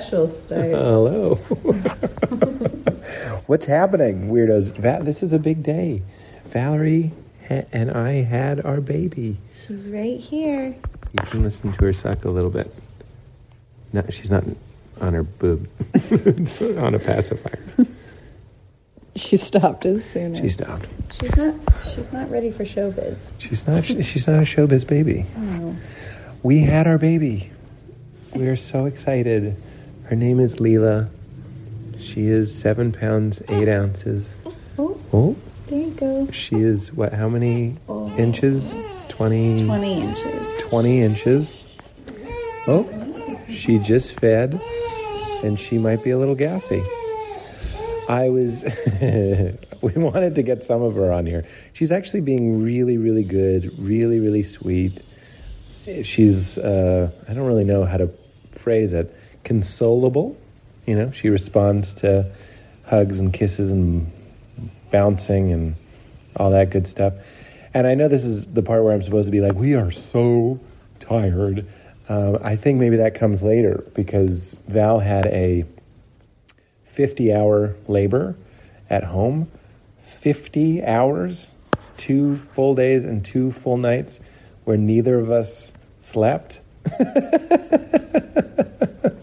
Special start. Hello. What's happening, weirdos? Va- this is a big day. Valerie ha- and I had our baby. She's right here. You can listen to her suck a little bit. No, she's not on her boob. it's on a pacifier. She stopped as soon as She stopped. She's not. She's not ready for showbiz. She's not. She's not a showbiz baby. Oh. We had our baby. We are so excited. Her name is Leela. She is seven pounds eight ounces. Oh, Oh, there you go. she is what? How many inches? Twenty. Twenty inches. 20 inches. Oh, she just fed, and she might be a little gassy. I was, we wanted to get some of her on here. She's actually being really, really good, really, really sweet. She's, uh, I don't really know how to phrase it, consolable. You know, she responds to hugs and kisses and bouncing and all that good stuff. And I know this is the part where I'm supposed to be like, we are so tired. Um, I think maybe that comes later because Val had a 50 hour labor at home. 50 hours, two full days and two full nights where neither of us slept.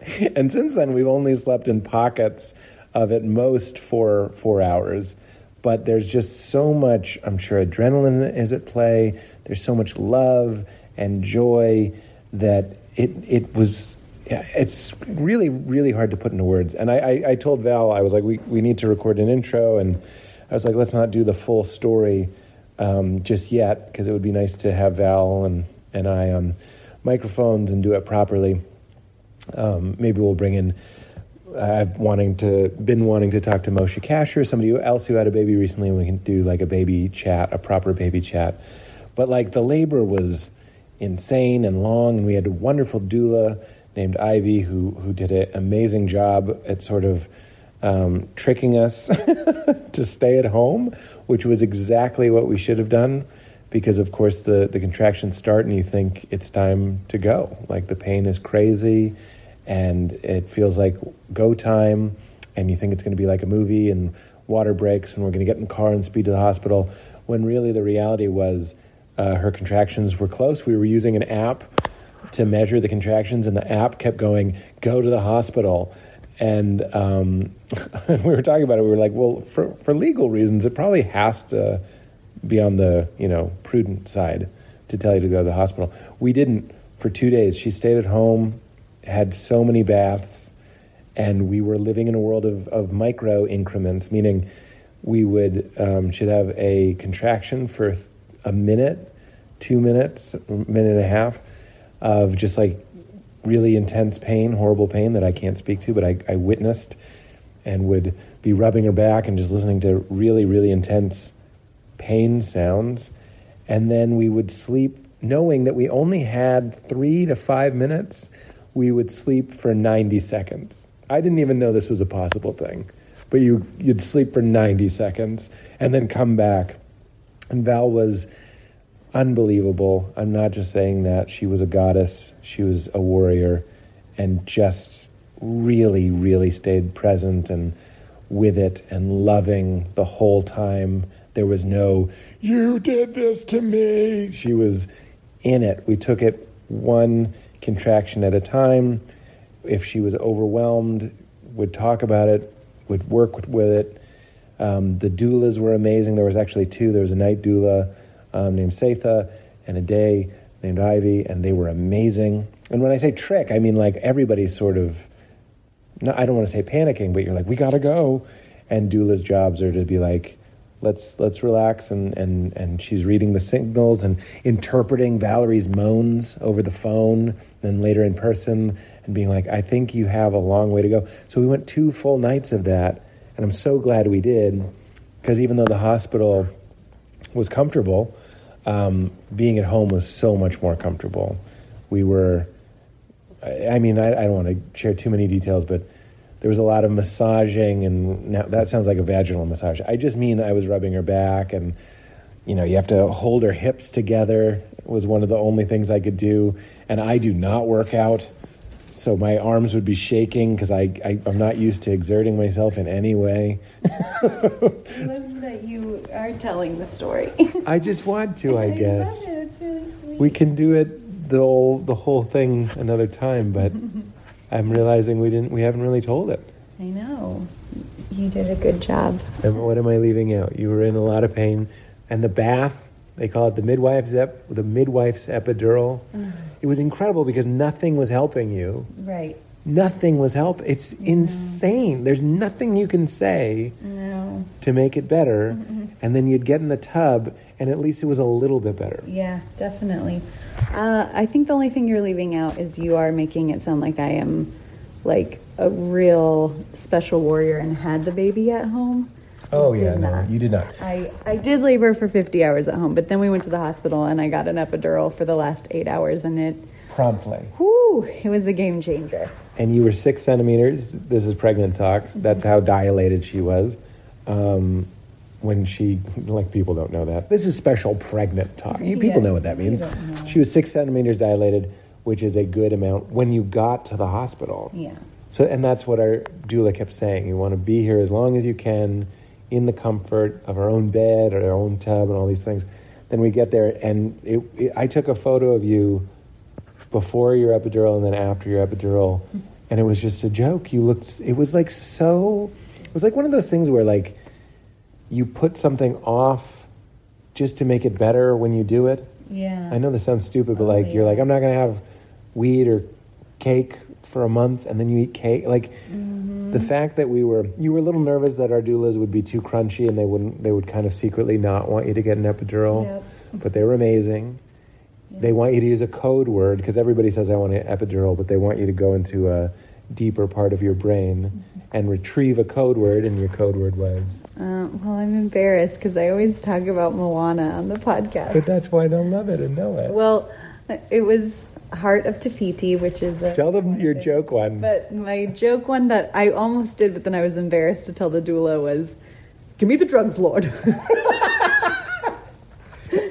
and since then, we've only slept in pockets of at most four four hours. But there's just so much. I'm sure adrenaline is at play. There's so much love and joy that it it was. It's really really hard to put into words. And I, I, I told Val I was like we we need to record an intro, and I was like let's not do the full story um, just yet because it would be nice to have Val and and I on microphones and do it properly. Um, maybe we'll bring in. I've wanting to been wanting to talk to Moshe Kasher, somebody else who had a baby recently, and we can do like a baby chat, a proper baby chat. But like the labor was insane and long, and we had a wonderful doula named Ivy who who did an amazing job at sort of um, tricking us to stay at home, which was exactly what we should have done. Because of course the the contractions start, and you think it's time to go. Like the pain is crazy and it feels like go time and you think it's going to be like a movie and water breaks and we're going to get in the car and speed to the hospital when really the reality was uh, her contractions were close. We were using an app to measure the contractions and the app kept going go to the hospital. And um, we were talking about it we were like well for, for legal reasons it probably has to be on the you know prudent side to tell you to go to the hospital. We didn't. For two days she stayed at home had so many baths, and we were living in a world of, of micro increments, meaning we would um, should have a contraction for a minute, two minutes, minute and a half of just like really intense pain, horrible pain that I can't speak to, but I, I witnessed and would be rubbing her back and just listening to really, really intense pain sounds. And then we would sleep knowing that we only had three to five minutes we would sleep for 90 seconds. I didn't even know this was a possible thing, but you, you'd sleep for 90 seconds and then come back. And Val was unbelievable. I'm not just saying that. She was a goddess, she was a warrior, and just really, really stayed present and with it and loving the whole time. There was no, you did this to me. She was in it. We took it one contraction at a time. If she was overwhelmed, would talk about it, would work with, with it. Um, the doulas were amazing. There was actually two. There was a night doula um, named Setha and a day named Ivy, and they were amazing. And when I say trick, I mean like everybody's sort of, not, I don't want to say panicking, but you're like, we gotta go. And doula's jobs are to be like, let's let's relax and, and and she's reading the signals and interpreting Valerie's moans over the phone and later in person and being like I think you have a long way to go. So we went two full nights of that and I'm so glad we did because even though the hospital was comfortable um, being at home was so much more comfortable. We were I, mean I, I don't want to share too many details but there was a lot of massaging and now that sounds like a vaginal massage. I just mean i was rubbing her back and you know, you have to hold her hips together. Was one of the only things I could do, and I do not work out, so my arms would be shaking because I, I I'm not used to exerting myself in any way. I love that you are telling the story. I just want to, I guess. love it. It's really sweet. We can do it the whole the whole thing another time, but I'm realizing we didn't we haven't really told it. I know. You did a good job. And what am I leaving out? You were in a lot of pain, and the bath. They call it the midwife's ep, the midwife's epidural. It was incredible because nothing was helping you. Right. Nothing was help. It's insane. There's nothing you can say No. to make it better, and then you'd get in the tub, and at least it was a little bit better. Yeah, definitely. Uh, I think the only thing you're leaving out is you are making it sound like I am like a real special warrior and had the baby at home. Oh yeah, no, not. you did not. I, I did labor for 50 hours at home, but then we went to the hospital and I got an epidural for the last eight hours, and it, Promptly. whoo, it was a game changer. and you were six centimeters. This is pregnant talks. That's how dilated she was. Um, when she, like people don't know that. This is special pregnant talk. You people Yeah, know what that means. She was six centimeters dilated, which is a good amount when you got to the hospital. Yeah. So, and that's what our doula kept saying. You want to be here as long as you can, in the comfort of our own bed or our own tub and all these things. Then we get there, and it, it, I took a photo of you before your epidural and then after your epidural, and it was just a joke. You looked. It was like so. It was like one of those things where like you put something off just to make it better when you do it. Yeah. I know this sounds stupid, but Oh, like you're like, I'm not gonna have weed or cake for a month, and then you eat cake. Like Mm-hmm. The fact that we were, you were a little nervous that our doulas would be too crunchy, and they wouldn't, they would kind of secretly not want you to get an epidural, Yep. but they were amazing. They want you to use a code word because everybody says I want an epidural, but they want you to go into a deeper part of your brain Mm-hmm. and retrieve a code word, and your code word was. Uh, well, I'm embarrassed because I always talk about Moana on the podcast. But that's why they'll love it and know it. Well, it was Heart of Te Fiti, which is a, Tell them your joke one. But my joke one that I almost did, but then I was embarrassed to tell the doula was, "Give me the drugs, Lord."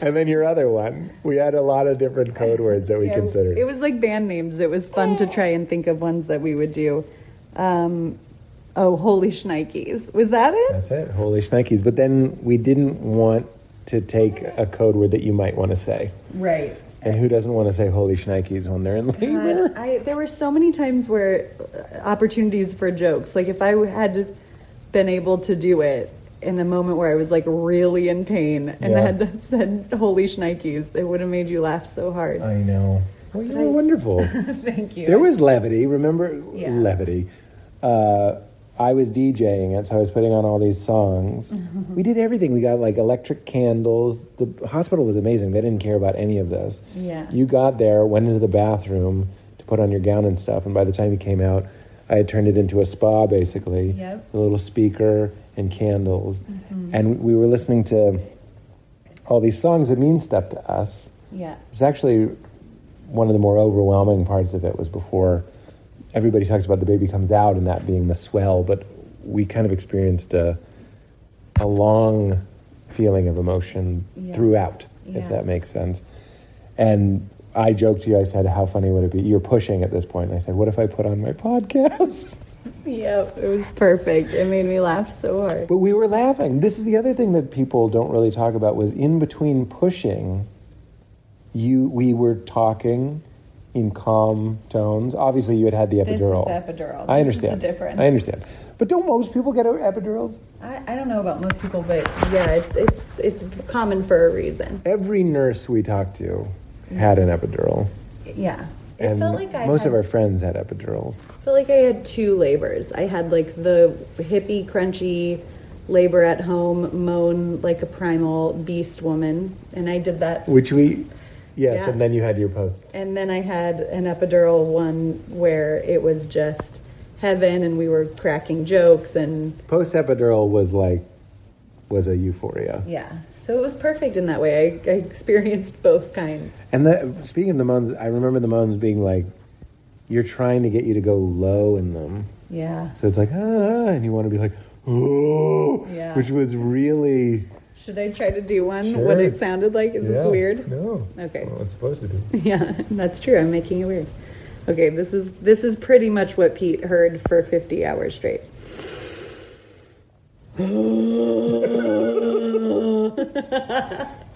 And then your other one. We had a lot of different code words that we Yeah, considered. It was like band names. It was fun to try and think of ones that we would do. Um, oh, holy shnikes! Was that it? That's it. Holy shnikes. But then we didn't want to take a code word that you might want to say. Right. And who doesn't want to say holy shnikes when they're in labor? God, I, there were so many times where uh, opportunities for jokes. Like if I had been able to do it in a moment where I was like really in pain and Yeah. had said "Holy shnikes," it would have made you laugh so hard. I know. Well, you But I- were wonderful. Thank you. There was levity. Remember Yeah. levity? Uh, I was DJing it, so I was putting on all these songs. Mm-hmm. We did everything. We got like electric candles. The hospital was amazing. They didn't care about any of this. Yeah. You got there, went into the bathroom to put on your gown and stuff, and by the time you came out, I had turned it into a spa basically. Yep. A little speaker and candles, and we were listening to all these songs that mean stuff to us. yeah. It's actually one of the more overwhelming parts of it was before everybody talks about the baby comes out and that being the swell, but we kind of experienced a, a long feeling of emotion Yeah. throughout, Yeah. if that makes sense. And I joked to you, I said, How funny would it be? You're pushing at this point. And I said, What if I put on my podcast? Yep. It was perfect. It made me laugh so hard. But we were laughing. This is the other thing that people don't really talk about was in between pushing, you we were talking in calm tones. Obviously, you had had the epidural. This is the epidural. I is the understand. difference. I understand. But don't most people get epidurals? I, I don't know about most people, but yeah, it, it's it's common for a reason. Every nurse we talked to had an epidural, Yeah. It and felt like I most had, of our friends had epidurals. I felt like I had two labors. I had like the hippie, crunchy labor at home, moan like a primal beast woman, and I did that. Which we, yes, Yeah. and then you had your post. And then I had an epidural one where it was just heaven, and we were cracking jokes, and Post epidural was like was a euphoria. yeah. So it was perfect in that way. I, I experienced both kinds. And the, speaking of the moans, I remember the moans being like, you're trying to get you to go low in them. Yeah. So it's like, ah, and you want to be like, oh, Yeah. which was really, Should I try to do one? Sure. What it sounded like? Is this weird? No. Okay. Well, it's supposed to be. Yeah, that's true. I'm making it weird. Okay, this is this is pretty much what Pete heard for 50 hours straight.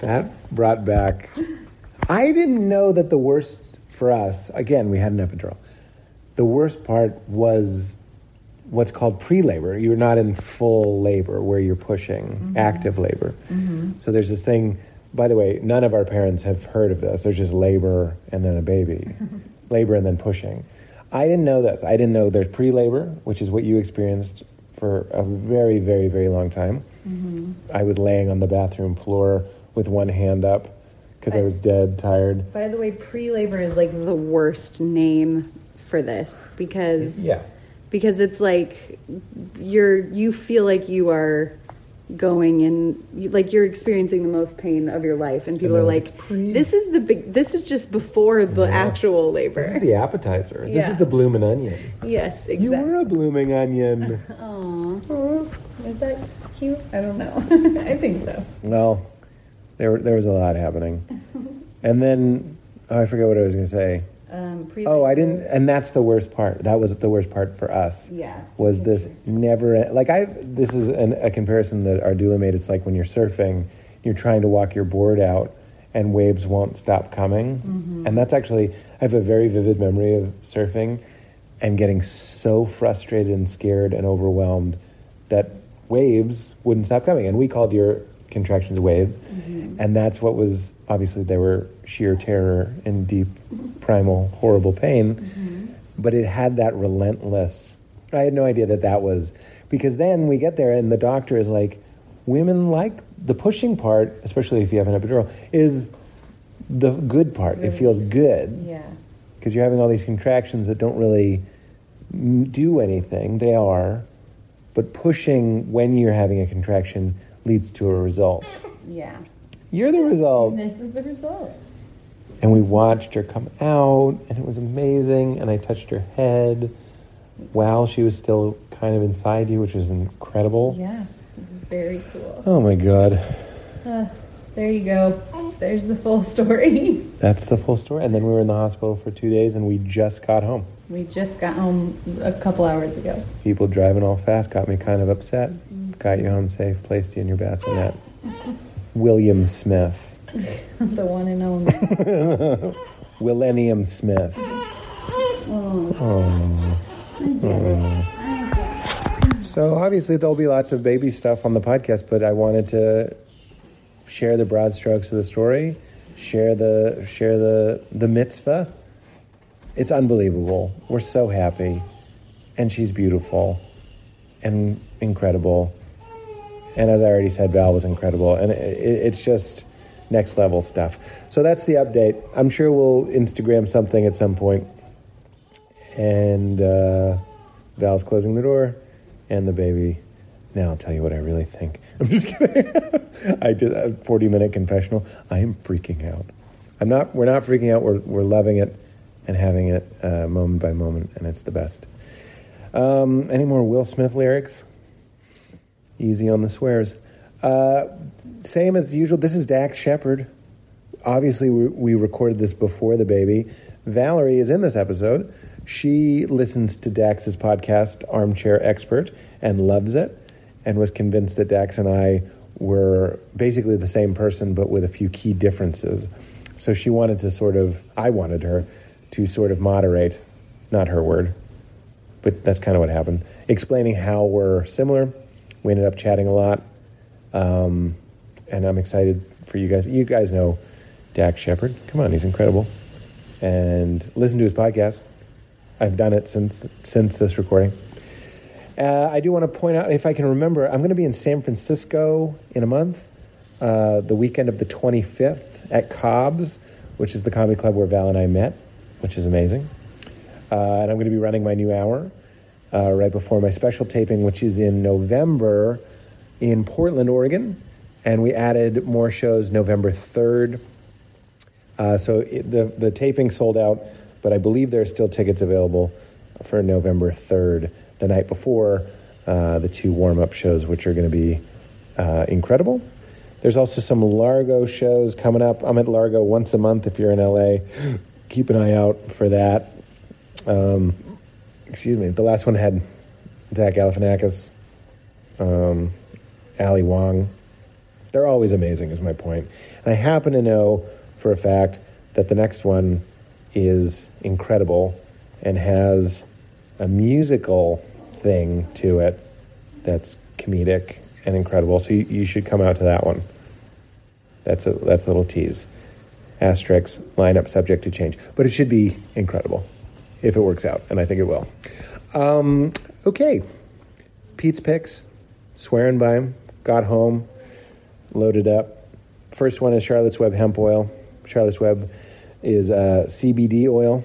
That brought back. I didn't know that the worst for us, again, we had an epidural. The worst part was what's called pre labor. You're not in full labor where you're pushing, mm-hmm. active labor. Mm-hmm. So there's this thing, by the way, none of our parents have heard of this. There's just labor and then a baby, labor and then pushing. I didn't know this. I didn't know there's pre labor, which is what you experienced for a very, very, very long time. Mm-hmm. I was laying on the bathroom floor with one hand up because I was dead tired. By the way, pre-labor is like the worst name for this because Yeah. Because it's like you're you feel like you are going and like you're experiencing the most pain of your life and people And are like this is the big this is just before the Yeah. actual This is labor the appetizer. yeah. This is the blooming onion. yes exactly You were a blooming onion. Aw. is that cute i don't know i think so well, there there was a lot happening, and then oh, I forget what I was going to say. Um, pre- Oh, I didn't, and that's the worst part. That was the worst part for us. yeah Was this never like I? This is an, a comparison that our doula made. It's like when you're surfing, you're trying to walk your board out, and waves won't stop coming. And that's actually I have a very vivid memory of surfing, and getting so frustrated and scared and overwhelmed that waves wouldn't stop coming. And we called your contractions waves, mm-hmm. and that's what was obviously they were sheer terror and deep, primal, horrible pain. Mm-hmm. But it had that relentless. I had no idea that that was because then we get there and the doctor is like, women like the pushing part, especially if you have an epidural, is the good part. It feels good. Yeah. Because you're having all these contractions that don't really do anything. They are, but pushing when you're having a contraction leads to a result. yeah You're the result. this is the result And we watched her come out, and it was amazing. And I touched her head while she was still kind of inside you, which was incredible. yeah this is very cool Oh my God. Uh, there you go. There's the full story. That's the full story. And then we were in the hospital for two days, and we just got home. We just got home a couple hours ago. People driving all fast got me kind of upset. Got you home safe, placed you in your bassinet. William Smith. the one and only. Millennium Smith. Oh, Oh. So obviously there'll be lots of baby stuff on the podcast, but I wanted to share the broad strokes of the story, share the share the the mitzvah. It's unbelievable. We're so happy, and she's beautiful, and incredible. And as I already said, Val was incredible, and it, it, it's just next level stuff. So that's the update. I'm sure we'll Instagram something at some point. and uh, Val's closing the door, and the baby. Now I'll tell you what I really think. I'm just kidding. I did a 40 minute confessional. I am freaking out. I'm not. We're not freaking out. We're we're loving it and having it uh, moment by moment, and it's the best. Um, any more Will Smith lyrics? Easy on the swears. Uh, same as usual. This is Dax Shepard. Obviously, we, we recorded this before the baby. Valerie is in this episode. She listens to Dax's podcast, Armchair Expert, and loves it, and was convinced that Dax and I were basically the same person, but with a few key differences. So she wanted to sort of, I wanted her to sort of moderate, not her word, but that's kind of what happened. Explaining how we're similar. We ended up chatting a lot. Um, and I'm excited for you guys. You guys know Dax Shepard. Come on, he's incredible. And listen to his podcast. I've done it since since this recording. Uh, I do want to point out, if I can remember, I'm going to be in San Francisco in a month, uh, the weekend of the 25th at Cobb's, which is the comedy club where Val and I met, which is amazing. Uh, and I'm going to be running my new hour uh, right before my special taping, which is in November in Portland, Oregon. And we added more shows November 3rd. Uh, so it, the, the taping sold out, but I believe there are still tickets available for November 3rd, the night before uh, the two warm up shows, which are going to be uh, incredible. There's also some Largo shows coming up. I'm at Largo once a month if you're in LA. Keep an eye out for that. Um, excuse me. The last one had Zach Galifianakis, um, Ali Wong. They're always amazing, is my point. And I happen to know for a fact that the next one is incredible and has a musical thing to it that's comedic and incredible. So you, you should come out to that one. That's a that's a little tease. Asterix lineup subject to change, but it should be incredible if it works out, and I think it will. Um, okay, Pete's picks, swearing by him, got home, loaded up. First one is Charlotte's Web hemp oil. Charlotte's Web is uh, CBD oil.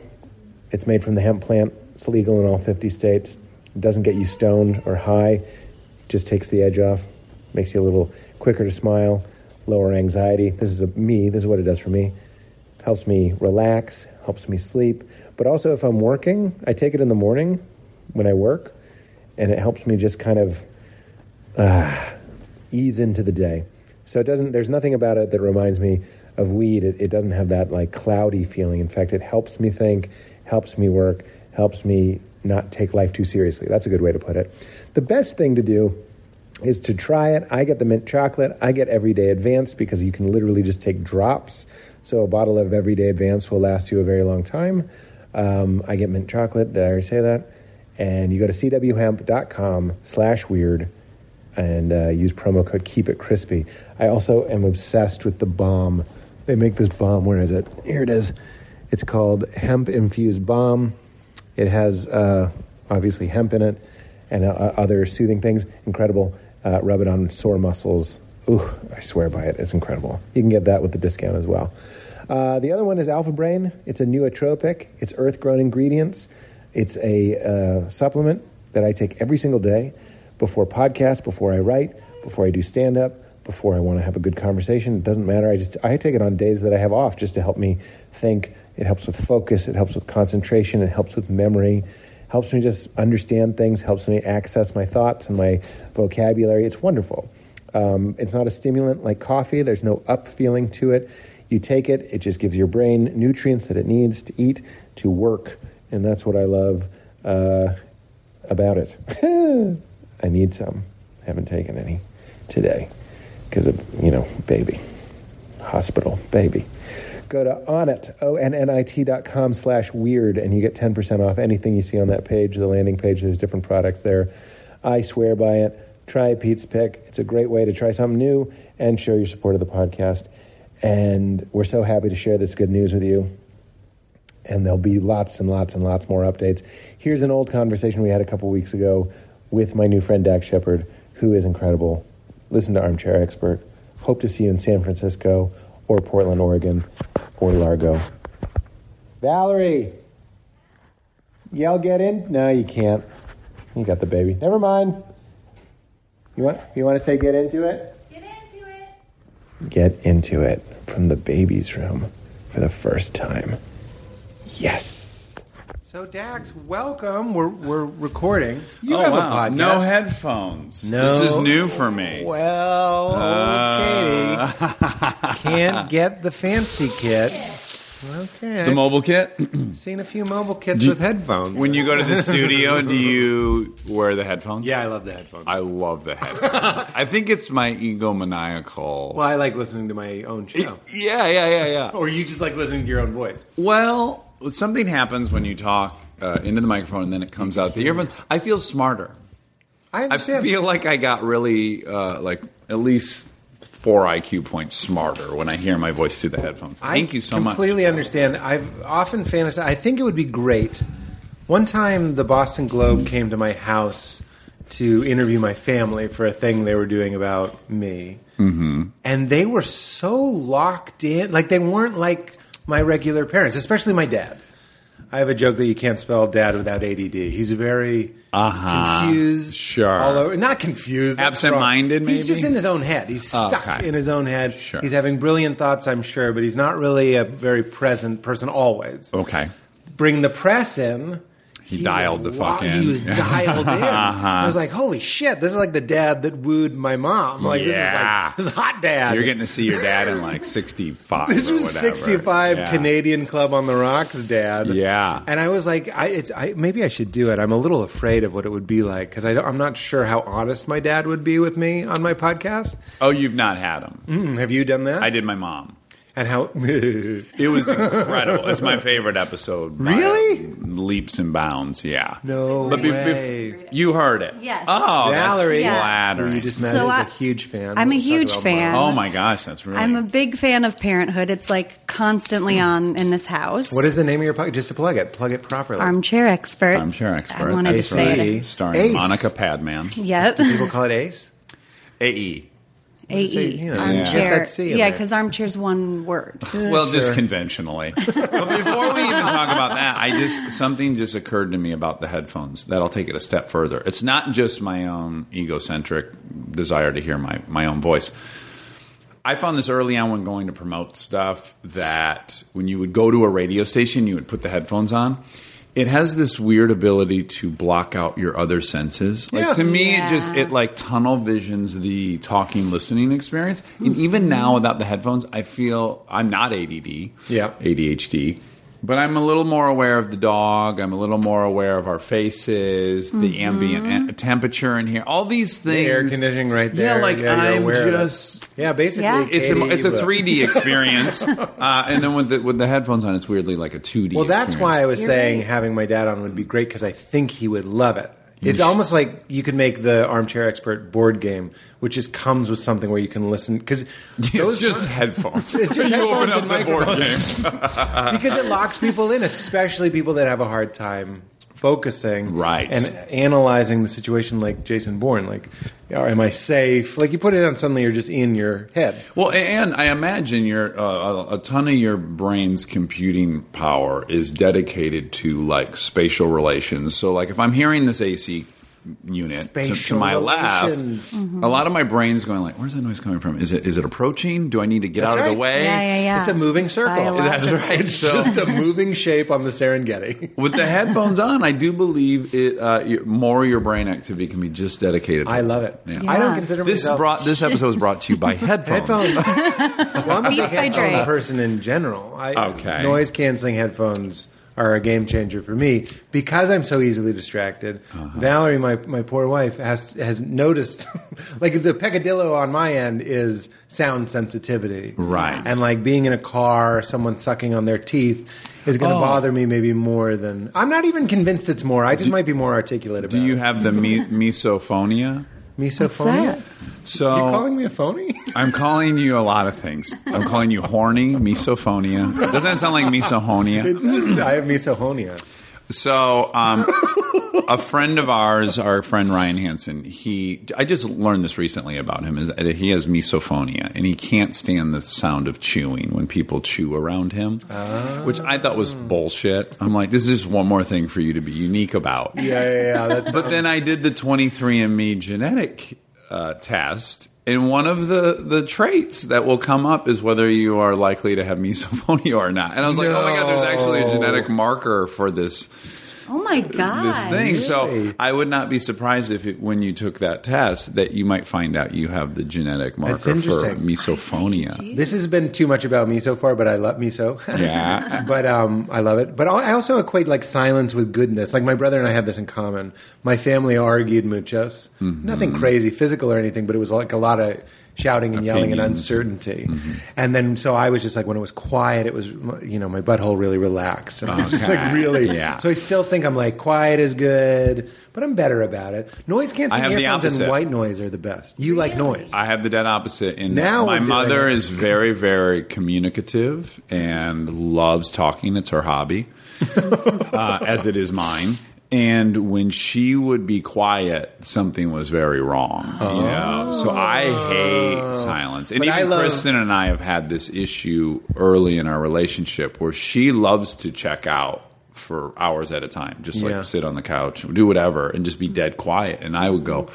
It's made from the hemp plant. It's legal in all 50 states. It doesn't get you stoned or high. Just takes the edge off. Makes you a little quicker to smile, lower anxiety. This is a, me. This is what it does for me. Helps me relax. Helps me sleep. But also, if I'm working, I take it in the morning when I work, and it helps me just kind of uh, ease into the day. So it doesn't. There's nothing about it that reminds me of weed. It, it doesn't have that like cloudy feeling. In fact, it helps me think, helps me work, helps me not take life too seriously. That's a good way to put it. The best thing to do is to try it. I get the mint chocolate. I get Everyday Advanced because you can literally just take drops. So a bottle of Everyday Advanced will last you a very long time. Um, I get mint chocolate. Did I already say that? And you go to cwhemp.com slash weird and uh, use promo code Keep It Crispy. I also am obsessed with the balm. They make this balm. Where is it? Here it is. It's called Hemp Infused balm. It has uh, obviously hemp in it and uh, other soothing things. Incredible. Uh, rub it on sore muscles. Ooh, I swear by it. It's incredible. You can get that with the discount as well. Uh, the other one is Alpha Brain. It's a nootropic. It's earth grown ingredients. It's a uh, supplement that I take every single day before podcasts, before I write, before I do stand up, before I want to have a good conversation. It doesn't matter. I just I take it on days that I have off just to help me think. It helps with focus. It helps with concentration. It helps with memory. Helps me just understand things. Helps me access my thoughts and my vocabulary. It's wonderful. Um, it's not a stimulant like coffee. There's no up feeling to it. You take it. It just gives your brain nutrients that it needs to eat to work, and that's what I love uh, about it. I need some. Haven't taken any today because of, you know, baby. Hospital, baby. Go to onnit, O-N-N-I-T dot com slash weird, and you get 10% off anything you see on that page, the landing page. There's different products there. I swear by it. Try Pete's Pick. It's a great way to try something new and show your support of the podcast. And we're so happy to share this good news with you. And there'll be lots and lots and lots more updates. Here's an old conversation we had a couple weeks ago with my new friend Dax Shepard, who is incredible. Listen to Armchair Expert. Hope to see you in San Francisco or Portland, Oregon or Largo. Valerie, y'all get in? No, you can't. You got the baby. Never mind. You want you want to say get into it? Get into it. Get into it from the baby's room for the first time. Yes. So Dax, welcome. We're we're recording. You oh, have wow. a podcast. No headphones. No. This is new for me. Well, Uh, Katie can't get the fancy kit. Okay. the mobile kit. Seen a few mobile kits Do- with headphones. when you go to the studio, do you wear the headphones? yeah, I love the headphones. I love the headphones. I think it's my egomaniacal. well, I like listening to my own show. Yeah, yeah, yeah, yeah. Or you just like listening to your own voice. Well, something happens when you talk uh, into the microphone and then it comes out the earphones. I feel smarter. I I understand. feel like I got really uh, like at least four IQ points smarter when I hear my voice through the headphones. Thank you so I much. completely understand. I've often fantasized. I think it would be great. One time, the Boston Globe came to my house to interview my family for a thing they were doing about me, mm-hmm. and they were so locked in. Like they weren't like my regular parents, especially my dad. I have a joke that you can't spell dad without ADD. He's very Uh-huh. confused, Sure. all over. Not confused, Absent-minded, wrong. He's just in his own head. He's stuck Okay. in his own head. Sure. He's having brilliant thoughts, I'm sure, but he's not really a very present person always. Okay. Bring the press in, He, dialed the fuck wa- in. He was dialed in. Uh-huh. I was like, holy shit, this is like the dad that wooed my mom. Like this was like this is hot dad. You're getting to see your dad in like 65. this was 65 Yeah. Canadian Club on the Rocks dad. Yeah. And I was like, I, it's, I, maybe I should do it. I'm a little afraid of what it would be like because I'm not sure how honest my dad would be with me on my podcast. Oh, you've not had him. Mm, have you done that? I did my mom. And how? It was incredible. it's my favorite episode. Really? Leaps and bounds, yeah. no But be- way. bef- you heard it. Yes. Oh, Valerie, that's flattering. who you just met, So is I- a huge fan. I'm a We'll talk huge about fan. Oh my gosh, that's really. I'm a big fan of Parenthood. It's like constantly hmm. on in this house. What is the name of your podcast? Just to plug it. Plug it properly. Armchair Expert? I'm sure expert. I wanted to That's say right. it. Starring Ace. Monica Padman. Yep. People call it Ace. AE. AE. Say, you know, armchair. get that yeah, there. because armchair's one word. Well, just conventionally. but before we even talk about that, I just something just occurred to me about the headphones that'll take it a step further. It's not just my own egocentric desire to hear my my own voice. I found this early on when going to promote stuff that when you would go to a radio station, you would put the headphones on. It has this weird ability to block out your other senses. Like Yeah. to me, Yeah. it just it like tunnel visions the talking listening experience. And even now without the headphones, I feel I'm not ADD, Yeah. ADHD, but I'm a little more aware of the dog. I'm a little more aware of our faces, the ambient a- temperature in here, all these The things. air conditioning right there. Yeah, like you're I'm aware of it. just Yeah, basically, Yeah. it's a, it's a 3D experience, uh, and then with the with the headphones on, it's weirdly like a 2D. Well, that's why I was You're saying right. having my dad on would be great because I think he would love it. It's almost like you could make the armchair expert board game, which just comes with something where you can listen because it's just headphones. It's just you open headphones up and the board game. microphones. because it locks people in, especially people that have a hard time focusing Right. and analyzing the situation like Jason Bourne like or am I safe like you put it on suddenly you're just in your head Well, and I imagine your uh, a- a ton of your brain's computing power is dedicated to like spatial relations. So, like if I'm hearing this AC unit to, to Spatial my relations. left, a lot of my brain's going like, "Where's that noise coming from? Is it is it approaching? Do I need to get That's out of the way?" Yeah, yeah, yeah. it's a moving circle That's right. it's So- just a moving shape on the Serengeti With the headphones on, I do believe it. Uh, your, more of your brain activity can be just dedicated. to I love it Yeah. I don't consider This myself brought this episode was brought to you by headphones. headphones well I'm a big Beats by headphone person in general I, Okay. noise canceling headphones are a game changer for me because I'm so easily distracted. Uh-huh. Valerie, my, my poor wife, has has noticed like the peccadillo on my end is sound sensitivity, Right. And like being in a car, someone sucking on their teeth is going to Oh. bother me maybe more than I'm not even convinced it's more. I just might be more articulate about. It. Do you it. have the me- misophonia? Misophonia? that? So You calling me a phony? I'm calling you a lot of things. I'm calling you horny, misophonia. Doesn't that sound like misohonia? I have misophonia. So, um, a friend of ours, our friend Ryan Hansen, he, I just learned this recently about him, is that he has misophonia and he can't stand the sound of chewing when people chew around him, which I thought was bullshit. I'm like, this is just one more thing for you to be unique about. Yeah, yeah, yeah. But then I did the 23andMe genetic uh, test, and one of the, the traits that will come up is whether you are likely to have misophonia or not. And I was like, oh my god, there's actually a genetic marker for this Oh my god! this thing. So I would not be surprised if it, when you took that test that you might find out you have the genetic marker for interesting. misophonia. This has been too much about me so far, but I love miso. Yeah. but um, I love it. But I also equate like silence with goodness. Like my brother and I have this in common. My family argued muchos. Mm-hmm. Nothing crazy, physical or anything, but it was like a lot of shouting and yelling and uncertainty. And then so I was just like, when it was quiet, it was you know my butthole really relaxed. And I was just like really. Yeah. So I still think I'm like quiet is good, but I'm better about it. Noise canceling earphones and white noise are the best. You like noise. I have the dead opposite. In Now my mother is very, very communicative and loves talking. It's her hobby, uh, as it is mine. And when she would be quiet, something was very wrong. You know? Oh. So I hate silence. And But even love- Kristen and I have had this issue early in our relationship where she loves to check out for hours at a time, just like Yeah. sit on the couch, do whatever, and just be dead quiet. And I would go,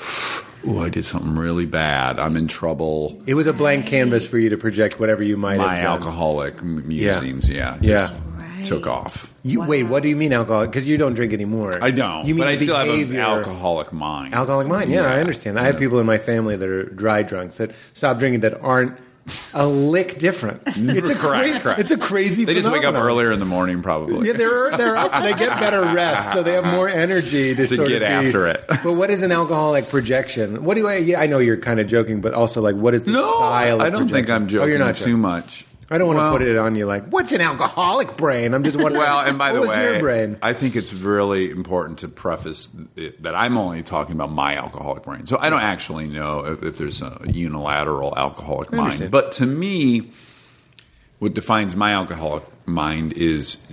"Oh, I did something really bad. I'm in trouble." It was a blank canvas for you to project whatever you might My have done. alcoholic musings, yeah, Yeah. just Right. took off. You wait. What do you mean alcoholic? Because you don't drink anymore. I don't. You mean but I the still have an behavior- alcoholic mind. Alcoholic mind. Yeah, I understand. I have people in my family that are dry drunks that stop drinking that aren't a lick different. It's a Correct, cra- correct. It's a crazy. They just wake up earlier in the morning, probably. Yeah, they're they're up. They get better rest, so they have more energy to, To sort get of be- after it. But what is an alcoholic projection? What do I? Yeah, I know you're kind of joking, but also like, what is the no, style? Of I don't think? I'm joking Oh, you're not too joking. much. I don't want Well- to put it on you like, what's an alcoholic brain? I'm just wondering. Well, and by the way, your brain? I think it's really important to preface it, that I'm only talking about my alcoholic brain. So I don't actually know if, if there's a unilateral alcoholic mind. But to me, what defines my alcoholic mind is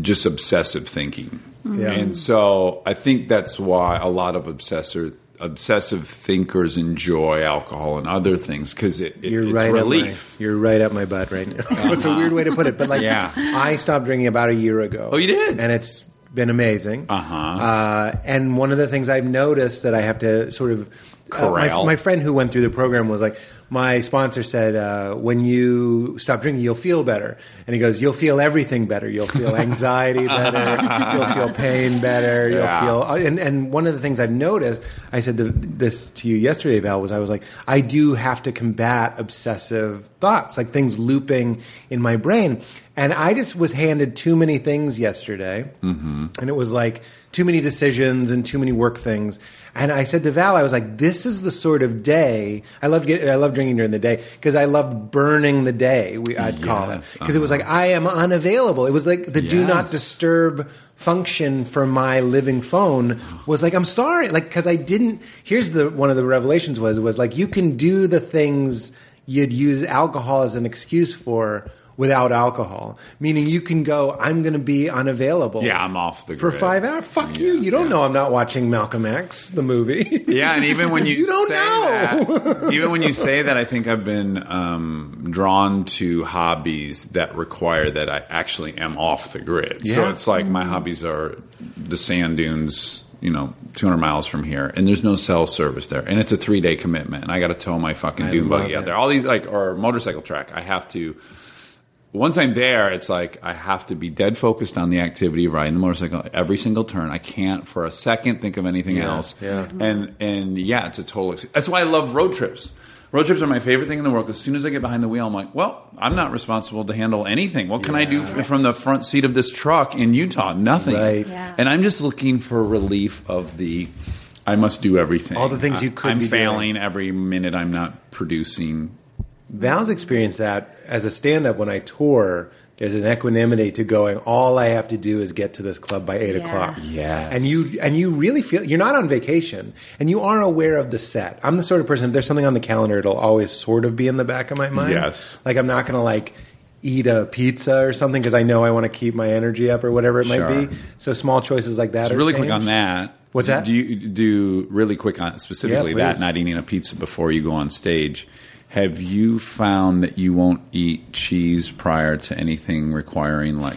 just obsessive thinking. Yeah. And so I think that's why a lot of obsessor, obsessive thinkers enjoy alcohol and other things because it, it- You're it's right relief. My, you're right up my butt right now. it's a weird way to put it, but like, Yeah. I stopped drinking about a year ago. Oh, you did? and it's been amazing. Uh-huh. Uh, and one of the things I've noticed that I have to sort of. uh, my, my friend who went through the program was like, my sponsor said, uh, when you stop drinking, you'll feel better. And he goes, you'll feel everything better. You'll feel anxiety better. You'll feel pain better. You'll Yeah. feel and, and one of the things I've noticed, I said to, this to you yesterday, Val, was I was like, I do have to combat obsessive thoughts, like things looping in my brain. And I just was handed too many things yesterday, mm-hmm. and it was like too many decisions and too many work things. And I said to Val, I was like, "This is the sort of day I love. Get, I love drinking during the day because I loved burning the day. We, I'd call it Yes, because it was like uh-huh. I am unavailable. It was like the do not disturb function for my living phone was like I'm sorry like cuz I didn't here's the one of the revelations was was like you can do the things you'd use alcohol as an excuse for without alcohol meaning you can go I'm going to be unavailable Yeah, I'm off the for grid. 5 hours fuck you Yeah, you don't yeah. know I'm not watching Malcolm X the movie Yeah, and even when you, You don't say know. that, even when you say that, I think I've been um, drawn to hobbies that require that I actually am off the grid. So it's like my hobbies are the sand dunes, you know, 200 miles from here, and there's no cell service there, and it's a three day commitment, and I got to tow my fucking dune buggy out there. All these like or motorcycle track, I have to once I'm there, it's like I have to be dead focused on the activity of riding the motorcycle every single turn. I can't for a second think of anything Yeah, else. yeah. And and yeah, it's a total. ex- That's why I love road trips. Road trips are my favorite thing in the world. As soon as I get behind the wheel, I'm like, well, I'm not responsible to handle anything. What can I do f- from the front seat of this truck in Utah? Nothing. Right. Yeah. And I'm just looking for relief of the. I must do everything. All the things you could I'm be doing. failing every minute. I'm not producing. Val's experienced that as a stand-up when I tour. There's an equanimity to going. All I have to do is get to this club by eight Yeah. o'clock. Yes. and you and you really feel you're not on vacation, and you are aware of the set. I'm the sort of person. If there's something on the calendar, it'll always sort of be in the back of my mind. Yes. like I'm not going to like eat a pizza or something because I know I want to keep my energy up or whatever it might be. So small choices like that. So are really quick on that. What's that? Do you do really quick on specifically Yeah, that not eating a pizza before you go on stage? Have you found that you won't eat cheese prior to anything requiring like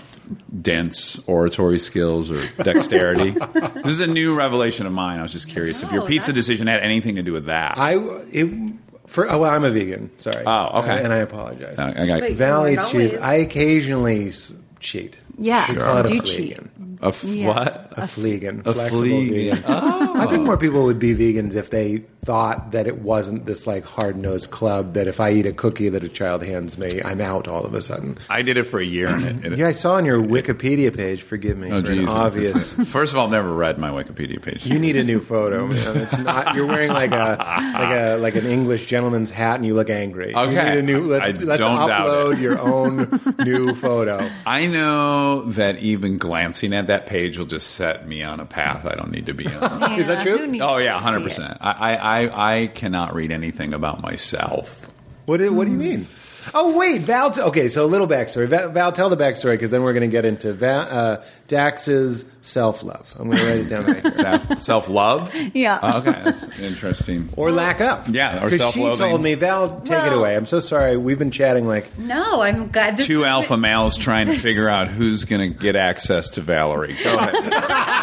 dense oratory skills or dexterity? this is a new revelation of mine. I was just curious if your pizza that's- decision had anything to do with that. I it for oh, well, I'm a vegan. Sorry. Oh, okay. and I apologize. I got Wait. Val We're eats not cheese. always- I occasionally s- cheat. Yeah, We call it a do fleegan. a f- Yeah. what? A fleegan. A flexible fleegan. vegan. Oh. I think more people would be vegans if they thought that it wasn't this like hard nosed club that if I eat a cookie that a child hands me, I'm out all of a sudden. I did it for a year and it, it Yeah, I saw on your Wikipedia page. Forgive me Oh, for an geez. obvious. First of all, I've never read my Wikipedia page. You need a new photo, man. It's not. You're wearing like a like a like an English gentleman's hat, and you look angry. You Okay. need a new. Let's I let's don't doubt upload it. your own new photo. I know that even glancing at that page will just set me on a path I don't need to be on. Is that true? oh yeah, hundred percent. I, I I I cannot read anything about myself. What do, what do you mean? Oh wait, Val. T- okay, so a little backstory. Val, Val tell the backstory because then we're going to get into Val, uh, Dax's self love. I'm going to write it down right. Self love. Yeah. Oh, okay, that's interesting. or lack up. Yeah, or 'Cause she self-loathing. told me, Val, take it away. I'm so sorry. We've been chatting like No, I'm glad. This Two is- alpha males trying to figure out who's going to get access to Valerie. Go ahead.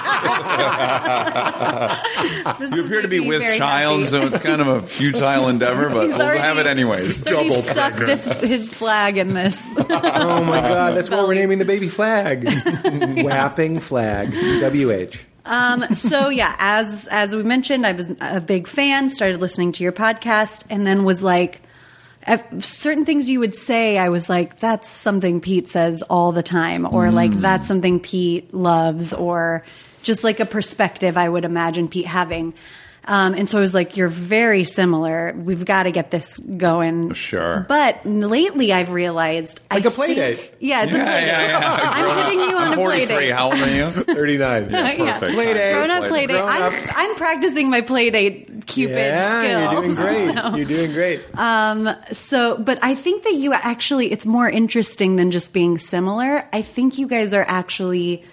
You appear to be with child, happy. so it's kind of a futile endeavor, but He's we'll have it anyways. he's already stuck this his flag in this. Oh my God, that's what we're Belly. naming the baby flag. Whapping flag. WH. Um, so yeah, as as we mentioned, I was a big fan. Started listening to your podcast, and then was like, certain things you would say, I was like, that's something Pete says all the time, or like that's something Pete loves, or just like a perspective I would imagine Pete having. Um, and so I was like, "You're very similar. We've got to get this going." Sure. But lately, I've realized Like I a play think- date. Yeah, it's a Yeah, play yeah, date. yeah. I'm hitting you on a play 43. date. How old are you? 39. Yeah. Perfect. Play date. Grown up play date. I'm. I'm practicing my play date Cupid yeah, skills. you're doing great. So- You're doing great. Um, so, but I think that you actually, it's more interesting than just being similar. I think you guys are actually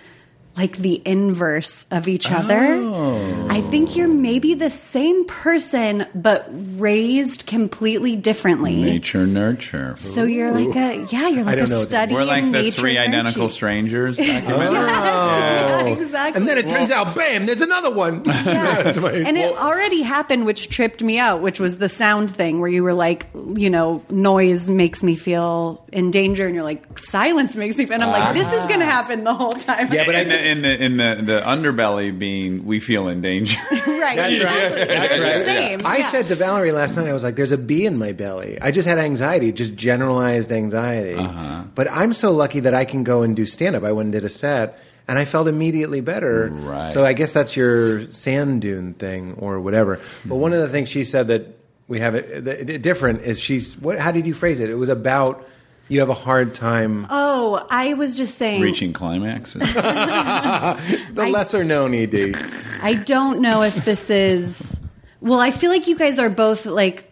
like the inverse of each other. Oh. I think you're maybe the same person, but raised completely differently. Nature nurture. So you're like a yeah, you're like a study. We're like in the nature three identical nurture. strangers. Yeah, oh. exactly. And then it turns out, bam, there's another one. That's my- and it already happened, which tripped me out, which was the sound thing where you were like, you know, noise makes me feel in danger, and you're like, silence makes me feel. And I'm like, this is going to ah. happen the whole time. Yeah, but I in, the, in the the the underbelly being we feel in danger. right. That's right. That's right. same. I said to Valerie last night, I was like, "There's a bee in my belly." I just had anxiety, just generalized anxiety. Uh-huh. But I'm so lucky that I can go and do stand up. I went and did a set, and I felt immediately better. Right. So I guess that's your sand dune thing or whatever. But one of the things she said that we have it, that it different is she's. What? How did you phrase it? It was about you have a hard time. Oh, I was just saying. Reaching climaxes. the lesser known E ED. I don't know if this is. Well, I feel like you guys are both like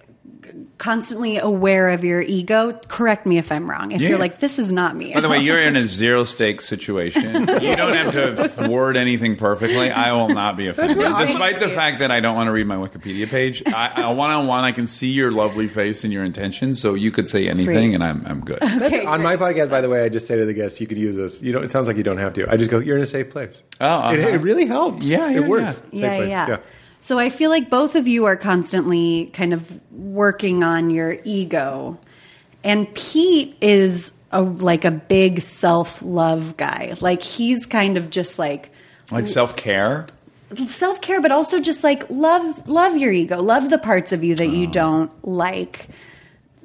constantly aware of your ego. Correct me if I'm wrong. If Yeah. you're like, this is not me. By the way, you're in a zero stakes situation. You don't have to word anything perfectly. I will not be offended. Despite the fact that I don't want to read my Wikipedia page, I, one on one, I can see your lovely face and your intentions. So you could say anything, Great. and I'm I'm good. Okay, On my podcast, by the way, I just say to the guests, you could use this. You don't. It sounds like you don't have to. I just go, you're in a safe place. Oh, uh-huh. it, it really helps. Yeah, yeah, it works. Safe yeah, place. yeah. So I feel like both of you are constantly kind of working on your ego. And Pete is a like a big self-love guy. Like he's kind of just like Like self care. self-care but also just like love love your ego. Love the parts of you that you oh. don't like.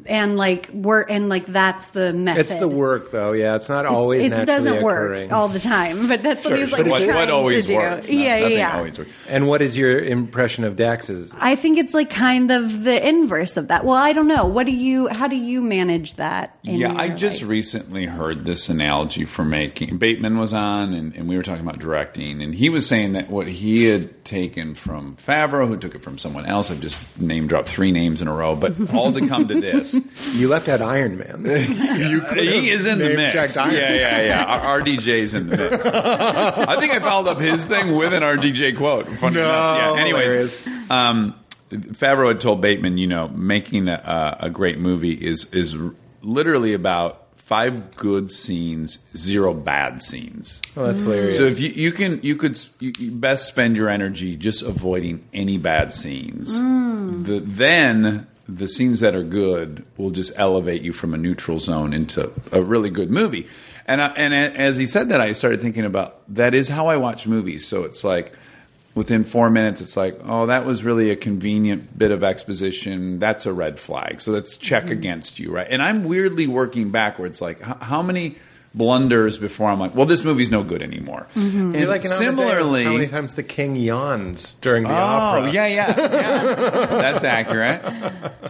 And like work and like that's the method. It's the work, though. Yeah, it's not always It doesn't occurring. work all the time, but that's what he's sure. like what, trying what always to do. works? No- yeah, nothing yeah. always works. And what is your impression of Dax's? I think it's like kind of the inverse of that. Well, I don't know. What do you? How do you manage that? In yeah, I just life? recently heard this analogy for making. Bateman was on, and, and we were talking about directing, and he was saying that what he had taken from Favreau, who took it from someone else. I've just name dropped three names in a row, but all to come to this. You left out Iron Man. you He is in the mix. Yeah, Man. yeah, yeah. Our RDJ's in the mix. I think I followed up his thing with an RDJ quote. Funny No, enough. Yeah. Anyways, hilarious. um, Favreau had told Bateman, you know, making a, a great movie is is literally about five good scenes, zero bad scenes. Oh, that's hilarious. So if you, you can, you could you, you best spend your energy just avoiding any bad scenes. The, then the scenes that are good will just elevate you from a neutral zone into a really good movie. And I, and as he said that, I started thinking about that is how I watch movies. So it's like within four minutes, it's like, oh, that was really a convenient bit of exposition. That's a red flag. So let's check mm-hmm. against you, right? And I'm weirdly working backwards. Like, how many blunders before I'm like, well, this movie's no good anymore? And You're like similarly, how many times the king yawns during the Oh, opera? yeah, yeah, yeah. That's accurate.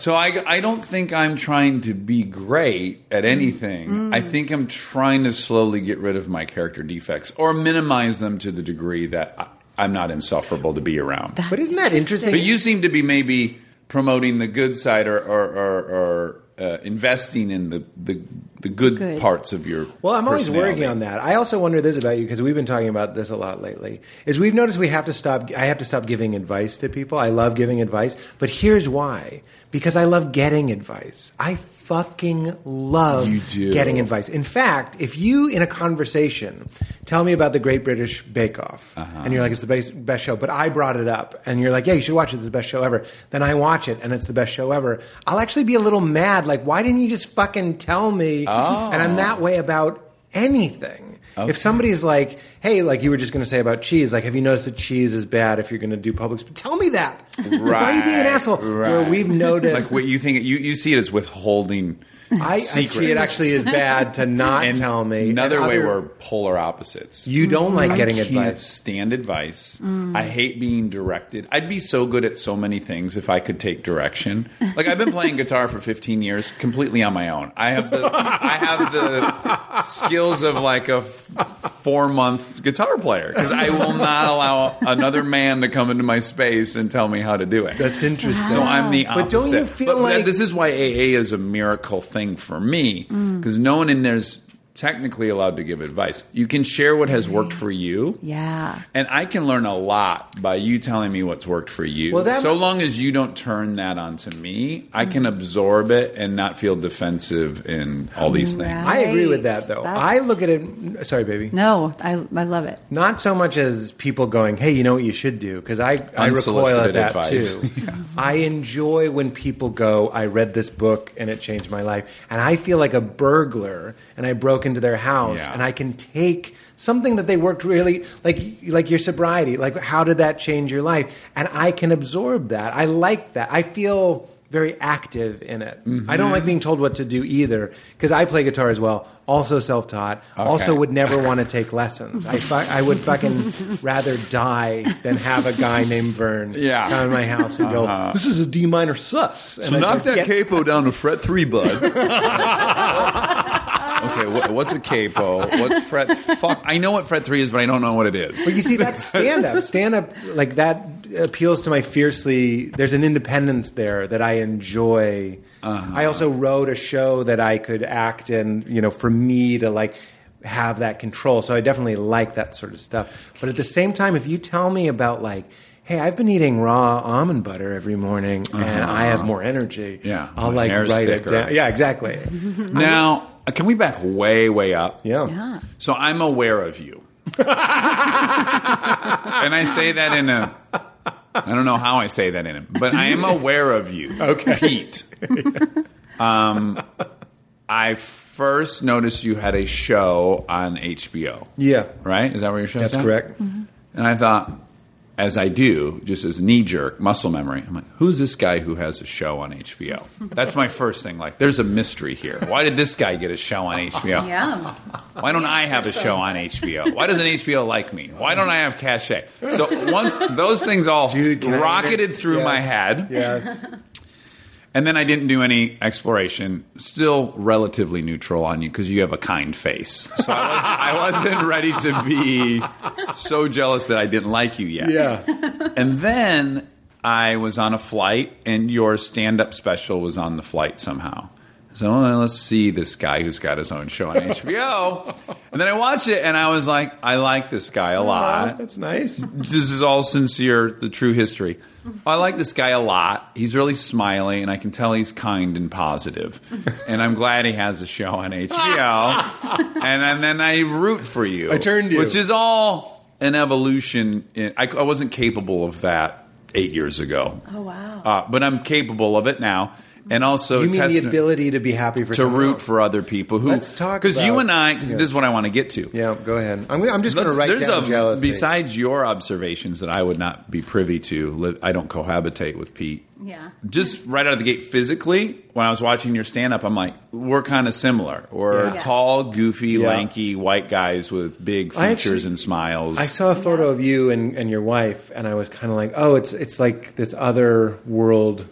So I, I don't think I'm trying to be great at mm. anything. I mm. think I'm trying to slowly get rid of my character defects or minimize them to the degree that I, I'm not insufferable to be around. But isn't that interesting? But you seem to be maybe promoting the good side or, or, or, or uh, investing in the, the, the good, Good. parts of your Well, I'm always working on that. I also wonder this about you because we've been talking about this a lot lately. Is we've noticed we have to stop. I have to stop giving advice to people. I love giving advice, but here's why: because I love getting advice. I fucking love getting advice. In fact, if you in a conversation tell me about the Great British Bake Off, Uh-huh. and you're like, it's the best, best show, but I brought it up, and you're like, yeah, you should watch it, it's the best show ever. Then I watch it, and it's the best show ever. I'll actually be a little mad, like, why didn't you just fucking tell me? Oh. And I'm that way about anything. If somebody's like, "Hey, like you were just going to say about cheese, like, have you noticed that cheese is bad if you're going to do public?" Sp- tell me that. Why are you being an asshole? right. Where we've noticed, Like what you think you, you see it as withholding. I, I see it actually as bad to not and tell me. Another And way other- we're polar opposites. you don't like I getting can't advice. stand advice. Mm. I hate being directed. I'd be so good at so many things if I could take direction. Like I've been playing guitar for 15 years, completely on my own. I have the I have the skills of like a four month guitar player because I will not allow another man to come into my space and tell me how to do it. That's interesting. So I'm the opposite. But don't you feel like- this is why AA is a miracle thing for me Mm. because no one in there's technically allowed to give advice. You can share what has worked for you. Yeah. And I can learn a lot by you telling me what's worked for you. Well, that- so long as you don't turn that onto me, I can absorb it and not feel defensive in all these things. I agree with that, though. That's- I look at it. Mm, sorry, baby. No, I, I love it. Not so much as people going, "Hey, you know what you should do," because I, I recoil at that advice. too. I enjoy when people go, "I read this book and it changed my life," and I feel like a burglar, and I broke into their house, Yeah. and I can take something that they worked really like, like your sobriety, like how did that change your life, and I can absorb that. I like that. I feel very active in it. I don't like mm-hmm. being told what to do either because I play guitar as well. Also self-taught. Also would never want to take lessons. I, fu- I would fucking rather die than have a guy named Vern Yeah. come in my house and go, uh-huh. "This is a D minor sus." And I go, "Get- capo down to fret three, bud. okay, what, what's a capo? What's fret? Fuck, I know what fret three is, but I don't know what it is. But you see, that's stand up. Stand up, like that appeals to my fiercely. There's an independence there that I enjoy. Uh-huh. I also wrote a show that I could act in, you know, for me to like have that control. So I definitely like that sort of stuff. But at the same time, if you tell me about like, hey, I've been eating raw almond butter every morning and uh-huh. I have more energy. Yeah, I'll like write it down. Yeah, exactly. Now, can we back way, way up? Yeah. Yeah. So I'm aware of you. and I say that in a I don't know how I say that in it, but I am aware of you. Okay. Pete. um I first noticed you had a show on HBO. Yeah. Right? Is that where your show is? That's correct. And I thought, as I do, just as knee jerk muscle memory, I'm like, who's this guy who has a show on HBO? That's my first thing. Like, there's a mystery here. Why did this guy get a show on HBO? Yeah. Why don't I have a show on HBO? Why doesn't HBO like me? Why don't I have cachet? So once those things all Dude, rocketed through Yes. my head, Yes. And then I didn't do any exploration. Still relatively neutral on you because you have a kind face. So I, was, I wasn't ready to be so jealous that I didn't like you yet. Yeah. And then I was on a flight, and your stand up special was on the flight somehow. So well, let's see this guy who's got his own show on HBO. and then I watched it, and I was like, I like this guy a lot. That's nice. This is all sincere, the true history. I like this guy a lot. He's really smiley, and I can tell he's kind and positive. And I'm glad he has a show on HBO. and, and then I root for you. I turned you. Which is all an evolution. In, I, I wasn't capable of that eight years ago. Oh, wow. Uh, but I'm capable of it now. And also, You mean the ability to be happy for to someone root else. for other people who Let's talk because you about- and I. 'cause Yeah. This is what I want to get to. Yeah, go ahead. I'm, gonna, I'm just going to Let's- write there's down a, jealousy. Besides your observations that I would not be privy to, I don't cohabitate with Pete. Yeah. Just right out of the gate, physically, when I was watching your stand up, I'm like, we're kind of similar. We're Yeah. tall, goofy, Yeah. lanky white guys with big features actually- and smiles. I saw a photo of you and, and your wife, and I was kind of like, oh, it's it's like this other world,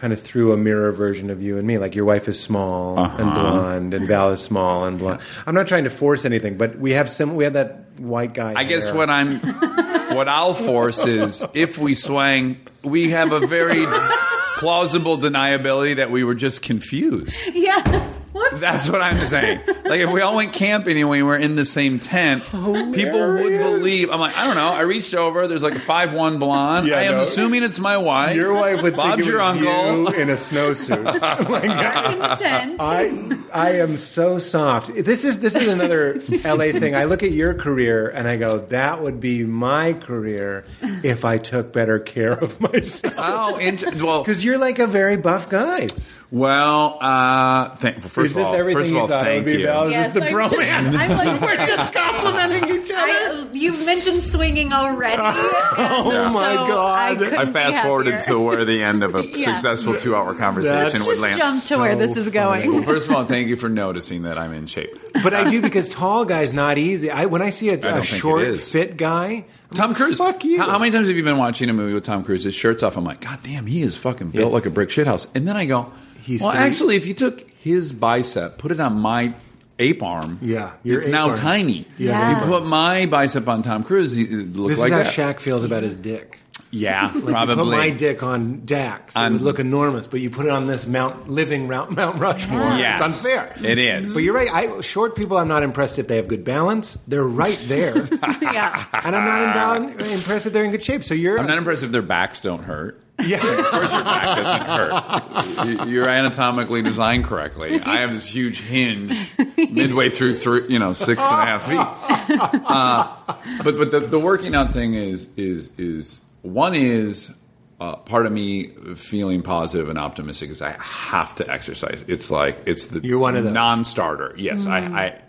kind of through a mirror version of you and me. Like your wife is small Uh-huh. and blonde, and Val is small and blonde. I'm not trying to force anything, but we have some. We have that white guy. I guess what I'm, what I'll force is if we swang, we have a very plausible deniability that we were just confused. Yeah. What? That's what I'm saying. like if we all went camping and we were in the same tent, people would believe. I'm like, I don't know. I reached over. There's like a five one blonde. Yeah, I am no. assuming it's my wife. Your wife would Bob's think it your was uncle. you in a snowsuit. like, in the tent. I I am so soft. This is this is another LA thing. I look at your career and I go, that would be my career if I took better care of myself. Oh, inter- well, Because you're like a very buff guy. Well. Uh, thank, first is of all, everything first of you all, thought it thank would be, you. Val? Is Yes, this the I'm bromance? just- I'm like, We're just complimenting each other. I, you've mentioned swinging already. Oh my so God. I, I couldn't I be fast forwarded to where the end of a Yeah. successful two hour conversation That's would Just land. jump to where this is So going. First of all, thank you for noticing that I'm in shape. But I do because tall guys not easy. I when I see a, don't a think short, fit guy, Tom Cruise. Fuck you. How, how many times have you been watching a movie with Tom Cruise? His shirt's off. I'm like, God damn, he is fucking built Yeah. like a brick shithouse. And then I go, He's well, three- actually, if you took his bicep, put it on my ape arm, Yeah, it's now arms. tiny. Yeah. If you put my bicep on Tom Cruise, he- it looks This like is how that. Shaq feels about his dick. yeah, Like, probably. You put my dick on Dax, it On- would look enormous, but you put it on this Mount living Mount, Mount Rushmore. Yes, It's unfair. It is. But you're right. I, short people, I'm not impressed if they have good balance. They're right there, yeah. and. I'm not imbal- impressed if they're in good shape. So you're. I'm not impressed if their backs don't hurt. Yeah. Of course, your back doesn't hurt. You- You're anatomically designed correctly. I have this huge hinge midway through, three, you know, six and a half feet. Uh, but but the, the working out thing is is is one is uh, part of me feeling positive and optimistic is I have to exercise. It's like it's the You're one of those. non-starter. Yes, I. I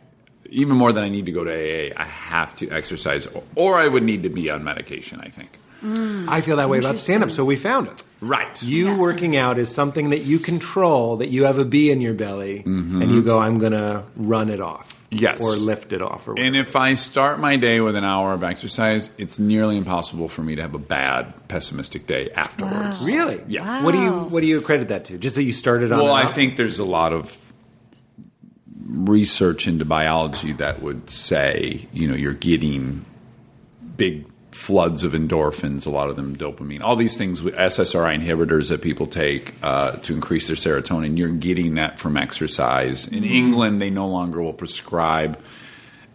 even more than I need to go to AA, I have to exercise, or, or I would need to be on medication. I think. I feel that way about stand up, so we found it. Right. You working out is something that you control, that you have a bee in your belly, and you go, I'm going to run it off. Mm-hmm. Yes. Or lift it off. Or And if I start my day with an hour of exercise, it's nearly impossible for me to have a bad, pessimistic day afterwards. Really? Yeah. What do you What do you credit that to? Just that you started on. Well, I think there's a lot of research into biology that would say, you know, you're getting big floods of endorphins, a lot of them dopamine, all these things SSRI inhibitors that people take uh, to increase their serotonin. You're getting that from exercise. In England, they no longer will prescribe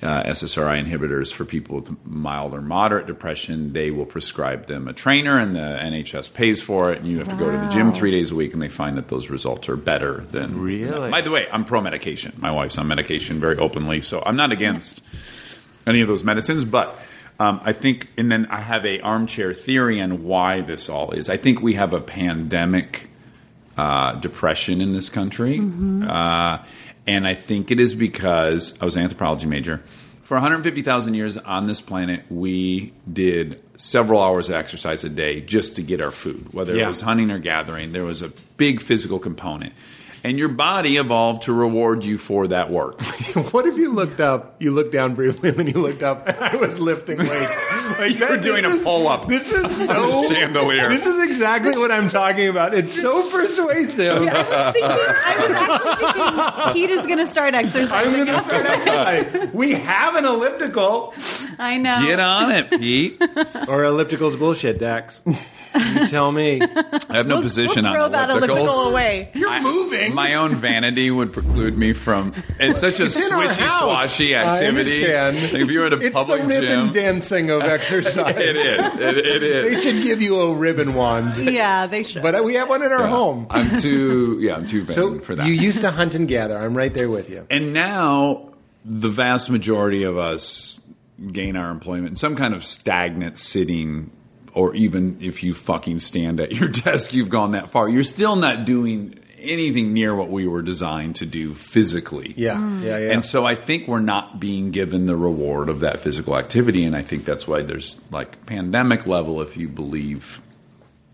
uh, SSRI inhibitors for people with mild or moderate depression. They will prescribe them a trainer, and the NHS pays for it, and you have to go to the gym three days a week, and they find that those results are better than. Really? By the way, I'm pro medication. My wife's on medication very openly, so I'm not against any of those medicines, but. Um, I think, and then I have a armchair theory on why this all is. I think we have a pandemic uh, depression in this country. Uh, and I think it is because I was an anthropology major. For 150,000 years on this planet, we did several hours of exercise a day just to get our food, whether Yeah. it was hunting or gathering. There was a big physical component. And your body evolved to reward you for that work. what if you looked up? You looked down briefly, and then you looked up, and I was lifting weights. Like, You were that- doing this a is- pull-up This is on so the chandelier. This is exactly what I'm talking about. It's so persuasive. I was thinking, I was actually thinking Pete is going to start I'm exercising. going to start exercising. We have an elliptical, I know. Get on it, Pete. or elliptical's bullshit, Dax. You tell me. I have no We'll, position we'll throw on that ellipticals. elliptical away. You're I- moving. My own vanity would preclude me from. It's such a It's in swishy house. swashy I activity. understand. Like if you're at a it's public the ribbon gym, dancing of exercise. it is. It, it They should give you a ribbon wand. Yeah, they should. But we have one in our home. I'm too. Yeah, I'm too vain So for that. you used to hunt and gather. I'm right there with you. and now the vast majority of us gain our employment in some kind of stagnant sitting. Or even if you fucking stand at your desk, you've gone that far. You're still not doing anything near what we were designed to do physically. Yeah, mm. yeah, yeah. And so I think we're not being given the reward of that physical activity, and I think that's why there's like pandemic level. If you believe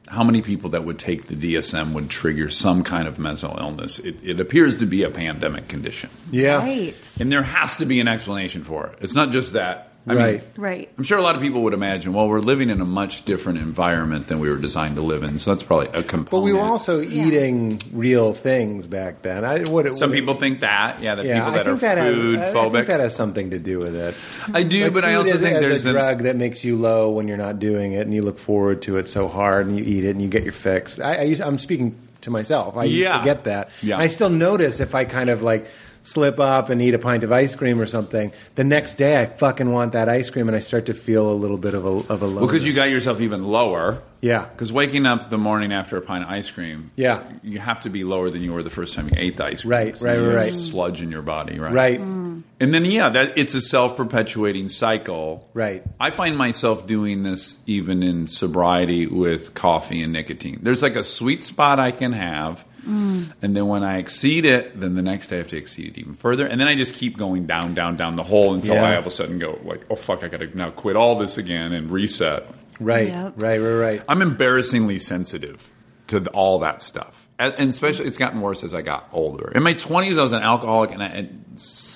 how many people that would take the DSM would trigger some kind of mental illness, it, it appears to be a pandemic condition, yeah. right. and there has to be an explanation for it. It's not just that. I Right. Mean, Right. I'm sure a lot of people would imagine, well, we're living in a much different environment than we were designed to live in, so that's probably a component. But we were also eating real things back then. I, what, Some what- people think that, yeah, that yeah, people I that are think that has, food I- I phobic. think that has something to do with it. I do, Like but I also is- think there's a an- drug that makes you low when you're not doing it, and you look forward to it so hard, and you eat it, and you get your fix. I, I used, I'm speaking to myself. I used Yeah. to get that. Yeah. And I still notice if I kind of like slip up and eat a pint of ice cream or something, the next day I fucking want that ice cream and I start to feel a little bit of a of a low. Well, because you got yourself even lower. Yeah. Because waking up the morning after a pint of ice cream, Yeah. you have to be lower than you were the first time you ate the ice cream. Right, So right, you right. Sludge in your body, right? right, Mm. And then yeah, that it's a self-perpetuating cycle. Right. I find myself doing this even in sobriety with coffee and nicotine. There's like a sweet spot I can have. Mm. And then when I exceed it, then the next day I have to exceed it even further. And then I just keep going down, down, down the hole until Yeah. I all of a sudden go like, oh fuck, I got to now quit all this again and reset. right, Yep. right, right, right. I'm embarrassingly sensitive to the, all that stuff, and and especially it's gotten worse as I got older. In my 20s, I was an alcoholic, and I and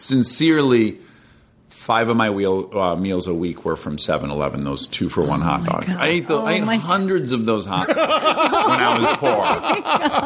sincerely. Five of my wheel, uh, meals a week were from 7-Eleven, those two for one hot dogs. I ate, the, I ate Oh hundreds of those hot dogs when I was poor.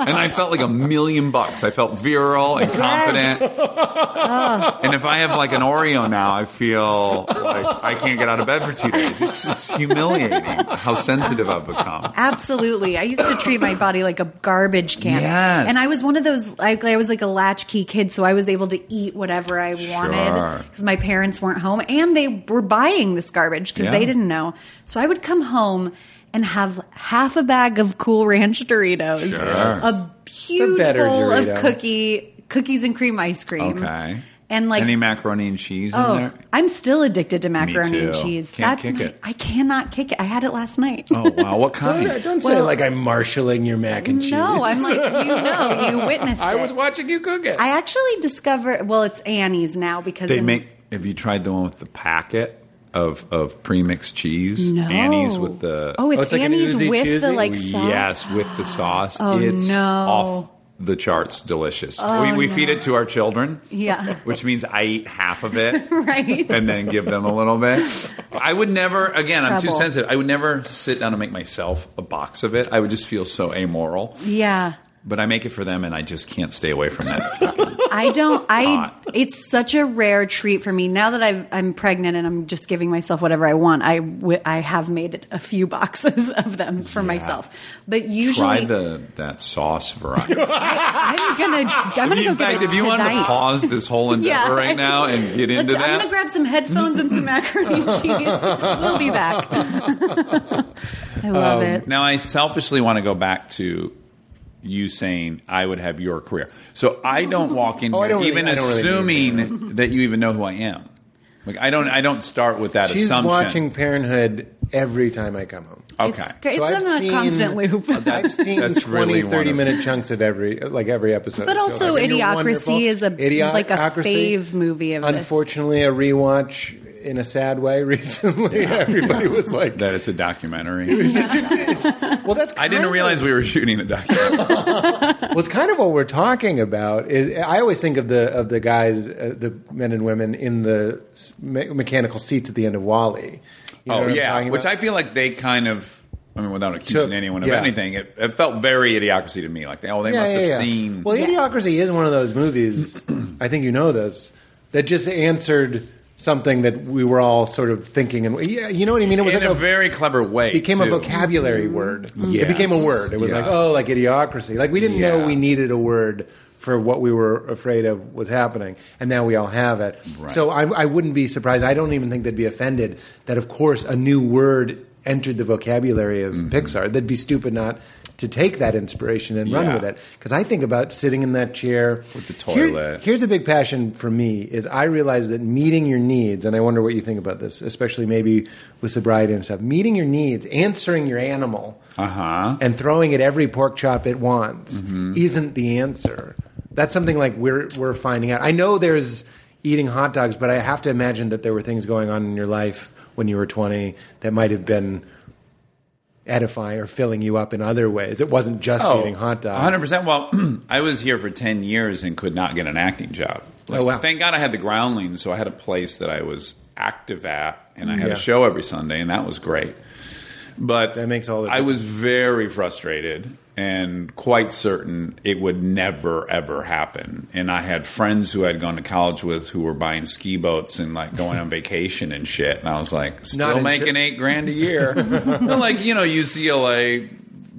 And I felt like a million bucks. I felt virile and confident. And if I have like an Oreo now, I feel like I can't get out of bed for two days. It's, it's humiliating how sensitive I've become. Absolutely. I used to treat my body like a garbage can. Yes. And I was one of those, I, I was like a latchkey kid, so I was able to eat whatever I wanted because my parents weren't home and they were buying this garbage because Yeah. they didn't know. So I would come home and have half a bag of Cool Ranch Doritos, Sure. a huge bowl Dorito. of cookie, cookies and cream ice cream. Okay. And like, Any macaroni and cheese in Oh, there? I'm still addicted to macaroni and too. cheese. Can't That's kick my, it. I cannot kick it. I had it last night. Oh wow, what Don't, kind? don't say Well- like I'm marshaling your mac and cheese. No, I'm like, you know, you witnessed I it. was watching you cook it. I actually discovered. Well, it's Annie's now because They in- make. Have you tried the one with the packet of of premixed cheese? no Annie's with the oh, it's, oh, it's like an Annie's Uzi with the like sauce. yes with the sauce. Oh, it's no. off the charts, delicious. Oh, we we feed it to our children. Yeah. which means I eat half of it. right. and then give them a little bit. I would never, again, I'm too sensitive. I would never sit down and make myself a box of it. I would just feel so amoral. Yeah. But I make it for them, and I just can't stay away from that. I don't. I. Hot. It's such a rare treat for me now that I've, I'm pregnant and I'm just giving myself whatever I want. I w- I have made a few boxes of them for myself, but usually Try the that sauce variety. I'm gonna I'm gonna go fact, get it if you want to pause this whole endeavor Yeah. right now and get into Let's- I'm gonna grab some headphones and some macaroni and cheese. We'll be back. I love um, it. Now, I selfishly want to go back to you saying I would have your career. So I don't walk in Oh, I here don't really- even I don't really assuming that you even know who I am. Like I don't. I don't start with that She's assumption. watching Parenthood every time I come home. Okay. It's, it's So I've on a seen- constant loop. I've seen that's 20, really one 30 of- minute chunks of every, like every episode. But also like, Idiocracy is a- like a fave movie of this. Unfortunately, a rewatch in a sad way recently. Everybody was like, that it's a documentary. well, that's I didn't kind realize of- we were shooting a documentary. Well, it's kind of what we're talking about. Is I always think of the of the guys, uh, the men and women in the me- mechanical seats at the end of WALL-E. You know oh yeah, which? I feel like they kind of. I mean, without accusing Took- anyone of yeah. anything, it, it felt very idiocracy to me. Like, oh, they Yeah, must yeah, have yeah. seen. Well, Yes. Idiocracy is one of those movies. I think you know this that just answered something that we were all sort of thinking, and yeah, you know what I mean. It was in like a very clever way. became a vocabulary word. Yes. It became a word. It was Yeah. like, oh, like idiocracy. Like we didn't Yeah. know we needed a word for what we were afraid of was happening, and now we all have it. Right. So I, I wouldn't be surprised. I don't even think they'd be offended that, of course, a new word entered the vocabulary of mm-hmm. Pixar. They'd be stupid not to take that inspiration and run Yeah. with it. Because I think about sitting in that chair With the Here- toilet. here's a big passion for me: is I realize that meeting your needs, and I wonder what you think about this, especially maybe with sobriety and stuff. Meeting your needs, answering your animal, Uh huh. and throwing it every pork chop it wants Mm-hmm. isn't the answer. That's something like we're we're finding out. I know there's eating hot dogs, but I have to imagine that there were things going on in your life when you were 20 that might have been edifying or filling you up in other ways. It wasn't just oh, eating hot dogs. 100%. Well, I was here for 10 years and could not get an acting job. Oh, like, Oh, wow. Thank God I had the groundlings, so I had a place that I was active at, and I had Yeah. a show every Sunday, and that was great. But That makes all the I was very frustrated and quite certain it would never ever happen. And I had friends who I'd gone to college with who were buying ski boats and like going on vacation and shit. And I was like, still in making shit. eight grand a year. Like you know, UCLA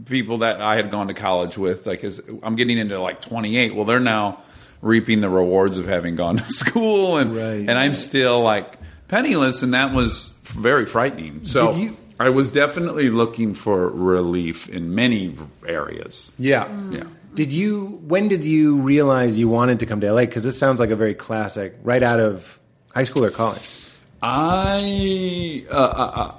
people that I had gone to college with, like, as I'm getting into like 28. Well, they're now reaping the rewards of having gone to school, and Right. and I'm still like penniless, and that was very frightening. So Did you- I was definitely looking for relief in many areas. Yeah. Yeah. Did you? When did you realize you wanted to come to LA? Because this sounds like a very classic, right out of high school or college. I, uh, uh, uh,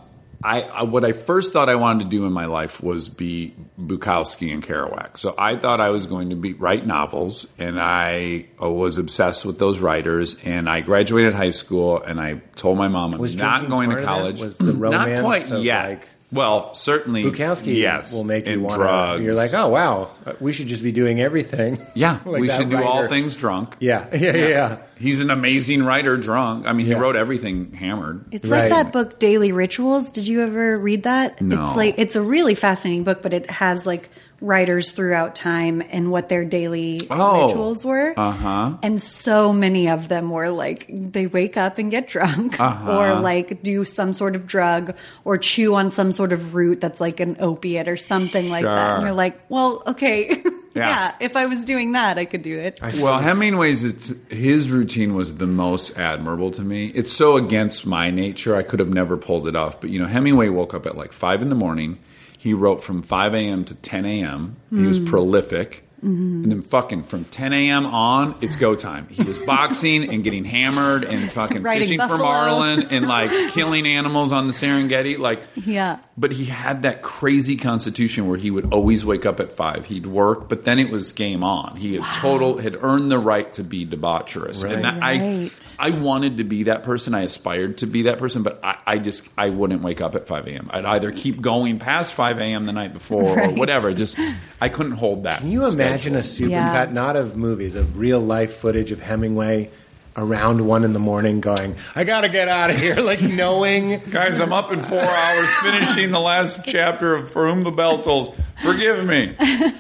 I, I, what I first thought I wanted to do in my life was be Bukowski and Kerouac. So I thought I was going to be write novels, and I uh, was obsessed with those writers. And I graduated high school, and I told my mom I'm Was not going to college. Was the not romance quite of, yet. like- well, certainly Bukowski yes, will make you want drugs. to. You're like, oh wow, we should just be doing everything. yeah, Like we that should do all things drunk. Yeah, yeah, yeah. yeah. He's an amazing writer, drunk. I mean, he Yeah. wrote everything hammered. It's Right. like that book Daily Rituals. Did you ever read that? No. It's like it's a really fascinating book, but it has like writers throughout time and what their daily Oh. rituals were. Uh-huh. And so many of them were like they wake up and get drunk Uh-huh. or like do some sort of drug or chew on some sort of root that's like an opiate or something like that. And you're like, well, okay. Yeah. yeah, if I was doing that, I could do it. Well, Hemingway's it's- his routine was the most admirable to me. It's so against my nature; I could have never pulled it off. But you know, Hemingway woke up at like five in the morning. He wrote from five a.m. to ten a.m. He was hmm. prolific. Mm-hmm. And then fucking from 10 a.m. on, it's go time. He was boxing and getting hammered and fucking Riding fishing for marlin and like killing animals on the Serengeti. Like, Yeah. but he had that crazy constitution where he would always wake up at five. He'd work, but then it was game on. He had total had earned the right to be debaucherous, and that, Right. I I wanted to be that person. I aspired to be that person, but I, I just I wouldn't wake up at five a.m. I'd either keep going past five a.m. the night before or whatever. Just I couldn't hold that. Can you imagine a super Yeah. cut, not of movies, of real life footage of Hemingway around one in the morning going, I gotta get out of here, like knowing. Guys, I'm up in four hours finishing the last chapter of For Whom the Bell Tolls. Forgive me.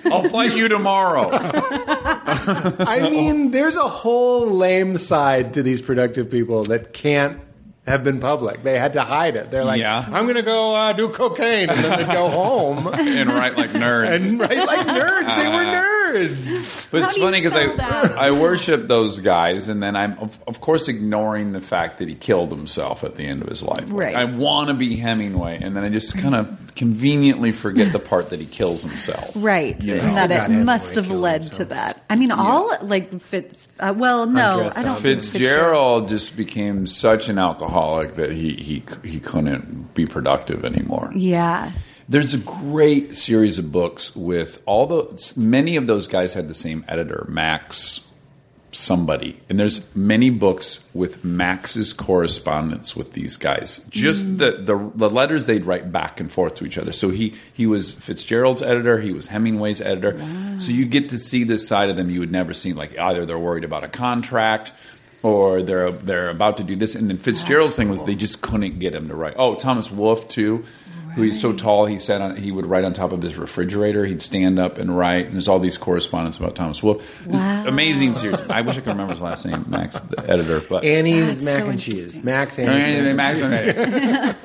I'll fight you tomorrow. I mean, there's a whole lame side to these productive people that can't have been public. They had to hide it. They're like, Yeah. I'm gonna go uh, do cocaine, and then they go home and write like nerds. and write like nerds. They were nerds. But How it's funny because I that? I worship those guys, and then I'm of, of course ignoring the fact that he killed himself at the end of his life. Like, Right. I want to be Hemingway, and then I just kind of conveniently forget the part that he kills himself. Right, You know. and that it Hemingway must have led himself. to that. I mean, all like Fitz. Uh, well, no, Undressed I don't. on think Fitzgerald just became such an alcoholic that he he he couldn't be productive anymore. Yeah, There's a great series of books with all the many of those guys had the same editor, Max somebody. And there's many books with Max's correspondence with these guys. Just mm. the, the the letters they'd write back and forth to each other. So he he was Fitzgerald's editor, he was Hemingway's editor. So you get to see this side of them you would never see like either they're worried about a contract or they're they're about to do this and then Fitzgerald's thing was they just couldn't get him to write. Oh, Thomas Wolfe too. Who he's so tall, he sat on. He would write on top of his refrigerator. He'd stand up and write. and There's all these correspondence about Thomas Wolfe. Wow. Amazing series. I wish I could remember his last name, Max, the editor. But Annie's That's mac so and cheese. Max Annie's mac and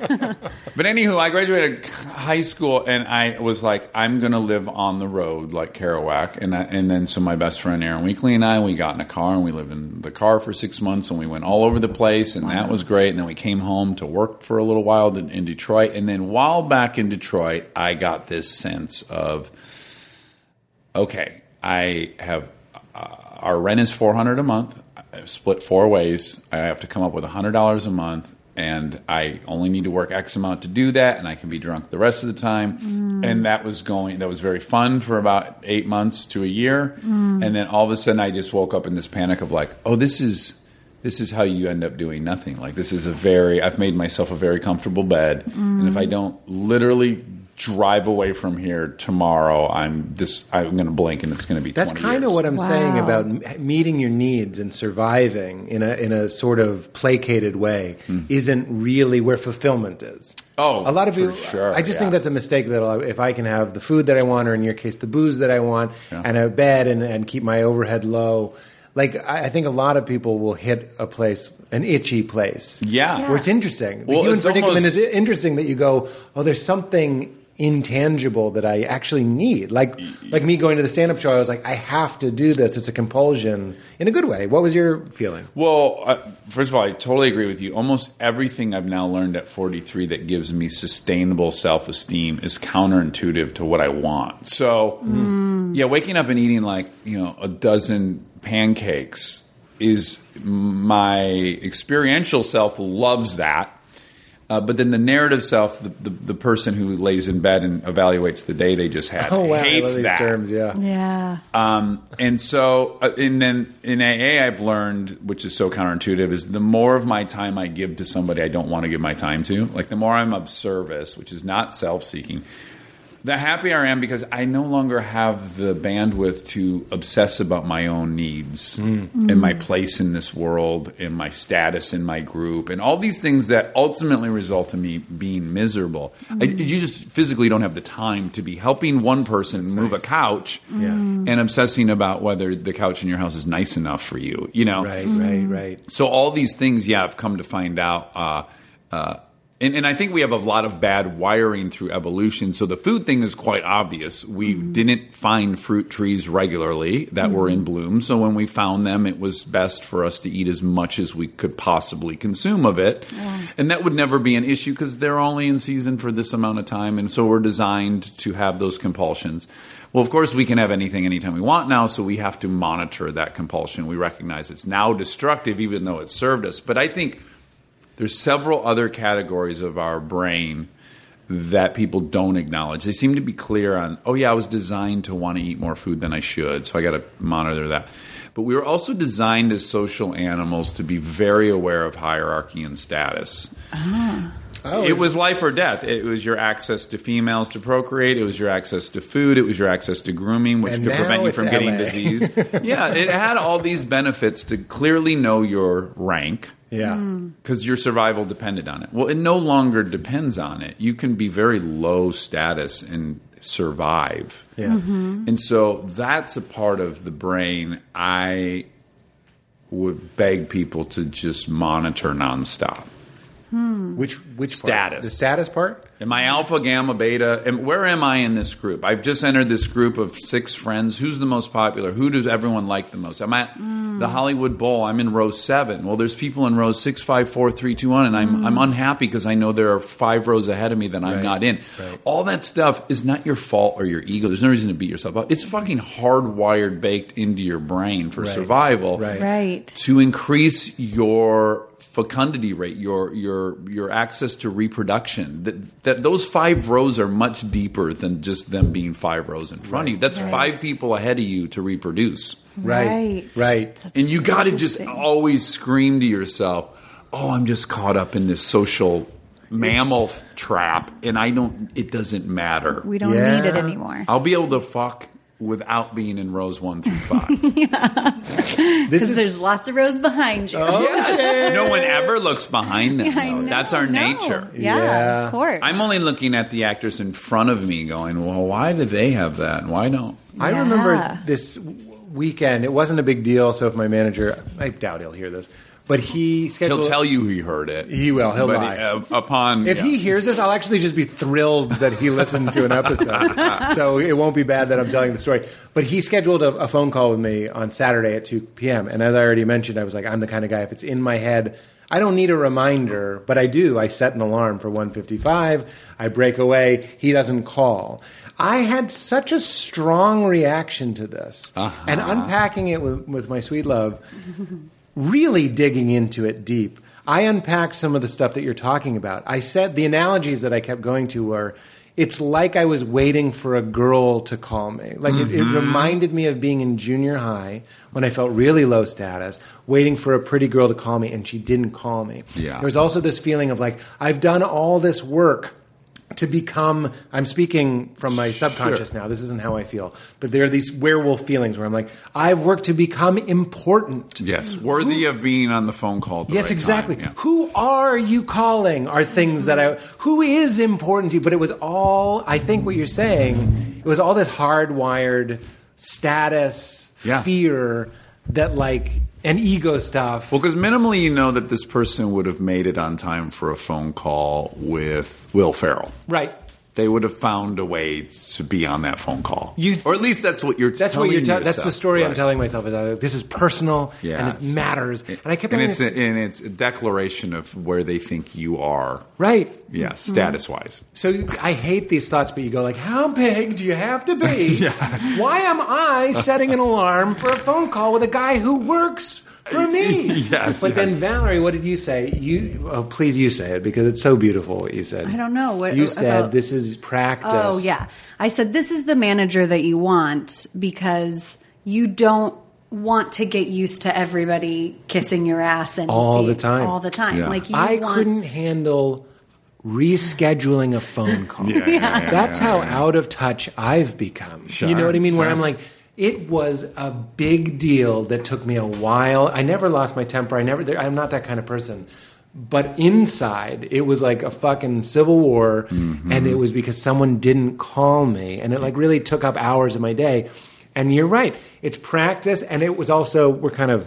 cheese. Max- but anywho, I graduated high school and I was like, I'm going to live on the road like Kerouac. And I, and then so my best friend Aaron Weekly and I, we got in a car and we lived in the car for six months and we went all over the place and that was great. And then we came home to work for a little while in, in Detroit. And then while back in Detroit, I got this sense of, okay, I have uh, our rent is four hundred a month, I've split four ways. I have to come up with hundred dollars a month, and I only need to work X amount to do that, and I can be drunk the rest of the time. Mm. And that was going. That was very fun for about eight months to a year, mm. and then all of a sudden, I just woke up in this panic of like, oh, this is. This is how you end up doing nothing. Like this is a very I've made myself a very comfortable bed, mm. and if I don't literally drive away from here tomorrow, I'm this I'm going to blink and it's going to be. That's 20 kind of what I'm saying about meeting your needs and surviving in a in a sort of placated way hmm. isn't really where fulfillment is. Oh, a lot of for people. sure, I just yeah. think that's a mistake. That a lot- if I can have the food that I want, or in your case, the booze that I want, Yeah. and a bed, and, and keep my overhead low. Like I, I think a lot of people will hit a place, an itchy place. Yeah. where it's interesting. The Well, human it's predicament almost- is interesting that you go, oh, there's something intangible that I actually need. Like like me going to the stand up show, I was like, I have to do this. It's a compulsion in a good way. What was your feeling? Well, uh, first of all, I totally agree with you. Almost everything I've now learned at 43 that gives me sustainable self esteem is counterintuitive to what I want. So, yeah, waking up and eating like, you know, a dozen pancakes is my experiential self loves that. Uh, but then the narrative self, the, the, the person who lays in bed and evaluates the day they just had, Oh wow, I hates love these that. terms. Yeah. Yeah. Um, and so, uh, and then in AA, I've learned, which is so counterintuitive, is the more of my time I give to somebody I don't want to give my time to, like the more I'm of service, which is not self seeking, the happier I am because I no longer have the bandwidth to obsess about my own needs hmm. and my hmm. place in this world and my status in my group and all these things that ultimately result in me being miserable. I, hmm. you just physically don't have the time to be helping one person move a couch Yeah. and obsessing about whether the couch in your house is nice enough for you. You know, Right, right, right. so all these things, yeah, I've come to find out. Uh, uh, and, and I think we have a lot of bad wiring through evolution. So the food thing is quite obvious. We mm-hmm. didn't find fruit trees regularly that were in mm-hmm. bloom. So when we found them, it was best for us to eat as much as we could possibly consume of it. And that would never be an issue because they're only in season for this amount of time. And so we're designed to have those compulsions. Well, of course, we can have anything anytime we want now, so we have to monitor that compulsion. We recognize it's now destructive, even though it served us. But I think there's several other categories of our brain that people don't acknowledge. They seem to be clear on, oh, yeah, I was designed to want to eat more food than I should, so I got to monitor that. But we were also designed as social animals to be very aware of hierarchy and status. Oh, it was life or death. It was your access to females to procreate. It was your access to food. It was your access to grooming, which And could prevent you from getting disease. yeah, it had all these benefits to clearly know your rank Yeah. Mm. because your survival depended on it. Well, it no longer depends on it. You can be very low status and survive. Yeah. Mm-hmm. And so that's a part of the brain I would beg people to just monitor nonstop. Hmm. Which which part? Status. The status part? Am I alpha, gamma, beta? And where am I in this group? I've just entered this group of six friends. Who's the most popular? Who does everyone like the most? I'm at hmm. the Hollywood Bowl. I'm in row seven. Well, there's people in rows six, five, four, three, two, one, and I'm hmm. I'm unhappy because I know there are five rows ahead of me that I'm Right. not in. Right. All that stuff is not your fault or your ego. There's no reason to beat yourself up. It's fucking hardwired, baked into your brain for Right. survival Right. Right. to increase your fecundity rate, your your your access to reproduction. That that those five rows are much deeper than just them being five rows in front of you. That's Right. five people ahead of you to reproduce. Right. Right. Right. That's And you got to just always scream to yourself, "Oh, I'm just caught up in this social mammal trap and I don't it doesn't matter. We don't Yeah. need it anymore. I'll be able to fuck without being in rows 1 through 5." Because is there's lots of rows behind you. Oh, no one ever looks behind them. I though. know, That's our no. nature. Yeah, Yeah. of course. I'm only looking at the actors in front of me going, well, why do they have that and why don't? I remember this weekend. It wasn't a big deal. So if my manager, I doubt he'll hear this, but he scheduled. He'll tell you he heard it. He will. He'll but lie. uh, upon If yeah. he hears this, I'll actually just be thrilled that he listened to an episode. so it won't be bad that I'm telling the story. But he scheduled a, a phone call with me on Saturday at 2 p.m. And as I already mentioned, I was like, I'm the kind of guy, if it's in my head, I don't need a reminder, but I do. I set an alarm for 155. I break away. He doesn't call. I had such a strong reaction to this. And unpacking it with, with my sweet love, really digging into it deep. I unpacked some of the stuff that you're talking about. I said the analogies that I kept going to were it's like I was waiting for a girl to call me. Like it, it mm-hmm. reminded me of being in junior high when I felt really low status, waiting for a pretty girl to call me, and she didn't call me. Yeah. There was also this feeling of like, I've done all this work to become I'm speaking from my subconscious now. This isn't how I feel. But there are these werewolf feelings where I'm like, I've worked to become important. yes, worthy of being on the phone call. The Yes, right exactly. yeah. Who are you calling? Are things that I who is important to you? But it was all I think what you're saying. It was all this hardwired status Yeah. fear that like and ego stuff. Well, because minimally you know that this person would have made it on time for a phone call with Will Ferrell. right. They would have found a way to be on that phone call. You- or at least that's what you're. That's what you're. telling Te- that's the story I'm telling myself. Is that this is personal Yeah, and it matters. And I kept and it's this- a, and it's a declaration of where they think you are. right. Yeah, mm-hmm. status wise. So you- I hate these thoughts, but you go like, "How big do you have to be? Why am I setting an alarm for a phone call with a guy who works for me?" Yes, But then. Valerie, what did you say? You oh, please, you say it because it's so beautiful. What you said. I don't know. What- you said. about- this is practice. Oh, yeah. I said, this is the manager that you want because you don't want to get used to everybody kissing your ass and All the time. All the time. Yeah. Like you I want, couldn't handle rescheduling a phone call. Yeah, yeah, yeah, That's how out of touch I've become. Sure, you know what I mean? Where sure. I'm like, it was a big deal that took me a while. I never lost my temper. I never. I'm not that kind of person. But inside, it was like a fucking civil war, Mm-hmm. and it was because someone didn't call me, and it like really took up hours of my day. And you're right, it's practice, and it was also we're kind of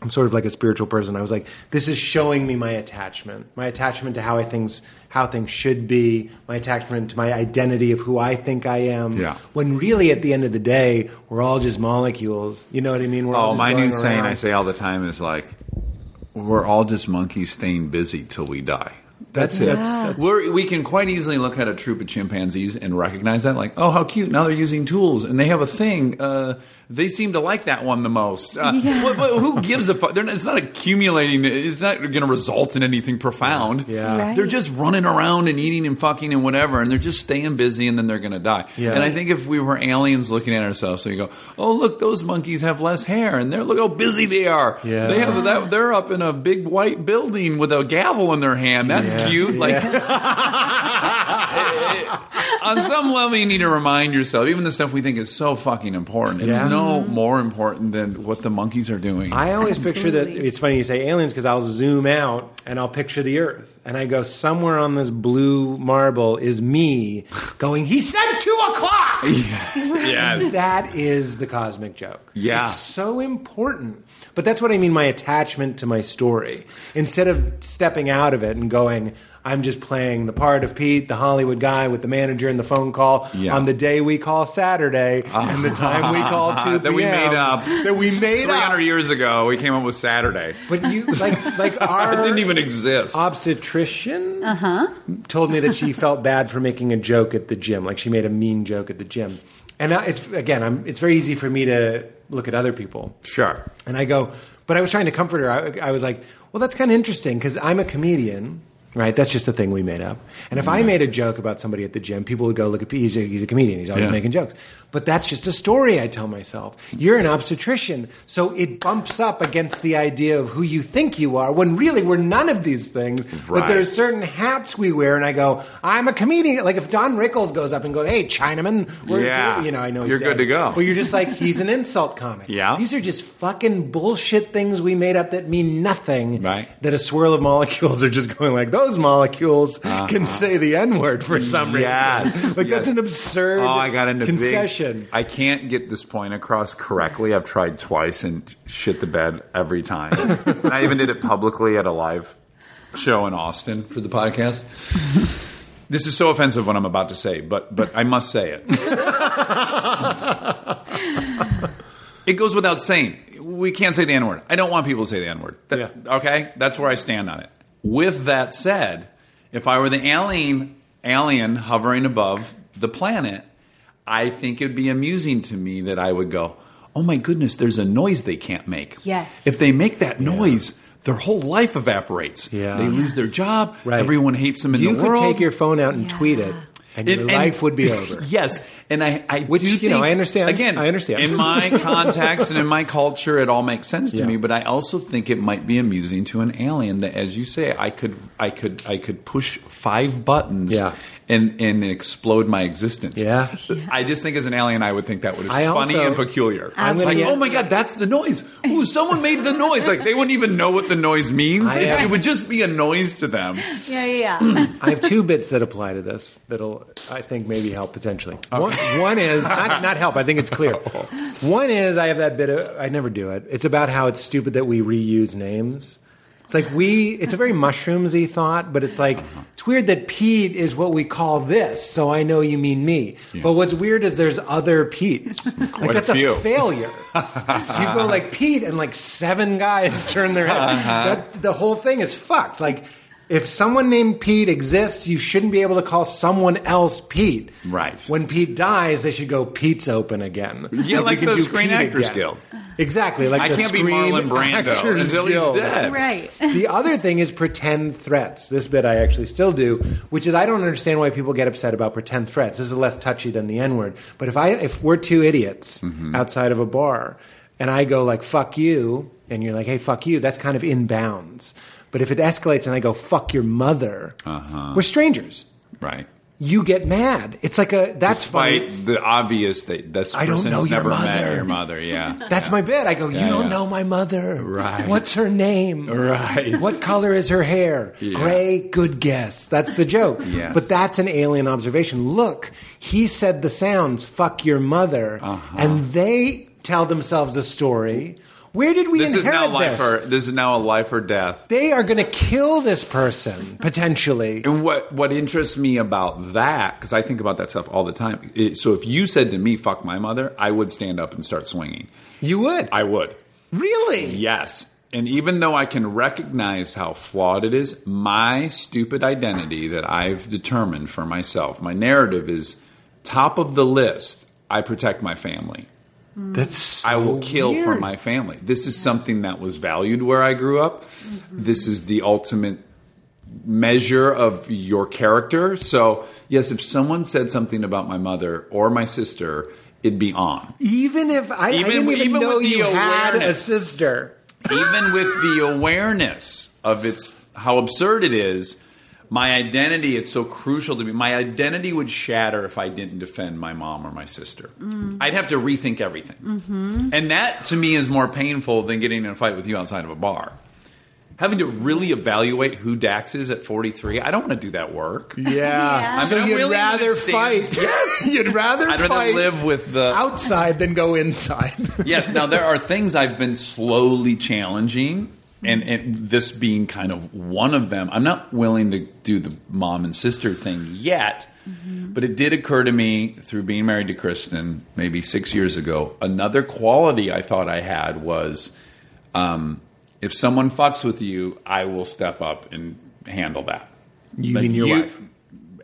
I'm sort of like a spiritual person. I was like, this is showing me my attachment, my attachment to how I things how things should be, my attachment to my identity of who I think I am. Yeah. When really, at the end of the day, we're all just molecules. You know what I mean? We're all Oh, just my going new saying. I say all the time is like, we're all just monkeys staying busy till we die. That's, That's- it. that's- that's- We're, we can quite easily look at a troop of chimpanzees and recognize that, like, oh, how cute! Now they're using tools and they have a thing. Uh, they seem to like that one the most. Uh, what- what- who gives a fuck? They're not- It's not accumulating. It's not going to result in anything profound. Yeah. Right. They're just running around and eating and fucking and whatever, and they're just staying busy, and then they're going to die. Yeah. And I think if we were aliens looking at ourselves, so you go, oh look, those monkeys have less hair, and they're look how busy they are. Yeah. They have that. They're up in a big white building with a gavel in their hand. That's Yeah. cute. Like. on some level, you need to remind yourself, even the stuff we think is so fucking important, it's Yeah. no more important than what the monkeys are doing. I always picture that. It's funny you say aliens because I'll zoom out and I'll picture the Earth, and I go somewhere on this blue marble is me going. He said two o'clock. yeah. That is the cosmic joke. Yeah. It's so important. But that's what I mean my attachment to my story. Instead of stepping out of it and going, I'm just playing the part of Pete, the Hollywood guy with the manager and the phone call Yeah. on the day we call Saturday and the time we call 2 that we made up. That we made 300 up. years ago, we came up with Saturday. But you, like, like our. It didn't even exist. obstetrician uh-huh. told me that she felt bad for making a joke at the gym like she made a mean joke at the gym and I- it's again I'm, it's very easy for me to look at other people Sure. and i go but i was trying to comfort her i, I was like well that's kind of interesting because i'm a comedian right that's just a thing we made up and if i made a joke about somebody at the gym people would go look at he's a, he's a comedian he's always Yeah. making jokes but that's just a story i tell myself you're an obstetrician so it bumps up against the idea of who you think you are when really we're none of these things but Right. there's certain hats we wear and i go i'm a comedian like if don rickles goes up and goes hey chinaman we're Yeah. you know i know he's You're good to go. but you're just like he's an insult comic Yeah. these are just fucking bullshit things we made up that mean nothing Right. that a swirl of molecules are just going like those molecules can say the n-word for some Uh-huh. Yes. reason like that's an absurd Oh, I got into concession Big, I can't get this point across correctly. I've tried twice and shit the bed every time. and I even did it publicly at a live show in Austin for the podcast. This is so offensive what I'm about to say, but but I must say it. it goes without saying. We can't say the N word. I don't want people to say the N word. Yeah. Okay, that's where I stand on it. With that said, if I were the alien alien hovering above the planet, I think it'd be amusing to me that I would go, "Oh my goodness, there's a noise they can't make." Yes. If they make that noise, their whole life evaporates. Yeah. They lose their job. Right. Everyone hates them in you the could world. take your phone out and Yeah. tweet it and your And- and- life would be over Yes, and I, I Which, you know, I understand. Again, I understand. in my context and in my culture, it all makes sense to Yeah. me. But I also think it might be amusing to an alien that, as you say, I could, I could, I could push five buttons. Yeah. And, and explode my existence. Yeah. I just think as an alien, I would think that would be I funny also- and peculiar. I'm like, get- oh my god, that's the noise. Ooh, someone made the noise. Like they wouldn't even know what the noise means. It, have- uh, it would just be a noise to them. Yeah, yeah, yeah. I have two bits that apply to this that'll, I think, maybe help potentially. One, one is not, not help. I think it's clear. Oh. One is I have that bit. Of, I never do it. It's about how it's stupid that we reuse names. It's like we, it's a very mushroomsy thought, but it's like, it's weird that Pete is what we call this, so I know you mean me. But what's weird is there's other Petes. like a that's a, few. failure. you go like Pete and like seven guys turn their head. Uh-huh. That, the whole thing is fucked. Like, if someone named Pete exists, you shouldn't be able to call someone else Pete. Right. When Pete dies, they should go Pete's open again. Yeah, like can the Screen Pete Actors again. Guild. Exactly. Like I the can't be Screen Marlon Brando Actors until he's dead. Right. The other thing is pretend threats. This bit I actually still do, which is I don't understand why people get upset about pretend threats. This is less touchy than the N word. But if I if we're two idiots Mm-hmm. outside of a bar and I go like fuck you and you're like hey fuck you, that's kind of in bounds. But if it escalates and I go fuck your mother, Uh-huh. we're strangers. Right. You get mad. It's like a that's Despite funny. the obvious that this I don't know your never met mother. your mother. Yeah. That's my bit. I go, you don't yeah. know my mother. Right. What's her name? Right. What color is her hair? Yeah. Gray. Good guess. That's the joke. Yes. But that's an alien observation. Look, he said the sounds, fuck your mother. Uh-huh. And they tell themselves a story. Where did we This is inherit now life this? or this is now a life or death. They are going to kill this person, potentially. And what what interests me about that, because I think about that stuff all the time. it- so if you said to me, "Fuck my mother," I would stand up and start swinging. You would. I would. really? Yes. And even though I can recognize how flawed it is, my stupid identity that I've determined for myself, my narrative is top of the list. I protect my family. That's so I will kill for my family. This is something that was valued where I grew up. Mm-hmm. This is the ultimate measure of your character. So, yes, if someone said something about my mother or my sister, it'd be on. Even if I, Even- I didn't even, even know with the you had a sister. Even with the awareness of its how absurd it is, my identity it's so crucial to me. My identity would shatter if I didn't defend my mom or my sister. Mm. I'd have to rethink everything. Mm-hmm. And that to me is more painful than getting in a fight with you outside of a bar. Having to really evaluate who Dax is at 43, I don't want to do that work. Yeah. I So I'm you'd willing rather fight. Yes. You'd rather I'd rather fight live with the outside than go inside. yes. Now there are things I've been slowly challenging, and, and this being kind of one of them. I'm not willing to do the mom and sister thing yet, but it did occur to me through being married to Kristen maybe six years ago. Another quality I thought I had was. Um, if someone fucks with you, I will step up and handle that. You Like, mean your wife?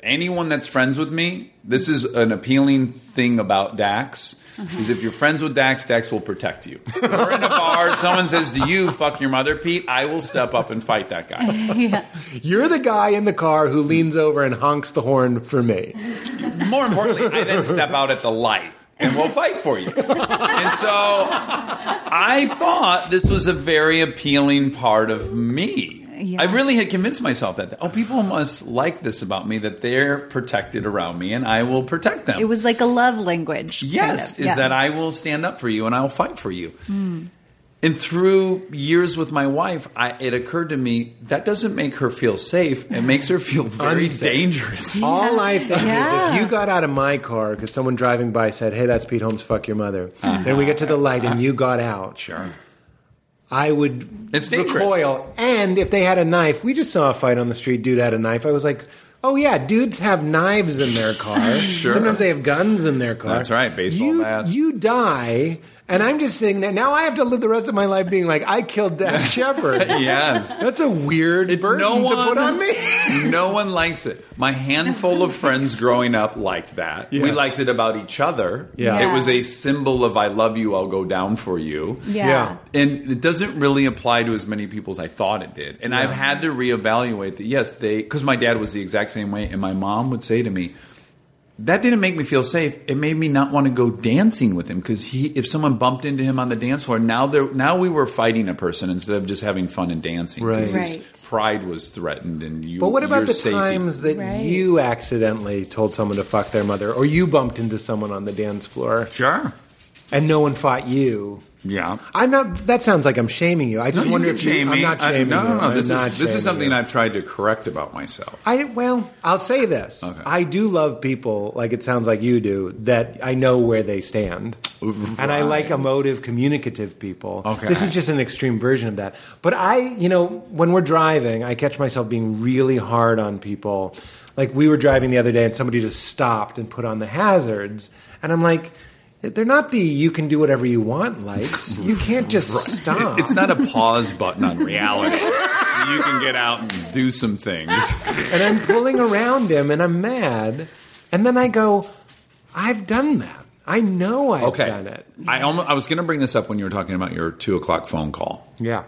Anyone that's friends with me, this is an appealing thing about Dax. Uh-huh. Is if you're friends with Dax, Dax will protect you. If we're in a bar, someone says to you, "Fuck your mother, Pete," I will step up and fight that guy. You're the guy in the car who leans over and honks the horn for me. More importantly, I then step out at the light and we'll fight for you. And so I thought this was a very appealing part of me. Yeah. I really had convinced myself that oh, people must like this about me that they're protected around me, and I will protect them. It was like a love language. kind Yes, of. is Yeah. that I will stand up for you and I will fight for you. And through years with my wife, I, it occurred to me that doesn't make her feel safe. It makes her feel very Unsafe. dangerous. All I think is if you got out of my car because someone driving by said, "Hey, that's Pete Holmes. Fuck your mother," uh-huh. then we get to the light and you got out. Sure. I would It's dangerous. recoil. And if they had a knife, we just saw a fight on the street. Dude had a knife. I was like, oh yeah, dudes have knives in their car. Sure. Sometimes they have guns in their car. That's right, baseball you, bats. You die, and I'm just saying that Now I have to live the rest of my life being like, I killed Dax Shepard. yes. That's a weird burden no one, to put on me. no one likes it. My handful of friends growing up liked that. We liked it about each other. Yeah. Yeah. It was a symbol of I love you, I'll go down for you. Yeah. Yeah. And it doesn't really apply to as many people as I thought it did. And I've had to reevaluate that, yes, they, because my dad was the exact same way, and my mom would say to me, that didn't make me feel safe. It made me not want to go dancing with him because he, if someone bumped into him on the dance floor, now there, now we were fighting a person instead of just having fun and dancing. 'cause Right. his Right. pride was threatened, and you. But what about the safety. times that Right. you accidentally told someone to fuck their mother, or you bumped into someone on the dance floor? Sure. And no one fought you. Yeah. I'm not. That sounds like I'm shaming you. I just No, wonder if you, I'm not I- shaming no, you. no, no. I'm This is this is something you. I've tried to correct about myself. I well, I'll say this. Okay. I do love people like it sounds like you do that I know where they stand, and I like emotive, communicative people. Okay. This is just an extreme version of that. But I, you know, when we're driving, I catch myself being really hard on people. Like we were driving the other day, and somebody just stopped and put on the hazards, and I'm like. They're not the you can do whatever you want lights. You can't just stop. It's not a pause button on reality. so you can get out and do some things. and I'm pulling around him and I'm mad. And then I go, I've done that. I know I've Okay. done it. I almost, I was going to bring this up when you were talking about your two o'clock phone call. Yeah.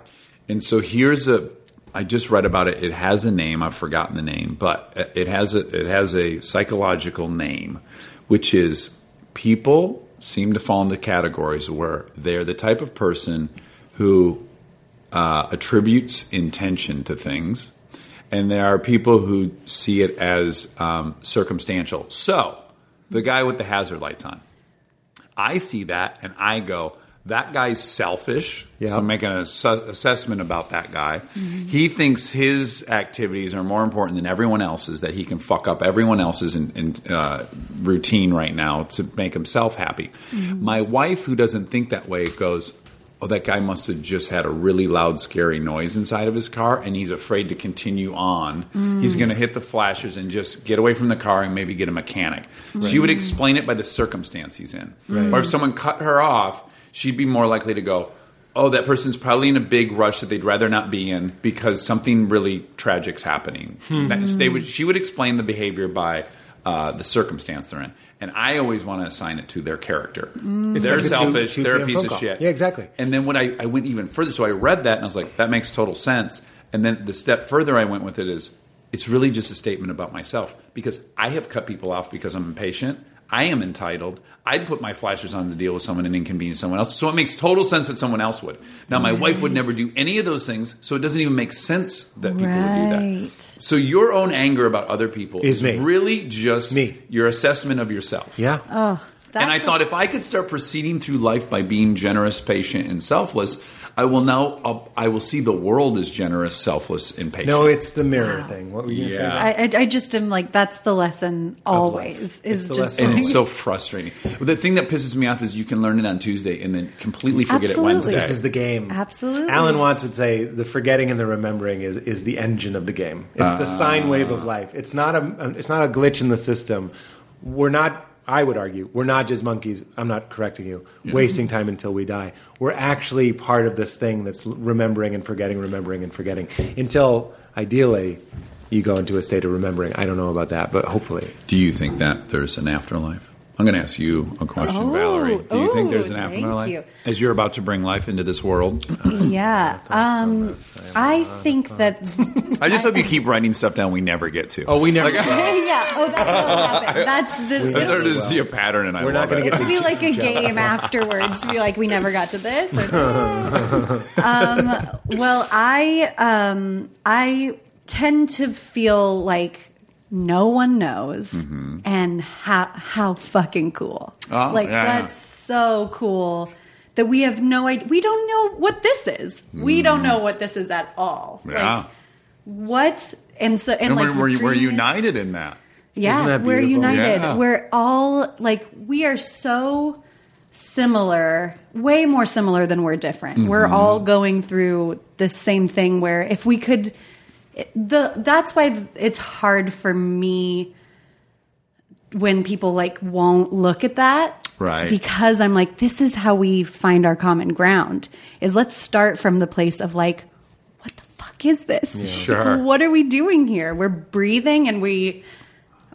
And so here's a. I just read about it. It has a name. I've forgotten the name, but uh, it has a it has a psychological name, which is people seem to fall into categories where they're the type of person who uh, attributes intention to things, and there are people who see it as um, circumstantial. So the guy with the hazard lights on, I see that and I go, that guy's selfish. Yeah. I'm making an ass- assessment about that guy. Mm-hmm. He thinks his activities are more important than everyone else's, that he can fuck up everyone else's in, in, uh, routine right now to make himself happy. Mm-hmm. My wife, who doesn't think that way, goes, Oh, that guy must have just had a really loud, scary noise inside of his car, and he's afraid to continue on. Mm. He's going to hit the flashers and just get away from the car and maybe get a mechanic. She would explain it by the circumstance he's in. Or if someone cut her off, she'd be more likely to go, Oh, that person's probably in a big rush that they'd rather not be in because something really tragic's happening. That- They would, she would explain the behavior by uh, the circumstance they're in. And I always want to assign it to their character. They're like selfish. 2 they're a piece of call. shit. Yeah, exactly. And then when I, I went even further, so I read that and I was like, that makes total sense. And then the step further I went with it is, it's really just a statement about myself because I have cut people off because I'm impatient. I am entitled. I'd put my flashers on to deal with someone and inconvenience someone else. So it makes total sense that someone else would. Now, my wife would never do any of those things, so it doesn't even make sense that people would do that. So your own anger about other people Is is, me. really just Me. your assessment of yourself. Yeah. Oh, that's And I a- thought if I could start proceeding through life by being generous, patient, and selfless, I will now I'll, I will see the world as generous, selfless, and patient. No, it's the mirror thing. What were you going to say? Yeah. about- I, I, I just am like that's the lesson always is the just and like, it's so frustrating. The thing that pisses me off is you can learn it on Tuesday and then completely forget Absolutely. it Wednesday. This is the game. Absolutely. Alan Watts would say the forgetting and the remembering is, is the engine of the game. It's the sine ah. wave of life. It's not a it's not a glitch in the system. We're not. I would argue we're not just monkeys. I'm not correcting you. Wasting time until we die. We're actually part of this thing that's remembering and forgetting, remembering and forgetting until ideally you go into a state of remembering. I don't know about that, but hopefully. Do you think that there's an afterlife? I'm going to ask you a question, Oh, Valerie. Do you think oh, there's an afterlife you. as you're about to bring life into this world? yeah. Um, I think that I just hope you keep writing stuff down we never get to. Oh, we never. yeah. Oh, that will happen. That's the. I started to see a pattern, and I We're not going to get It'd to be like a game afterwards to be like, we never got to this. This. um, well, I um, I tend to feel like no one knows, and how how fucking cool. Oh, like yeah, that's so cool that we have no idea. We don't know what this is. We don't know what this is at all. Yeah. Like, what? And so and, And like we're, we're, the is- united in that. yeah, Isn't that we're united. Yeah. We're all like we are so similar, way more similar than we're different. Mm-hmm. We're all going through the same thing where if we could it- the that's why it's hard for me when people like won't look at that Right. because i'm like this is how we find our common ground is let's start from the place of like what the fuck is this Like, Sure. what are we doing here we're breathing and we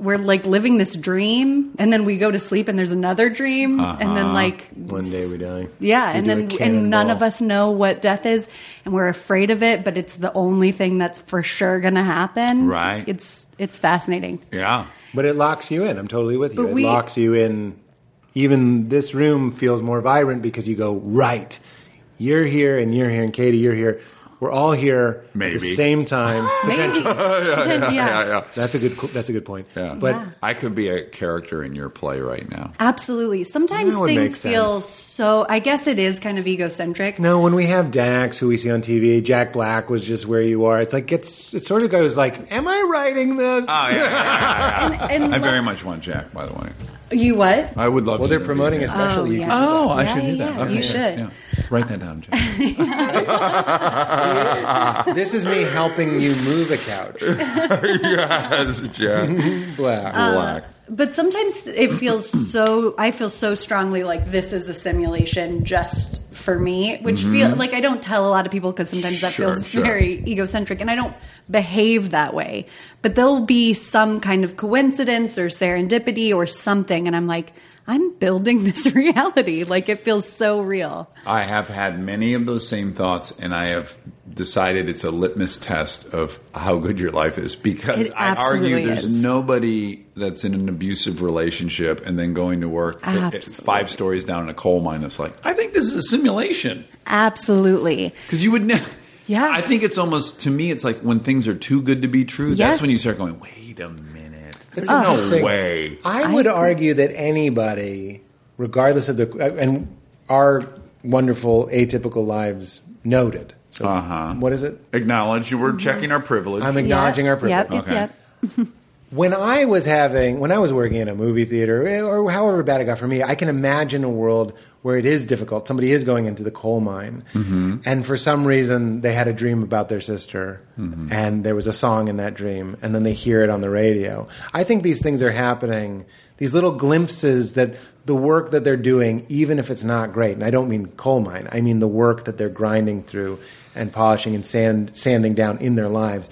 we're like living this dream and then we go to sleep and there's another dream and then uh-huh. like One day we die. yeah, We and do a then and none of us know what death is, and we're afraid of it. But it's the only thing that's for sure going to happen. Right. It's it's fascinating. Yeah. But it locks you in. I'm totally with you. But it we- locks you in. Even this room feels more vibrant because you go right. You're here, and you're here, and Katie, you're here. We're all here at the same time. Potentially. Pretend- yeah. yeah. That's a good. That's a good point. Yeah. But Yeah. I could be a character in your play right now. Absolutely. Sometimes That would things feel so. I guess it is kind of egocentric. no, when we have Dax, who we see on TV, Jack Black was just where you are. It's like it's it sort of goes like, "Am I writing this?" Oh, yeah, yeah, yeah, yeah. And, and I very much want Jack, by the way. You what? I would love Well, to they're interview promoting a special. Oh, you yeah. can- Oh, I Yeah, should do that. yeah. Okay, You should. yeah. Write that down, Jack. this is me helping you move a couch. yes, Jack. Black. Black. But sometimes it feels so. I feel so strongly like this is a simulation just for me, which feel like I don't tell a lot of people because sometimes that Mm-hmm. Sure, feels sure. very egocentric, and I don't behave that way. But there'll be some kind of coincidence or serendipity or something, and I'm like, I'm building this reality. Like it feels so real. I have had many of those same thoughts, and I have decided it's a litmus test of how good your life is because It I argue there's is. nobody that's in an abusive relationship and then going to work at- at Absolutely. five stories down in a coal mine that's like, I think this is a simulation. Absolutely. Because you would never. Yeah. I think it's almost, to me, it's like when things are too good to be true, Yeah. that's when you start going, wait a minute. There's Oh. no Interesting. way. I would I- argue that anybody, regardless of the uh, and our wonderful atypical lives noted. So Uh-huh. what is it? Acknowledge you were checking our privilege. I'm acknowledging our privilege. Yep, yep, Okay. yep. When I was having, when I was working in a movie theater, eh, or however bad it got for me, I can imagine a world where it is difficult. Somebody is going into the coal mine, and for some reason they had a dream about their sister, and there was a song in that dream, and then they hear it on the radio. I think these things are happening. These little glimpses that the work that they're doing, even if it's not great, and I don't mean coal mine, I mean the work that they're grinding through and polishing and sand, sanding down in their lives,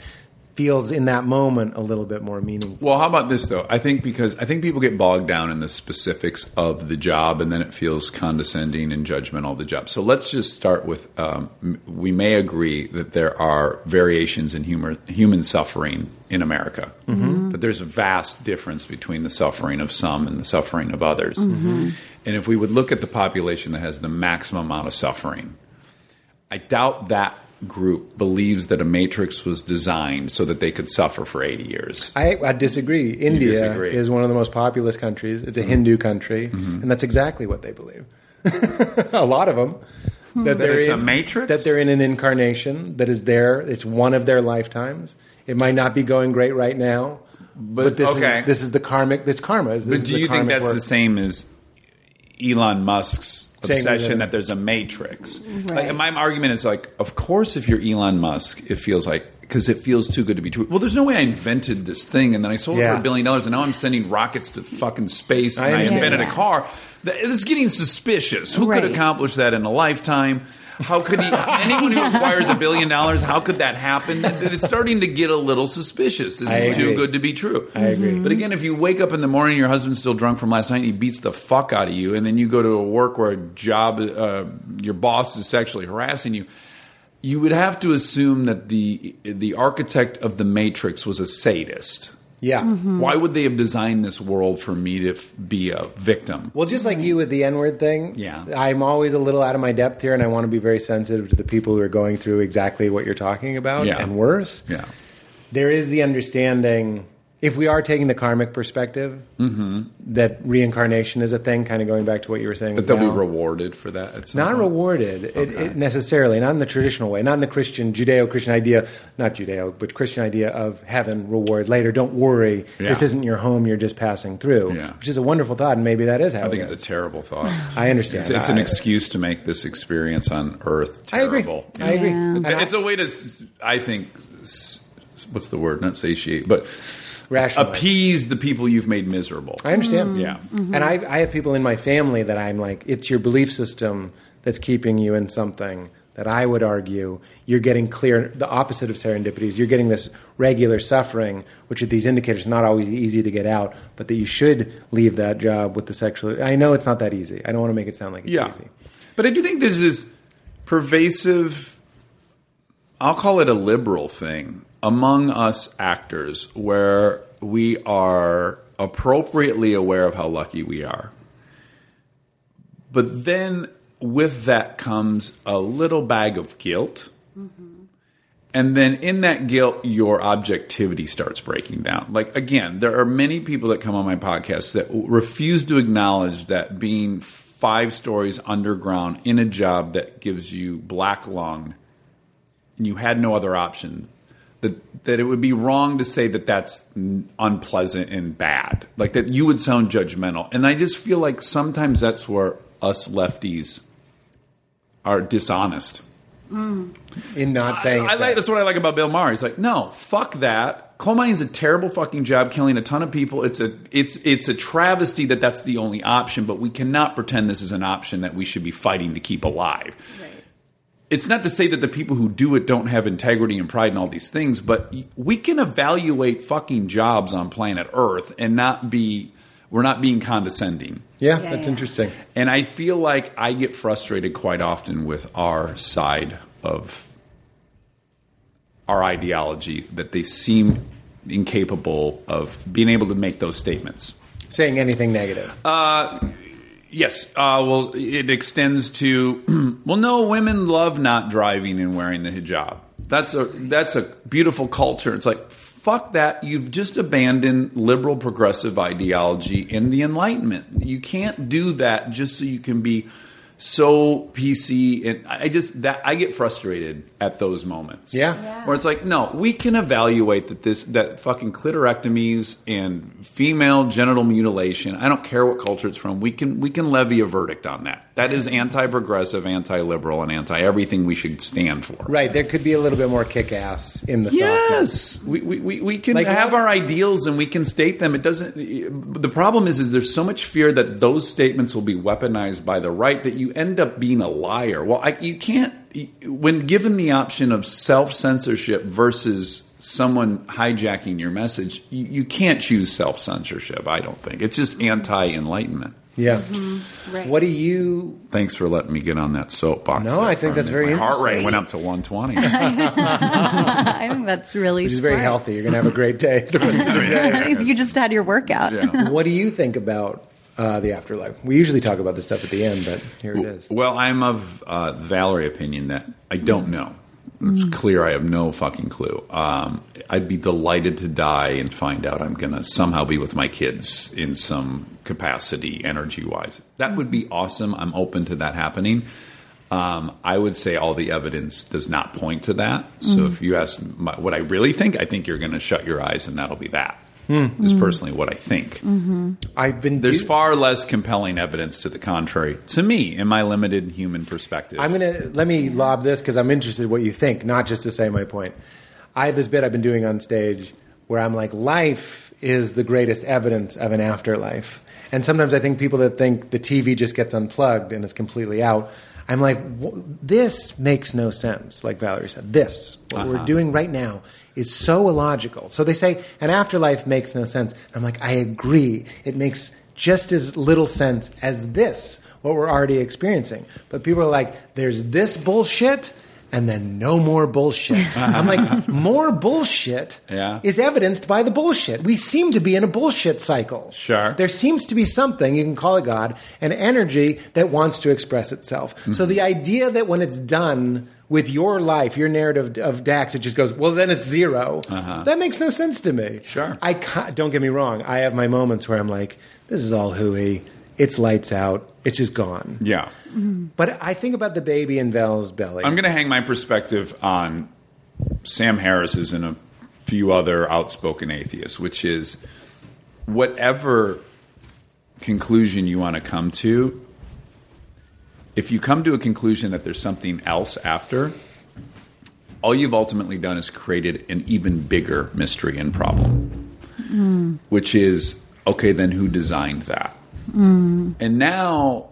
feels in that moment a little bit more meaningful. Well, how about this though? I think because I think people get bogged down in the specifics of the job, and then it feels condescending and judgmental of the job. So let's just start with: um, we may agree that there are variations in humor, human suffering in America, but there's a vast difference between the suffering of some and the suffering of others. And if we would look at the population that has the maximum amount of suffering, I doubt that group believes that a matrix was designed so that they could suffer for 80 years. I, I disagree. India disagree. is one of the most populous countries. It's a mm-hmm. Hindu country, mm-hmm. and that's exactly what they believe. a lot of them. Hmm. That, they're it's a in, matrix? That they're in an incarnation that is there. It's one of their lifetimes. It might not be going great right now, but, this okay. is this is the karmic. It's karma. This But is do the you think that's work. the same as Elon Musk's Saying that- obsession that there's a matrix? Like, Right. and my argument is like, of course, if you're Elon Musk, it feels like because it feels too good to be true. Well, there's no way I invented this thing and then I sold it for a billion dollars and now I'm sending rockets to fucking space and I I, invented that. a car. It's getting suspicious. Who could accomplish that in a lifetime? How could he? anyone who acquires a billion dollars, how could that happen? It's starting to get a little suspicious. This I is too good to be true. I agree. But again, if you wake up in the morning, your husband's still drunk from last night, and he beats the fuck out of you, and then you go to a work where a job, uh, your boss is sexually harassing you, you would have to assume that the the architect of the Matrix was a sadist. Yeah. Mm-hmm. Why would they have designed this world for me to f- be a victim? Well, just like you with the N word thing, Yeah. I'm always a little out of my depth here, and I want to be very sensitive to the people who are going through exactly what you're talking about Yeah. and worse. Yeah. There is the understanding, if we are taking the karmic perspective, Mm-hmm. that reincarnation is a thing, kind of going back to what you were saying. But they'll be rewarded for that. At some Not point. rewarded it, it necessarily, not in the traditional way, not in the Christian, Judeo Christian idea, not Judeo, but Christian idea of heaven, reward later. Don't worry, this isn't your home, you're just passing through, Yeah. which is a wonderful thought, and maybe that is how I think it it's a terrible thought. I understand. It's, it's an I- excuse to make this experience on Earth I agree. terrible. you I agree. Yeah. It's a way to, I think, what's the word? Not satiate, but Rationalize. appease the people you've made miserable. I understand. Mm-hmm. Yeah. Mm-hmm. And I, I have people in my family that I'm like, it's your belief system that's keeping you in something that I would argue you're getting clear, the opposite of serendipities. You're getting this regular suffering, which are these indicators not always easy to get out, but that you should leave that job with the sexual. I know it's not that easy. I don't want to make it sound like it's Yeah. easy. But I do think there's this pervasive, I'll call it a liberal thing among us actors where we are appropriately aware of how lucky we are. But then with that comes a little bag of guilt mm-hmm. and then in that guilt, your objectivity starts breaking down. Like, again, there are many people that come on my podcast that refuse to acknowledge that being five stories underground in a job that gives you black lung and you had no other option, that, that it would be wrong to say that that's unpleasant and bad. Like, that you would sound judgmental. And I just feel like sometimes that's where us lefties are dishonest. Mm. in not saying I it's like that's what I like about Bill Maher. He's like, no, fuck that. Coal mining is a terrible fucking job, killing a ton of people. It's a it's it's a travesty that that's the only option. But we cannot pretend this is an option that we should be fighting to keep alive. It's not to say that the people who do it don't have integrity and pride and all these things, but we can evaluate fucking jobs on planet Earth and not be we're not being condescending. Yeah, Yeah, that's yeah. interesting. And I feel like I get frustrated quite often with our side of our ideology that they seem incapable of being able to make those statements. Saying anything negative. Uh, Yes, uh, well, it extends to well, no, women love not driving and wearing the hijab. That's a that's a beautiful culture. It's like fuck that. You've just abandoned liberal progressive ideology in the Enlightenment. You can't do that just so you can be so PC. And I just that I get frustrated at those moments. Yeah. where it's like, no, we can evaluate that this that fucking clitorectomies and female genital mutilation. I don't care what culture it's from. We can we can levy a verdict on that. That is anti-progressive, anti-liberal, and anti-everything we should stand for. Right. There could be a little bit more kick ass in the softness. Yes, we, we, we, we can Like have our ideals and we can state them. It doesn't. The problem is, is there's so much fear that those statements will be weaponized by the right that you end up being a liar. Well, I, you can't. When given the option of self censorship versus someone hijacking your message, you, you can't choose self censorship. I don't think it's just anti enlightenment. Yeah. Mm-hmm. Right. What do you? Thanks for letting me get on that soapbox. No, I think that's minute. very My heart rate went up to 120. I think that's really Which is very healthy. You're going to have a great day. the rest of the day. you just had your workout. Yeah. what do you think about uh, the afterlife? We usually talk about this stuff at the end, but here it is. Well, I'm of uh, Valerie opinion that I don't know. It's clear I have no fucking clue. Um, I'd be delighted to die and find out I'm going to somehow be with my kids in some capacity, energy wise. That would be awesome. I'm open to that happening. Um, I would say all the evidence does not point to that. So if you ask my, what I really think, I think you're going to shut your eyes and that'll be that. Hmm. Is personally what I think. Mm-hmm. I've been. There's do- far less compelling evidence to the contrary, to me, in my limited human perspective. I'm going to let me lob this because I'm interested in what you think, not just to say my point. I have this bit I've been doing on stage where I'm like, life is the greatest evidence of an afterlife. And sometimes I think people that think the TV just gets unplugged and is completely out, I'm like, "Wh- this makes no sense. Like Valerie said, this, what we're uh-huh. doing right now, is so illogical. So they say an afterlife makes no sense. I'm like, I agree. It makes just as little sense as this, what we're already experiencing. But people are like, there's this bullshit. And then no more bullshit. I'm like, more bullshit Yeah. is evidenced by the bullshit. We seem to be in a bullshit cycle. Sure. There seems to be something, you can call it God, an energy that wants to express itself. Mm-hmm. So the idea that when it's done with your life, your narrative of Dax, it just goes, well, then it's 0 That makes no sense to me. Uh-huh. Sure. I ca- don't get me wrong. I have my moments where I'm like, this is all hooey. It's lights out. It's just gone. yeah. But I think about the baby in Val's belly. I'm going to hang my perspective on Sam Harris's and a few other outspoken atheists, which is whatever conclusion you want to come to, if you come to a conclusion that there's something else after, all you've ultimately done is created an even bigger mystery and problem, mm-hmm. which is okay, then who designed that? Mm-hmm. And now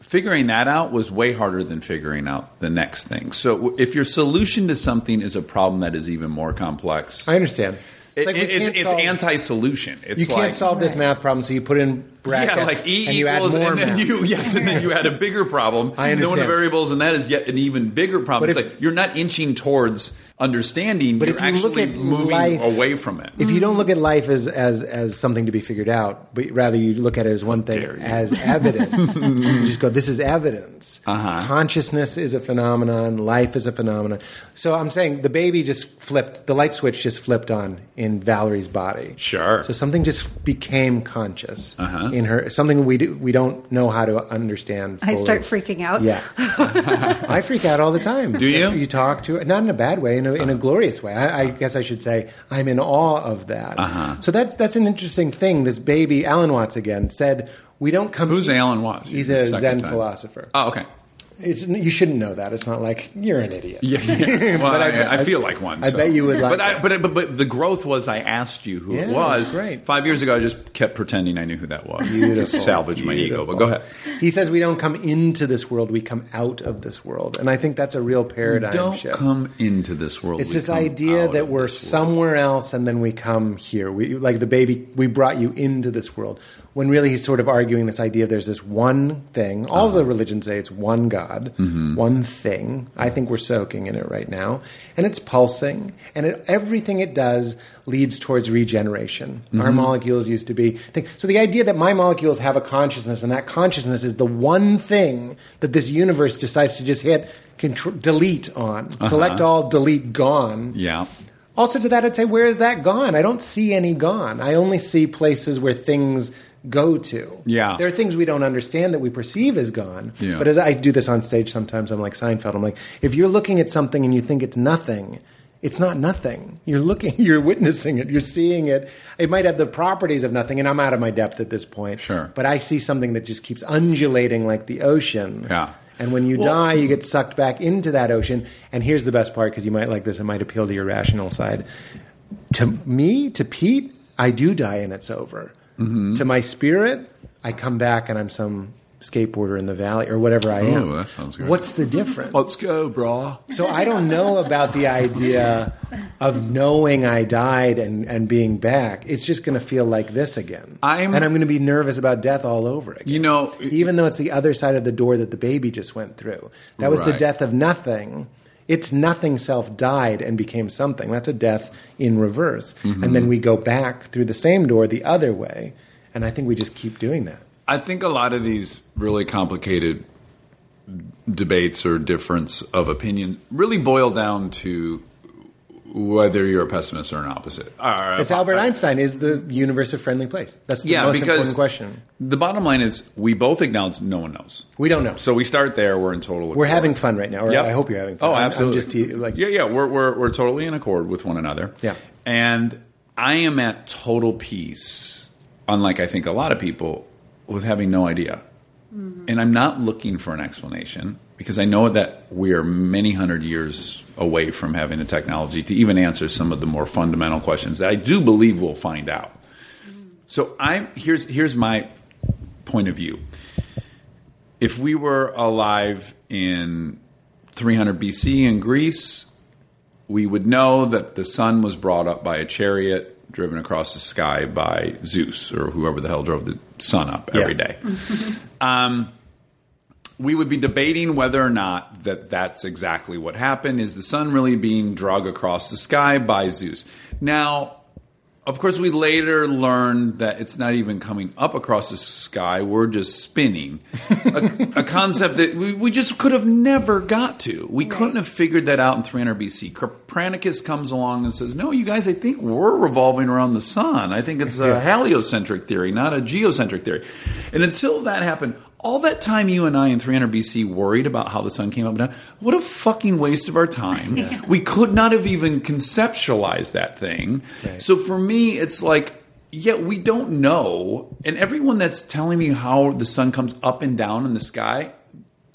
figuring that out was way harder than figuring out the next thing. So if your solution to something is a problem that is even more complex, I understand. It- like it- it's, it's solve- anti-solution. It's You can't like, solve this math problem, so you put in brackets yeah, like E and you add equals, more and then math. you yes, and then you add a bigger problem. I And then one of the variables, and that is yet an even bigger problem. But it's if- like you're not inching towards understanding, But you're if you actually look at moving life- away from it. If you don't look at life as, as, as something to be figured out, but rather you look at it as one thing, as evidence, you just go, this is evidence. Uh-huh. Consciousness is a phenomenon, life is a phenomenon. So I'm saying the baby just flipped, the light switch just flipped on in Valerie's body. Sure. So something just became conscious Uh-huh. in her, something we, do, we don't know how to understand. I start freaking out. Yeah, I freak out all the time. Do you? You talk to it, not in a bad way, in a, in a glorious way. I, I guess I should say I'm in awe of that. Uh-huh. So that's that's an interesting thing. This baby, Alan Watts again, said we don't come. Who's Alan Watts? He's a Zen time. philosopher. Oh, okay. It's you shouldn't know that. It's not like you're an idiot. Yeah, yeah. Well, But I, I- I, feel like one. I bet you would like But, I, but, but but the growth was I asked you who Yeah, it was. that's great. Five years ago, I just kept pretending I knew who that was to Beautiful. salvage my ego. But go ahead. He says we don't come into this world; we come out of this world, and I think that's a real paradigm Don't shift. come into this world. It's we this idea that we're somewhere else and then we come here. We, like the baby, we brought you into this world. When really he's sort of arguing this idea of there's this one thing. All Uh-huh. the religions say it's one God, Mm-hmm. one thing. I think we're soaking in it right now. And it's pulsing. And it, everything it does leads towards regeneration. Our Mm-hmm. molecules used to be. Think, so the idea that my molecules have a consciousness and that consciousness is the one thing that this universe decides to just hit. Contr- delete on. Select all, delete, gone. Uh-huh. Yeah. Also, to that, I'd say, where is that gone? I don't see any gone. I only see places where things go to. Yeah. There are things we don't understand that we perceive as gone. Yeah. But as I do this on stage sometimes, I'm like Seinfeld. I'm like, if you're looking at something and you think it's nothing, it's not nothing. You're looking, you're witnessing it, you're seeing it. It might have the properties of nothing, and I'm out of my depth at this point. Sure. But I see something that just keeps undulating like the ocean. Yeah. And when you Well- die, you get sucked back into that ocean. And here's the best part because you might like this, it might appeal to your rational side. To me, to Pete, I do die and it's over. Mm-hmm. To my spirit, I come back and I'm some skateboarder in the valley or whatever I am. Ooh, that sounds good. What's the difference? Let's go, brah. So I don't know about the idea of knowing I died and, and being back. It's just going to feel like this again. I'm- and I'm going to be nervous about death all over again. You know- even though it's the other side of the door that the baby just went through. That was the death of nothing. It's nothing self died and became something. That's a death in reverse. Mm-hmm. And then we go back through the same door the other way. And I think we just keep doing that. I think a lot of these really complicated debates or difference of opinion really boil down to whether you're a pessimist or an opposite. Or- It's Albert Einstein. Is the universe a friendly place? That's the Yeah, most because important question. the bottom line is we both acknowledge no one knows. We don't know. So we start there. We're in total. We're accord. having fun right now, or Yep. I hope you're having fun. Oh, I'm- I'm absolutely. just te- like yeah, yeah. We're, we're we're totally in accord with one another. Yeah. and I am at total peace, unlike I think a lot of people, with having no idea. Mm-hmm. And I'm not looking for an explanation because I know that we are many hundred years away from having the technology to even answer some of the more fundamental questions that I do believe we'll find out. So I'm here's here's my point of view. If we were alive in 300 BC in Greece, we would know that the sun was brought up by a chariot driven across the sky by Zeus or whoever the hell drove the sun up every Yeah. day. um, we would be debating whether or not that that's exactly what happened. Is the sun really being drug across the sky by Zeus? Now, of course, we later learned that it's not even coming up across the sky. We're just spinning. a, a concept that we, we just could have never got to. We couldn't have figured that out in 300 BC. Copernicus comes along and says, No, you guys, I think we're revolving around the sun. I think it's a heliocentric theory, not a geocentric theory. And until that happened, all that time you and I in 300 BC worried about how the sun came up and down, what a fucking waste of our time. We could not have even conceptualized that thing. So for me, it's like, yeah, we don't know. And everyone that's telling me how the sun comes up and down in the sky,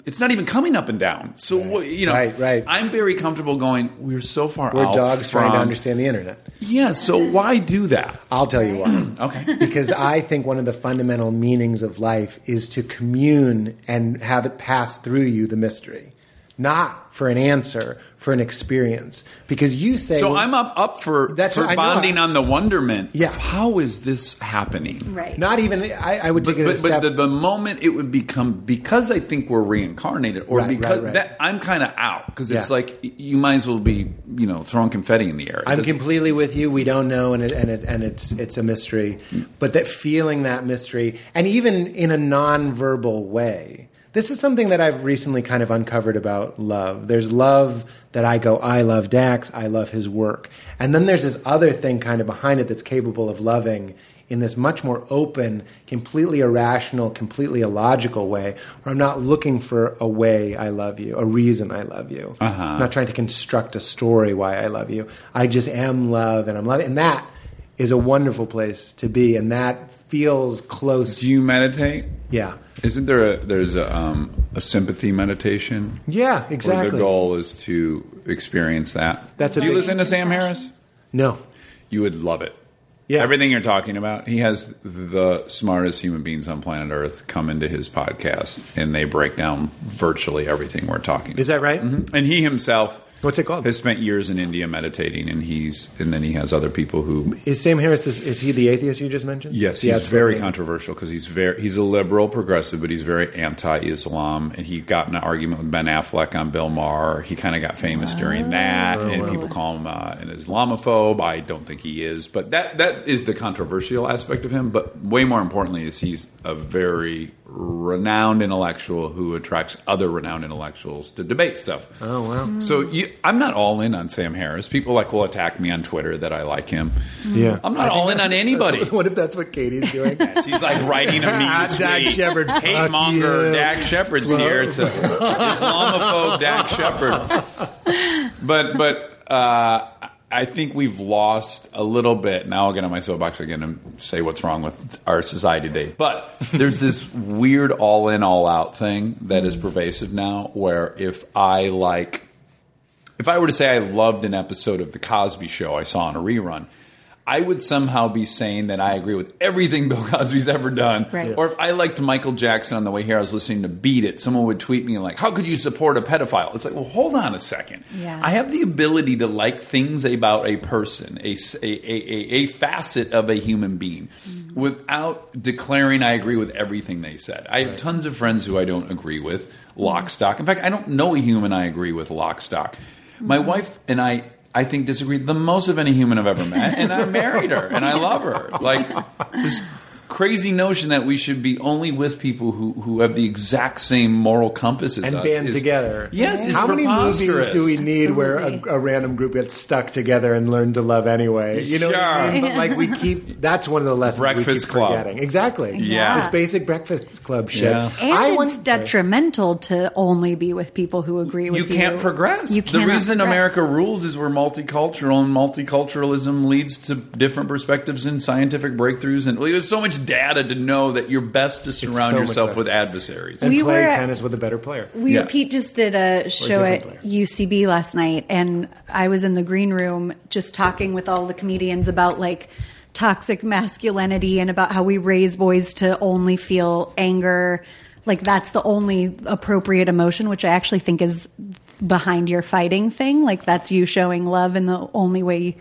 it's not even coming up and down. So, what you know, Right, right. I'm very comfortable going, we're so far we're out dogs trying to understand the internet. Yeah, so why do that? I'll tell you why. Okay. because I think one of the fundamental meanings of life is to commune and have it pass through you the mystery. not for an answer, for an experience. Because you say, So well, I'm up up for That's for what I know. bonding on the wonderment. Yeah. of how is this happening? Right. not even. I, I would take But, it a but, step. but the, the moment it would become because I think we're reincarnated, or Right, because right, right. that I'm kind of out because it's Yeah. like you might as well be you know throwing confetti in the air. I'm completely with you. We don't know, and it, and it, and it's it's a mystery. Mm. But that feeling that mystery, and even in a non-verbal way, this is something that I've recently kind of uncovered about love. There's love that I go, I love Dax, I love his work, and then there's this other thing kind of behind it that's capable of loving in this much more open, completely irrational, completely illogical way, where I'm not looking for a way I love you, a reason I love you. Uh-huh. I'm not trying to construct a story why I love you. I just am love and I'm loving. And that is a wonderful place to be. And that feels close. Do you meditate? yeah. Isn't there a there's a, um, a sympathy meditation? Yeah, Where exactly. the goal is to experience that. That's a Do you listen to Sam Harris? No. You would love it. Yeah. Everything you're talking about, he has the smartest human beings on planet Earth come into his podcast, and they break down virtually everything we're talking. Is that right? Mhm. And he himself What's it called? has spent years in India meditating, and he's and then he has other people who. Is Sam Harris, this, is he the atheist you just mentioned? Yes, Yeah, he's it's very controversial because he's very he's a liberal progressive, but he's very anti-Islam, and he got in an argument with Ben Affleck on Bill Maher. He kind of got famous during that, Oh, and people call him uh, an Islamophobe. I don't think he is, but that that is the controversial aspect of him. But way more importantly, is he's a very renowned intellectual who attracts other renowned intellectuals to debate stuff. Oh, wow. So you, I'm not all in on Sam Harris. People like will attack me on Twitter that I like him. Yeah. I'm not all in on anybody. What if that's what Katie's doing? She's like writing a mean Dax tweet. Shepard, Hate fuck monger you. Dax Shepard's here. It's a Islamophobe Dax Shepard. But but uh, I think we've lost a little bit. Now I'll get on my soapbox again and say what's wrong with our society today. But there's this weird all in all out thing that is pervasive now. Where if I like if I were to say I loved an episode of The Cosby Show I saw on a rerun, I would somehow be saying that I agree with everything Bill Cosby's ever done. Right. Or if I liked Michael Jackson on the way here, I was listening to Beat It, someone would tweet me like, How could you support a pedophile? It's like, well, hold on a second. Yeah. I have the ability to like things about a person, a a a facet of a human being, mm-hmm. without declaring I agree with everything they said. I have tons of friends who I don't agree with, mm-hmm. lock, stock. In fact, I don't know a human I agree with, lock, stock. My wife and I, I think, disagree the most of any human I've ever met, and I married her, and I love her. Like this crazy notion that we should be only with people who, who have the exact same moral compass as and us band is- together. Yes, is How many movies do we need where a, a random group gets stuck together and learn to love anyway? You know what I mean? But like we keep that's one of the lessons we keep Club. forgetting. Exactly. Yeah. This basic breakfast club shit. Yeah. And I it's want- detrimental to only be with people who agree with you you. can't progress. You the reason progress. America rules is we're multicultural, and multiculturalism leads to different perspectives and scientific breakthroughs. And well, there's so much data to know that you're best to surround so yourself with adversaries. and We play were- tennis with a better player. We Yeah. Pete just did a show at different UCB last night, and I was in the green room just talking with all the comedians about like toxic masculinity and about how we raise boys to only feel anger. Like that's the only appropriate emotion, which I actually think is behind your fighting thing. Like that's you showing love, in the only way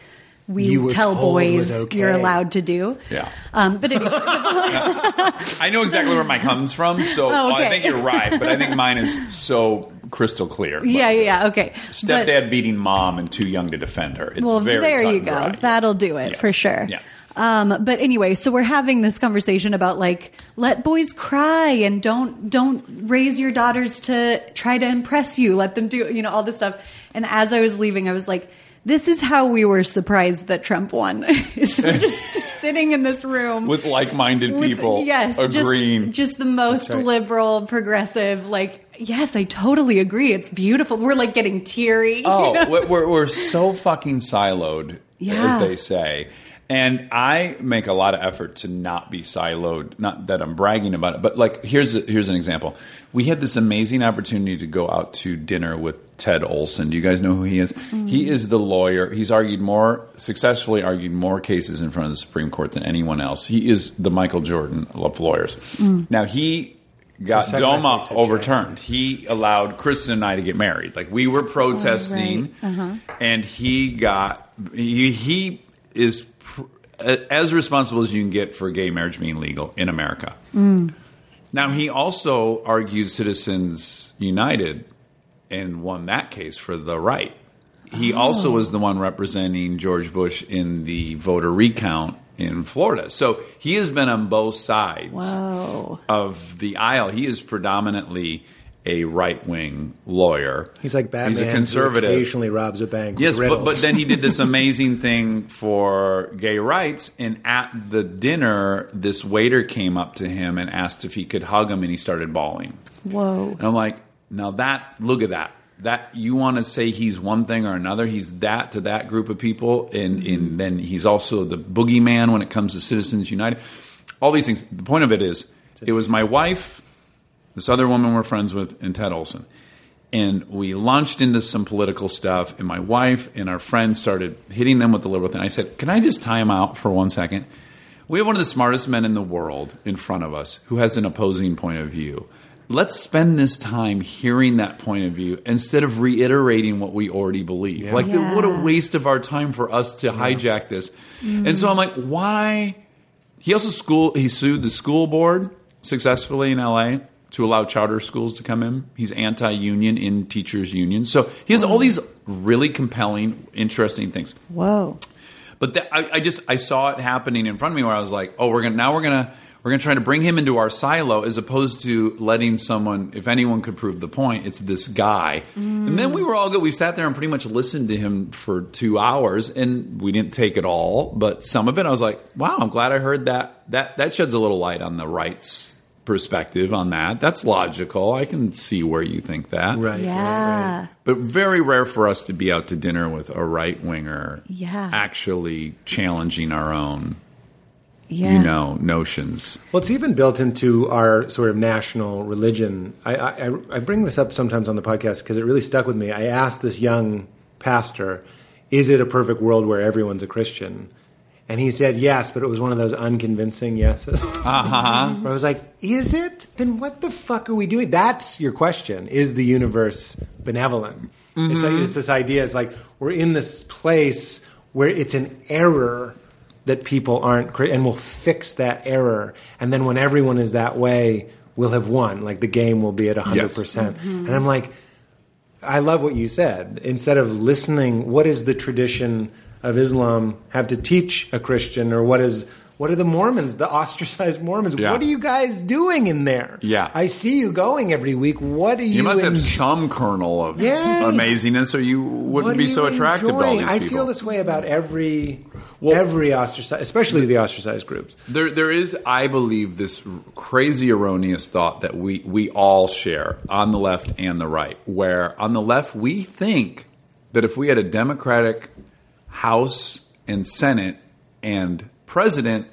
we You were tell told boys was okay. you're allowed to do. Yeah. Um, but anyway, I know exactly where mine comes from, so Oh, okay. I think you're right. But I think mine is so crystal clear. yeah, yeah, okay. But- Stepdad beating mom and too young to defend her. It's well, very there you go. dry. That'll do it Yes. for sure. Yeah. Um, but anyway, so we're having this conversation about like let boys cry and don't don't raise your daughters to try to impress you. Let them do you know all this stuff. And as I was leaving, I was like, this is how we were surprised that Trump won. is we're just sitting in this room with like-minded with- people yes, agreeing. Just, just the most right. liberal, progressive. Like, yes, I totally agree. It's beautiful. We're like getting teary. you Oh, know? we're- we're, we're so fucking siloed, Yeah. as they say. And I make a lot of effort to not be siloed. Not that I'm bragging about it, but like here's a, here's an example. We had this amazing opportunity to go out to dinner with Ted Olson. Do you guys know who he is? He mm-hmm. is the lawyer. He's argued more successfully argued more cases in front of the Supreme Court than anyone else. He is the Michael Jordan of lawyers. Mm. Now he got For a second, I thought DOMA you said overturned. He allowed Kristen and I to get married. Like we were oh, protesting, uh-huh. and he got he, he is pr- as responsible as you can get for gay marriage being legal in America. Mm. Now he also argued Citizens United and won that case for the right. He oh. also was the one representing George Bush in the voter recount in Florida. So he has been on both sides of the aisle. He is predominantly a right wing lawyer. He's like Batman. He's a who conservative. occasionally robs a bank. with Yes, but, but then he did this amazing thing for gay rights. And at the dinner, this waiter came up to him and asked if he could hug him, and he started bawling. Whoa. And I'm like, now that, look at that. That you want to say he's one thing or another. He's that to that group of people, and, and then he's also the boogeyman when it comes to Citizens United. All these things. The point of it is, it was my wife, this other woman we're friends with, and Ted Olson. And we launched into some political stuff, and my wife and our friends started hitting them with the liberal thing. I said, Can I just time out for one second? We have one of the smartest men in the world in front of us who has an opposing point of view. Let's spend this time hearing that point of view instead of reiterating what we already believe. Like, Yeah. what a waste of our time for us to hijack this. Mm-hmm. And so I'm like, why? He also school he sued the school board successfully in LA to allow charter schools to come in. He's anti-union in teachers unions. So he has all these really compelling, interesting things. Whoa. But that, I, I just I saw it happening in front of me where I was like, oh, we're gonna now we're gonna we're gonna try to bring him into our silo as opposed to letting someone, if anyone could prove the point, it's this guy. Mm. And then we were all good. We sat there and pretty much listened to him for two hours, and we didn't take it all, but some of it I was like, wow, I'm glad I heard that. That that sheds a little light on the rights perspective on that. That's logical. I can see where you think that. right, right, Yeah. right. But very rare for us to be out to dinner with a right winger Yeah. actually challenging our own, Yeah. you know, notions. Well, it's even built into our sort of national religion. I, I, I bring this up sometimes on the podcast because it really stuck with me. I asked this young pastor, "Is it a perfect world where everyone's a Christian?" And he said yes, but it was one of those unconvincing yeses. Uh-huh. Where I was like, "Is it? Then what the fuck are we doing?" That's your question. Is the universe benevolent? It's, like, it's this idea. It's like we're in this place where it's an error that people aren't, and we'll fix that error. And then when everyone is that way, we'll have won. Like the game will be at hundred Yes. percent. And I'm like, I love what you said. Instead of listening, what is the tradition of Islam have to teach a Christian, or what is what are the Mormons, the ostracized Mormons? Yeah. What are you guys doing in there? Yeah. I see you going every week. What are you? You must have some kernel of Yes. amazingness, or you wouldn't be you so attractive to all enjoying? these I feel this way about every Well- every ostracized, especially the ostracized groups. There, there is, I believe, this crazy erroneous thought that we, we all share on the left and the right, where on the left, we think that if we had a Democratic House and Senate and president,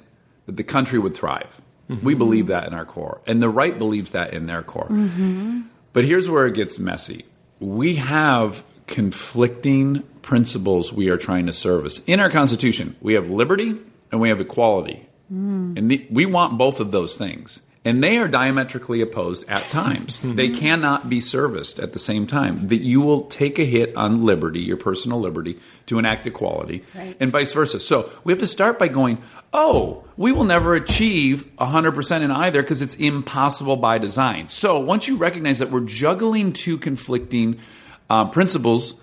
that the country would thrive. We mm-hmm. believe that in our core. And the right believes that in their core. Mm-hmm. But here's where it gets messy. We have conflicting principles we are trying to service. In our Constitution, we have liberty and we have equality. Mm. And the, we want both of those things. And they are diametrically opposed at times. they cannot be serviced at the same time. That you will take a hit on liberty, your personal liberty, to enact equality, Right. and vice versa. So we have to start by going, oh, we will never achieve 100% in either because it's impossible by design. So once you recognize that we're juggling two conflicting uh, principles,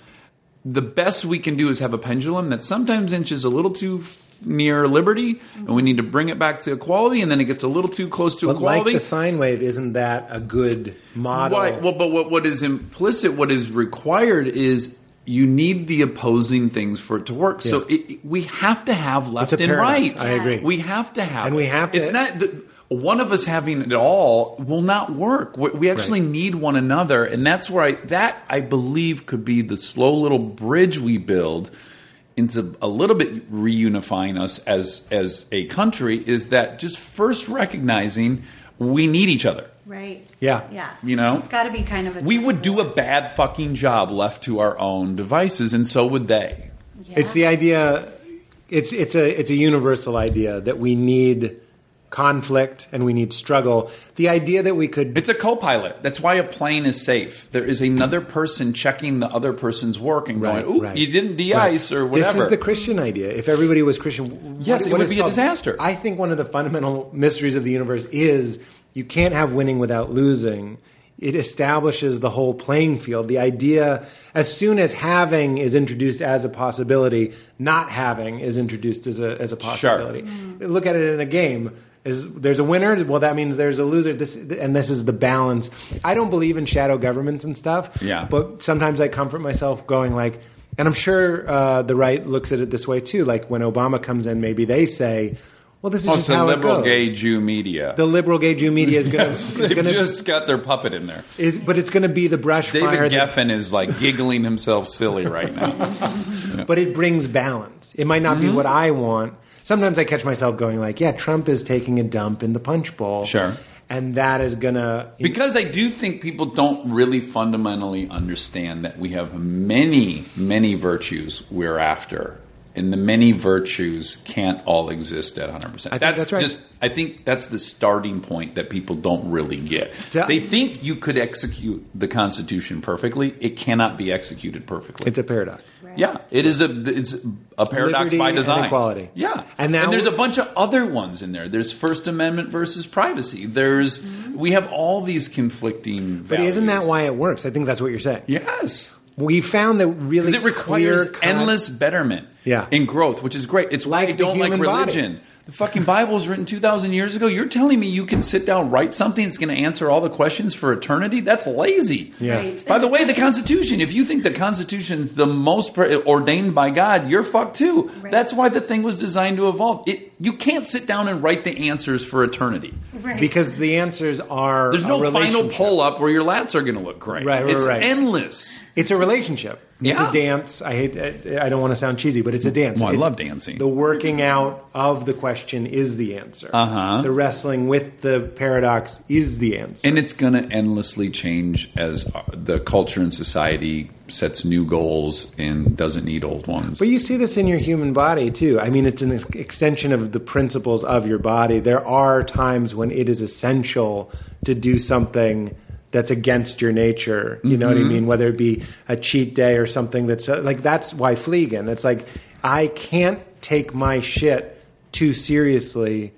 the best we can do is have a pendulum that sometimes inches a little too f- near liberty, and we need to bring it back to equality, and then it gets a little too close to But like the sine wave, isn't that a good model? Right. Well, but what, what is implicit, what is required is you need the opposing things for it to work. So Yeah. it, it- we have to have left and right. I agree. We have to have, And we have to- It's not that one of us having it all will not work. We, we actually Right. need one another, and that's where I that I believe could be the slow little bridge we build into a little bit reunifying us as as a country. Is that just first recognizing we need each other. Right. Yeah. Yeah. You know? it's got to be kind of a. We would do a bad fucking job left to our own devices, and so would they. It's the idea. It's it's a it's a universal idea that we need conflict and we need struggle. The idea that we could It's a co-pilot. That's why a plane is safe. There is another person checking the other person's work and Right, going, "Ooh, right. you didn't de-ice or whatever." This is the Christian idea. If everybody was Christian, Yes, what- it what would be a disaster. I think one of the fundamental mysteries of the universe is you can't have winning without losing. It establishes the whole playing field. The idea, as soon as having is introduced as a possibility, not having is introduced as a, as a possibility. Look at it in a game. Is there's a winner? Well, that means there's a loser. This and this is the balance. I don't believe in shadow governments and stuff. Yeah. But sometimes I comfort myself going like, and I'm sure uh, the right looks at it this way too. Like when Obama comes in, maybe they say, "Well, this is Oh, just how liberal it goes." gay Jew media. the liberal gay Jew media is going Yes, to, they've just got their puppet in there. is, but it's going to be the brush David fire. that- Geffen is like giggling himself silly right now. but it brings balance. It might not Mm-hmm. be what I want. Sometimes I catch myself going like, "Yeah, Trump is taking a dump in the punch bowl." Sure. And that is gonna Because I do think people don't really fundamentally understand that we have many, many virtues we're after. And the many virtues can't all exist at 100%. think that's right. just, I think that's the starting point that people don't really get. To- they think you could execute the Constitution perfectly. It cannot be executed perfectly. it's a paradox. Yeah, it is a it's a paradox Liberty by and design. equality. Yeah, And now- there's a bunch of other ones in there. There's First Amendment versus privacy. There's mm-hmm. we have all these conflicting. But isn't that why it works? I think that's what you're saying. Yes, We found that really it requires endless betterment. Yeah. in growth, which is great. It's why Like I the don't like human body. Religion. The fucking Bible was written two thousand years ago. You're telling me you can sit down, write something that's going to answer all the questions for eternity? That's lazy. Yeah. Right. By the way, the Constitution, if you think the Constitution's the most pre- ordained by God, you're fucked too. Right. That's why the thing was designed to evolve. It, you can't sit down and write the answers for eternity. Right. because the answers are There's a no final pull up where your lats are going to look great. Right, right, it's right. endless. It's a relationship. It's Yeah. a dance. I hate. I don't want to sound cheesy, but it's a dance. Well, I It's- love dancing. The working out of the question is the answer. Uh-huh. The wrestling with the paradox is the answer. And it's going to endlessly change as uh, the culture and society sets new goals and doesn't need old ones. But you see this in your human body too. I mean, it's an extension of the principles of your body. There are times when it is essential to do something that's against your nature. You know what I Mm-hmm. mean? Whether it be a cheat day or something that's uh, like that's why Fleegan. It's like I can't take my shit too seriously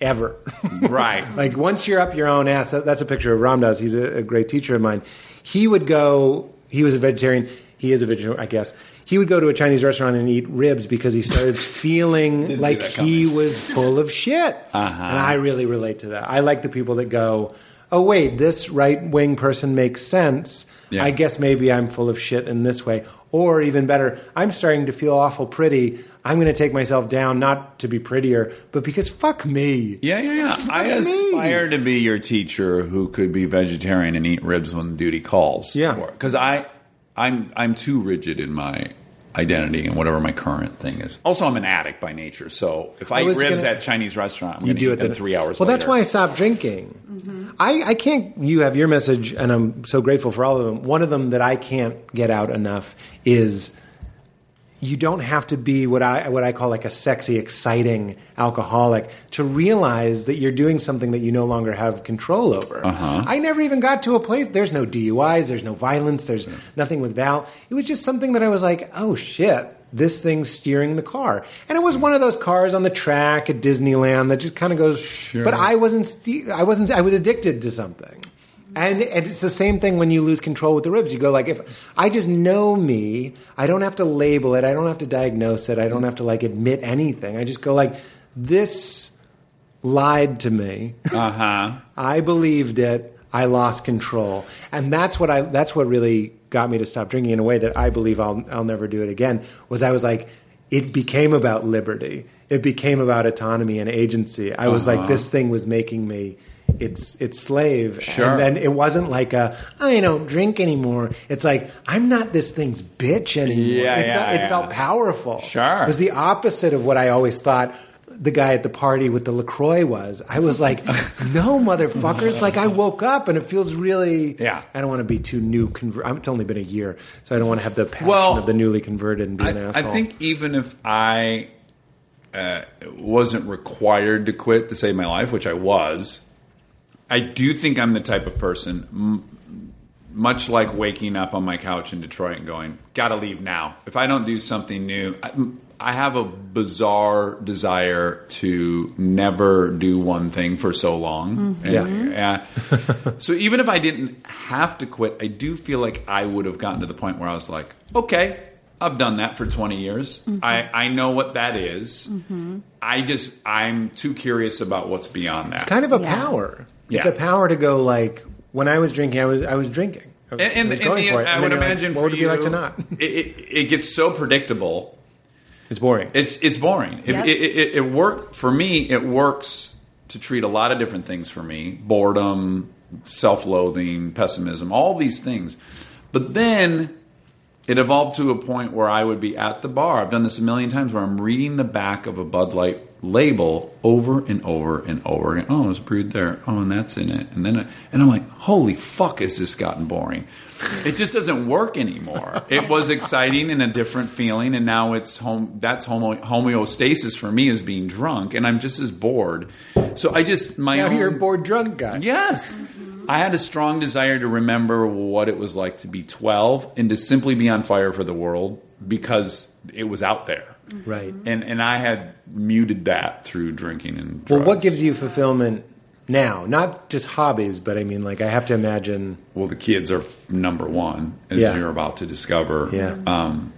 ever. Right. like once you're up your own ass, that, that's a picture of Ram Dass. He's a, a great teacher of mine. He would go. He was a vegetarian. He is a vegetarian, I guess. He would go to a Chinese restaurant and eat ribs because he started feeling like he was full of shit. Uh-huh. And I really relate to that. I like the people that go, "Oh wait, this right wing person makes sense." Yeah. I guess maybe I'm full of shit in this way. Or even better, I'm starting to feel awful pretty. I'm going to take myself down, not to be prettier, but because fuck me. Yeah, yeah, yeah. I Fuck me. aspire to be your teacher who could be vegetarian and eat ribs when duty calls. Yeah. because I, I'm, I'm too rigid in my identity and whatever my current thing is. Also, I'm an addict by nature, so if I, I eat was ribs gonna- at Chinese restaurant, I'm you do eat it them then three hours. Well, that's why I stopped drinking. Mm-hmm. I, I can't. You have your message, and I'm so grateful for all of them. One of them that I can't get out enough is you don't have to be what I what I call like a sexy, exciting alcoholic to realize that you're doing something that you no longer have control over. Uh-huh. I never even got to a place. There's no DUIs. There's no violence. There's nothing with Val. It was just something that I was like, oh shit. This thing's steering the car, and it was one of those cars on the track at Disneyland that just kind of goes. But I wasn't. I wasn't. I was addicted to something. And, and it's the same thing when you lose control with the ribs. You go like, if I just know me, I don't have to label it, I don't have to diagnose it, I don't have to like admit anything. I just go like, this lied to me. Uh huh. I believed it. I lost control, and that's what I. That's what really got me to stop drinking in a way that I believe I'll I'll never do it again. Was I was like, it became about liberty. It became about autonomy and agency. I was Uh-huh. like, this thing was making me its its slave. Sure. And then it wasn't like a I don't drink anymore. It's like I'm not this thing's bitch anymore. Yeah, it, yeah, felt, it yeah. felt powerful. Sure. It was the opposite of what I always thought the guy at the party with the LaCroix was. I was like, no, motherfuckers. Like, I woke up and it feels really. Yeah. I don't want to be too new. Conver- it's only been a year, so I don't want to have the passion Well, of the newly converted and be an I, asshole. I think even if I uh, wasn't required to quit to save my life, which I was. I do think I'm the type of person, m- much like waking up on my couch in Detroit and going, "Gotta leave now." If I don't do something new, I, I have a bizarre desire to never do one thing for so long. Mm-hmm. And- yeah. Uh, so even if I didn't have to quit, I do feel like I would have gotten to the point where I was like, "Okay." I've done that for 20 years. Mm-hmm. I, I know what that is. Mm-hmm. I just, I'm too curious about what's beyond that. It's kind of a Yeah. power. It's a power to go like when I was drinking, I was I was drinking. I was, And, and, I was and going the, for it. I would then you're like, imagine what for would it you, be like to not? It, it, it gets so predictable. It's boring. It's it's boring. It, Yep. it, it, it worked for me. It works to treat a lot of different things for me: boredom, self-loathing, pessimism, all these things. But then it evolved to a point where I would be at the bar. I've done this a million times where I'm reading the back of a Bud Light label over and over and over again. Oh, it's brewed there. Oh, and that's in it. And then, I, and I'm like, holy fuck, has this gotten boring? It just doesn't work anymore. It was exciting and a different feeling, and now it's home. That's homo, homeostasis for me is being drunk, and I'm just as bored. So I just my now own, you're a bored drunk guy. Yes. I had a strong desire to remember what it was like to be 12 and to simply be on fire for the world because it was out there. Right. And and I had muted that through drinking and Well, what gives you fulfillment now? Not just hobbies, but I mean, like I have to imagine. Well, the kids are number one, as Yeah. you're about to discover. Yeah. Um,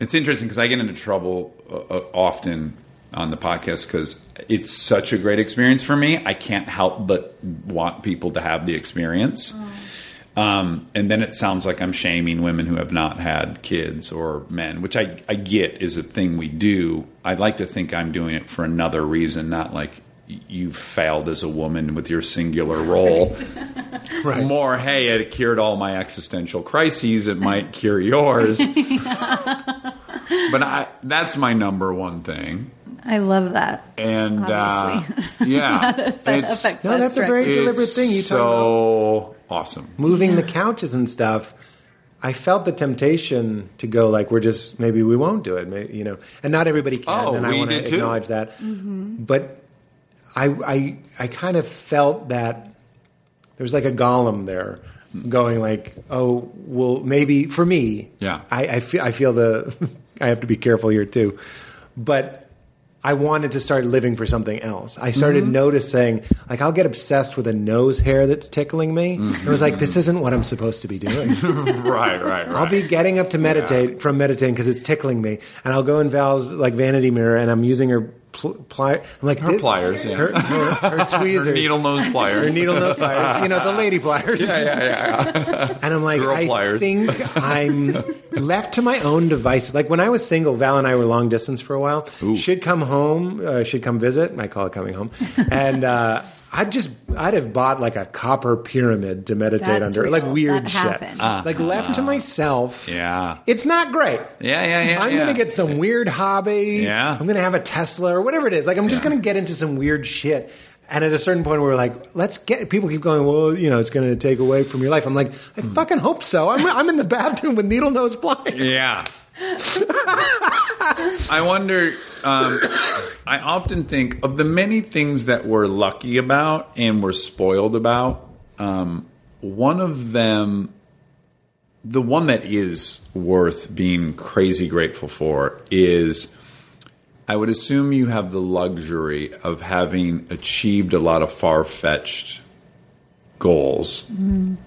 it's interesting because I get into trouble uh, uh, often on the podcast because it's such a great experience for me. I can't help but want people to have the experience. Um, and then it sounds like I'm shaming women who have not had kids or men, which I, I get is a thing we do. I like to think I'm doing it for another reason, not like you've failed as a woman with your singular role. Right. More, hey, it cured all my existential crises. It might cure yours. but I, that's my number one thing. I love that. And uh, yeah, That it's, affects No, that that's a very deliberate thing you talk about. So awesome. Moving the couches and stuff. I felt the temptation to go like we're just maybe we won't do it, maybe, you know. And not everybody can, Oh, and I want to did too. acknowledge that. Mm-hmm. But I, I, I kind of felt that there was like a golem there, going like, oh, well, maybe for me, Yeah. I, I feel I feel the I have to be careful here too, but. I wanted to start living for something else. I started Mm-hmm. noticing, like, I'll get obsessed with a nose hair that's tickling me. It was like, this isn't what I'm supposed to be doing. right, right, right. I'll be getting up to meditate from meditating because it's tickling me, and I'll go in Val's like vanity mirror, and I'm using her pl- plier. I'm like Her "Thi- pliers, yeah. her, her, her tweezers, Her needle nose pliers. her needle nose pliers. You know the lady pliers. yeah, yeah, yeah. And I'm like, Girl I pliers. think I'm left to my own devices. Like when I was single, Val and I were long distance for a while. She'd come home, uh, she'd come visit. I call it coming home, and. Uh, I'd just, I'd have bought like a copper pyramid to meditate That's under, like weird That shit. happened. like left to myself, Yeah. it's not great. Yeah, yeah, yeah. I'm yeah. gonna get some weird hobby. Yeah. I'm gonna have a Tesla or whatever it is. Like I'm just Yeah. gonna get into some weird shit. And at a certain point, we're like, let's get. People keep going. Well, you know, it's going to take away from your life. I'm like, I Hmm. fucking hope so. I'm, I'm in the bathroom with needle nose blind. Yeah. I wonder. Um, I often think of the many things that we're lucky about and we're spoiled about. Um, one of them, the one that is worth being crazy grateful for, is I would assume you have the luxury of having achieved a lot of far fetched goals.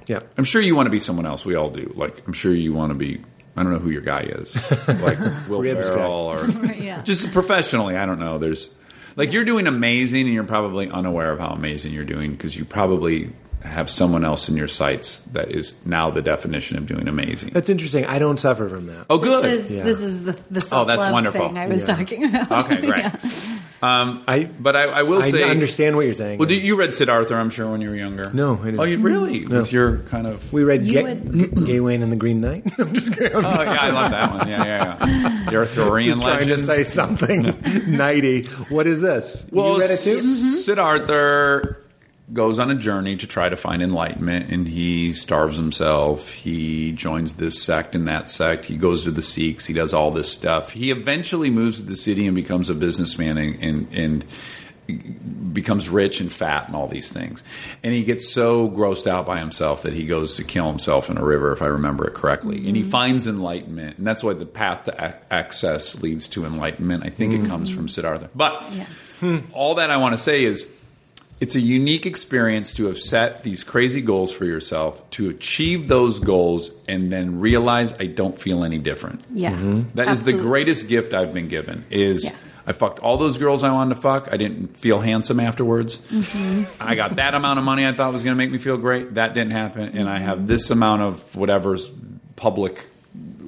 Yeah. I'm sure you want to be someone else. We all do. Like, I'm sure you want to be. I don't know who your guy is, like Will Ribs guy. Ferrell, or yeah. just professionally. I don't know. There's like you're doing amazing, and you're probably unaware of how amazing you're doing because you probably have someone else in your sights that is now the definition of doing amazing. That's interesting. I don't suffer from that. Oh, good. This is, Yeah. this is the, the Oh, that's wonderful. thing I was Yeah. talking about. Okay, great. Yeah. Um, I, But I, I will I say, I understand what you're saying. Well, did you read Siddhartha? I'm sure when you were younger. No, I didn't. Oh, you really? No. Was your kind of? we read You Ga- would- Gawain and the Green Knight. I'm just, kidding. I'm Oh yeah, I love that one. Yeah, yeah, yeah. The Arthurian just trying to legends. say something nighty. What is this? you read it too? S- mm-hmm. Siddhartha, goes on a journey to try to find enlightenment and he starves himself. He joins this sect and that sect. He goes to the Sikhs. He does all this stuff. He eventually moves to the city and becomes a businessman and, and, and becomes rich and fat and all these things. And he gets so grossed out by himself that he goes to kill himself in a river, if I remember it correctly. And he mm-hmm. finds enlightenment. And that's why the path to access leads to enlightenment. I think it mm-hmm. comes from Siddhartha. But all that I want to say is it's a unique experience to have set these crazy goals for yourself, to achieve those goals, and then realize I don't feel any different. Yeah. That is the Absolutely. greatest gift I've been given. Is Yeah. I fucked all those girls I wanted to fuck. I didn't feel handsome afterwards. Mm-hmm. I got that amount of money I thought was going to make me feel great. That didn't happen, and I have this amount of whatever's public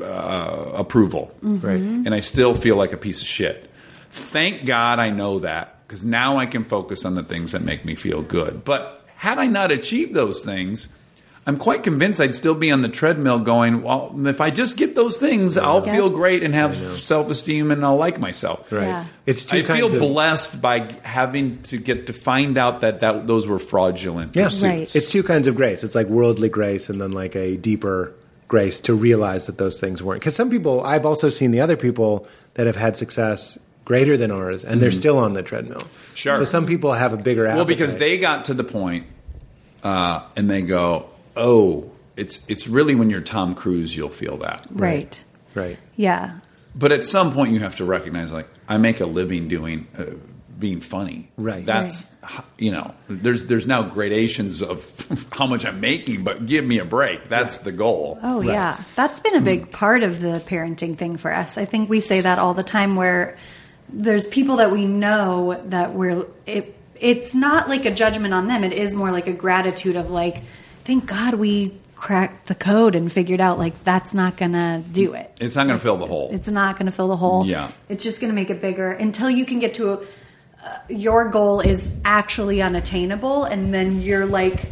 uh, approval, Mm-hmm. Right. and I still feel like a piece of shit. Thank God I know that because now I can focus on the things that make me feel good. But had I not achieved those things, I'm quite convinced I'd still be on the treadmill going, well, if I just get those things, I'll Yeah. feel great and have self esteem and I'll like myself. Right. Yeah. It's two I feel of blessed by having to get to find out that, that those were fraudulent Yeah. pursuits. Right. It's two kinds of grace. It's like worldly grace and then like a deeper grace to realize that those things weren't. Because some people, I've also seen the other people that have had success greater than ours and they're still on the treadmill. Mm-hmm. Sure. So some people have a bigger appetite. Well, because they got to the point, uh, and they go, "Oh, it's it's really when you're Tom Cruise you'll feel that." Right. Right. Yeah. But at some point, you have to recognize, like, I make a living doing uh, being funny. Right. That's h- you know, there's there's now gradations of how much I'm making, but give me a break. That's the goal. Oh yeah, that's been a big part of the parenting thing for us. I think we say that all the time. Where there's people that we know that we're it. It's not like a judgment on them. It is more like a gratitude of like, thank God we cracked the code and figured out like that's not gonna do it. It's not going to fill the hole. It's not going to fill the hole. Yeah. It's just going to make it bigger until you can get to a, uh, your goal is actually unattainable, and then you're like,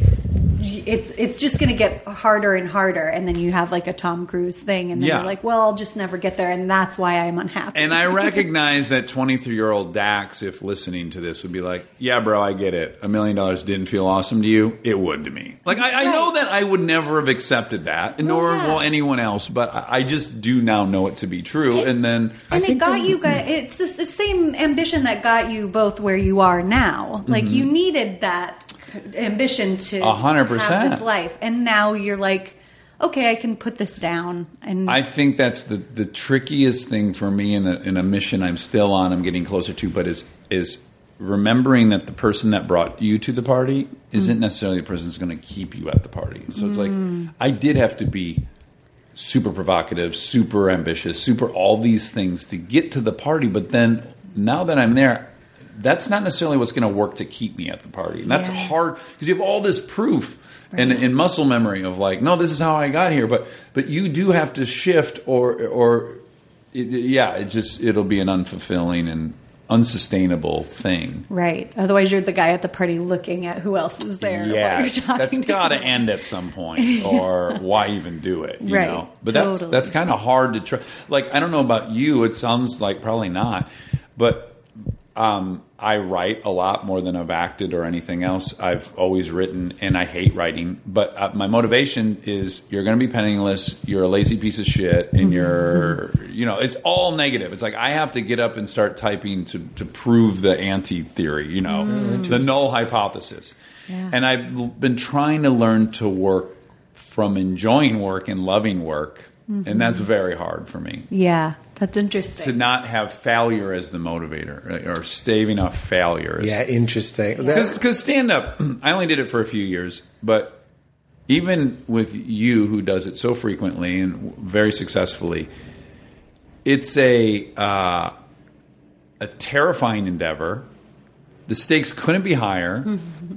it's it's just going to get harder and harder, and then you have like a Tom Cruise thing, and then Yeah. you're like, well, I'll just never get there, and that's why I'm unhappy. And I recognize that 23 year old Dax, if listening to this, would be like, yeah, bro, I get it. A million dollars didn't feel awesome to you. It would to me. Like, I, I know that I would never have accepted that, nor yeah. will anyone else, but I, I just do now know it to be true. and then. and it got you guys. It's the, the same ambition that got you both where you are now. Like mm-hmm. you needed that ambition to Mm-hmm. Hundred percent. have this life, and now you're like, okay, I can put this down. And I think that's the, the trickiest thing for me in a, in a mission I'm still on, I'm getting closer to, but is is remembering that the person that brought you to the party isn't necessarily the person that's going to keep you at the party. So it's like I did have to be super provocative, super ambitious, super all these things to get to the party, but then now that I'm there, that's not necessarily what's going to work to keep me at the party. And that's Yeah. hard because you have all this proof and, and muscle memory of like, no, this is how I got here. But but you do have to shift, or or it, yeah, it just it'll be an unfulfilling and unsustainable thing. Right. Otherwise, you're the guy at the party looking at who else is there. Yeah, that's got to end at some point, or why even do it? You Right, know, but that's that's kind of hard to try. Like I don't know about you, it sounds like probably not, but um, I write a lot more than I've acted or anything else. I've always written, and I hate writing. But uh, my motivation is you're going to be penniless. You're a lazy piece of shit, and you're, you know, it's all negative. It's like I have to get up and start typing to to prove the anti theory. You know, the null hypothesis. Yeah. And I've been trying to learn to work from enjoying work and loving work, Mm-hmm. and that's very hard for me Yeah, that's interesting. to not have failure as the motivator uh, or staving off failure. Yeah, interesting. That- Because stand up, I only did it for a few years, but even with you who does it so frequently and very successfully, it's a uh, a terrifying endeavor. The stakes couldn't be higher. Mm-hmm.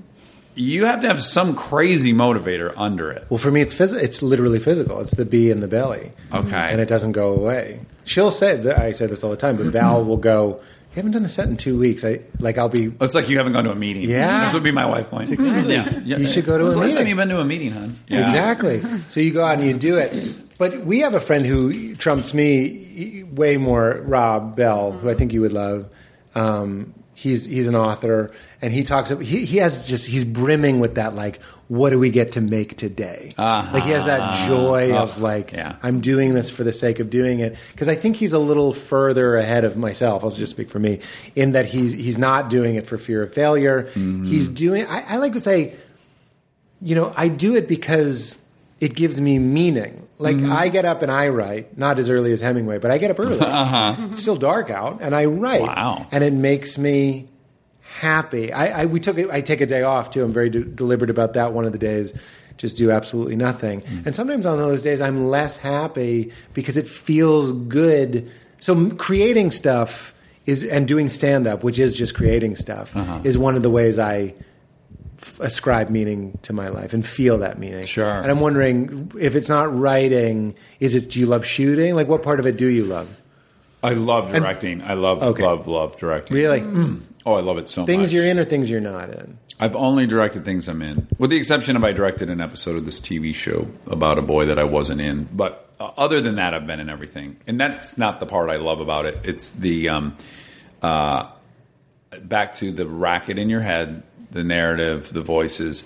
You have to have some crazy motivator under it. Well, for me, it's phys- It's literally physical. It's the bee in the belly. Okay. and it doesn't go away. She'll say, I say this all the time, but Val will go. You haven't done a set in two weeks. I like. I'll be. It's like you haven't gone to a meeting. Yeah. This would be my wife going, Exactly. yeah, yeah. You should go to a meeting. last time you've been to a meeting, hon? Yeah. Exactly. So you go out and you do it. But we have a friend who trumps me way more, Rob Bell, who I think you would love. Um, He's he's an author, and he talks. He he has just he's brimming with that like, what do we get to make today? Uh-huh. Like he has that joy of Oh, like, yeah. I'm doing this for the sake of doing it because I think he's a little further ahead of myself. I'll just speak for me in that he's he's not doing it for fear of failure. Mm-hmm. He's doing. I, I like to say, you know, I do it because it gives me meaning. Like Mm-hmm. I get up and I write, not as early as Hemingway, but I get up early. Uh-huh. It's still dark out, and I write. Wow. And it makes me happy. I, I we took I take a day off too. I'm very de- deliberate about that. One of the days, just do absolutely nothing. Mm. And sometimes on those days, I'm less happy because it feels good. So creating stuff is and doing stand up, which is just creating stuff, Uh-huh. is one of the ways I f- ascribe meaning to my life and feel that meaning. Sure. And I'm wondering if it's not writing, is it? Do you love shooting? Like, what part of it do you love? I love directing. I love Okay. love love directing. Really, Oh, I love it so things much. you're in or things you're not in. I've only directed things I'm in, with the exception of I directed an episode of this TV show about a boy that I wasn't in. But uh, other than that, I've been in everything, and that's not the part I love about it. It's the um, uh, back to the racket in your head, the narrative, the voices.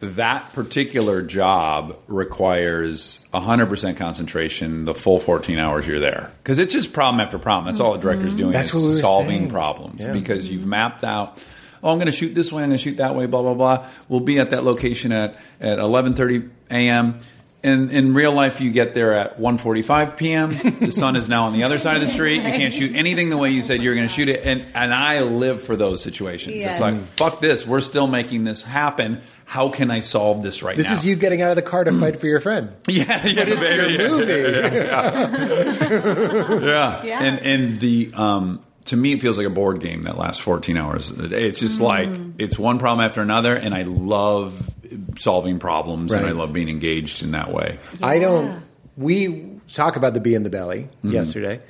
That particular job requires 100% concentration the full 14 hours you're there. Because it's just problem after problem. That's all a director's mm-hmm. doing That's is we solving saying. problems. Yeah. Because you've mapped out, oh, I'm going to shoot this way, I'm going to shoot that way, blah, blah, blah. We'll be at that location at, at 11.30 a.m., and in real life, you get there at 1:45 p.m. The sun is now on the other side of the street. You can't shoot anything the way you said you were going to shoot it, and and I live for those situations. Yes. It's like fuck this. We're still making this happen. How can I solve this right This now? This is you getting out of the car to fight for your friend. Yeah, yeah, It's baby, your yeah. movie. yeah. Yeah. And and the um to me it feels like a board game that lasts 14 hours a day. It's just like it's one problem after another and I love solving problems and I love being engaged in that way. I don't. We talk about the bee in the belly Mm-hmm. yesterday.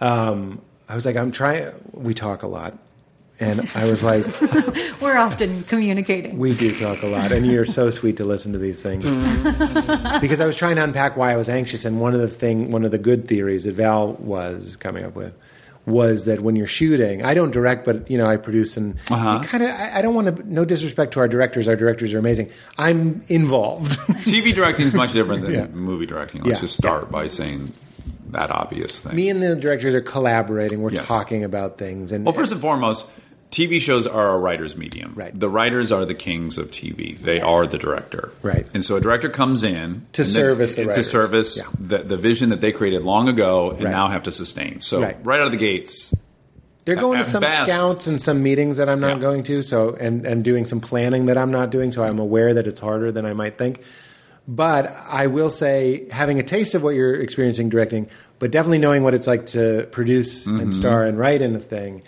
Um, I was like, I'm trying. We talk a lot, and I was like, We're often communicating. we do talk a lot, and you're so sweet to listen to these things. because I was trying to unpack why I was anxious, and one of the thing, one of the good theories that Val was coming up with was that when you're shooting, I don't direct, but you know, I produce, and Uh-huh. kind of. I, I don't want to. No disrespect to our directors. Our directors are amazing. I'm involved. TV directing is much different than Yeah. movie directing. Let's Yeah. just start by saying that obvious thing. Me and the directors are collaborating. We're Yes. talking about things, and Well, first and foremost, TV shows are a writer's medium. Right. The writers are the kings of TV. They are the director. Right. And so a director comes in To service the to service Yeah. the, the vision that they created long ago and Right. now have to sustain. So Right. right, out of the gates, They're going to some best. scouts and some meetings that I'm not Yeah. going to, so and and doing some planning that I'm not doing. So I'm aware that it's harder than I might think. But I will say, having a taste of what you're experiencing directing, but definitely knowing what it's like to produce Mm-hmm. and star and write in a thing,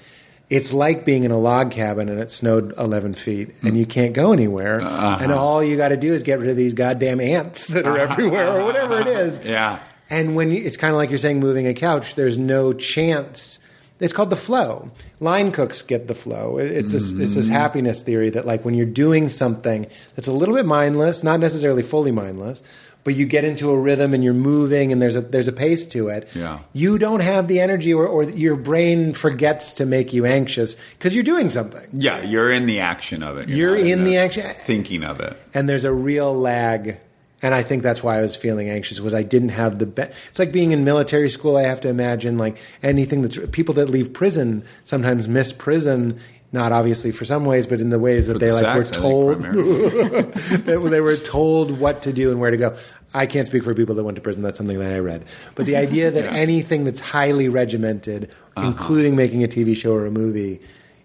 it's like being in a log cabin and it snowed 11 feet and you can't go anywhere. Uh-huh. And all you got to do is get rid of these goddamn ants that are everywhere or whatever it is. Yeah. And when you, it's kind of like you're saying moving a couch, there's no chance. It's called the flow. Line cooks get the flow. It- It's this, it's this happiness theory that like when you're doing something that's a little bit mindless, not necessarily fully mindless, but you get into a rhythm and you're moving and there's a there's a pace to it. Yeah. You don't have the energy or, or your brain forgets to make you anxious because you're doing something. yeah, you're in the action of it. You're not in the action. Thinking of it. and there's a real lag and i think that's why i was feeling anxious was i didn't have the it's like being in military school i have to imagine like anything that's people that leave prison sometimes miss prison not obviously for some ways but in the ways that For they the like were sex, think, told that they were told what to do and where to go i can't speak for people that went to prison that's something that i read but the idea that Yeah. Uh-huh. anything that's highly regimented including making a tv show or a movie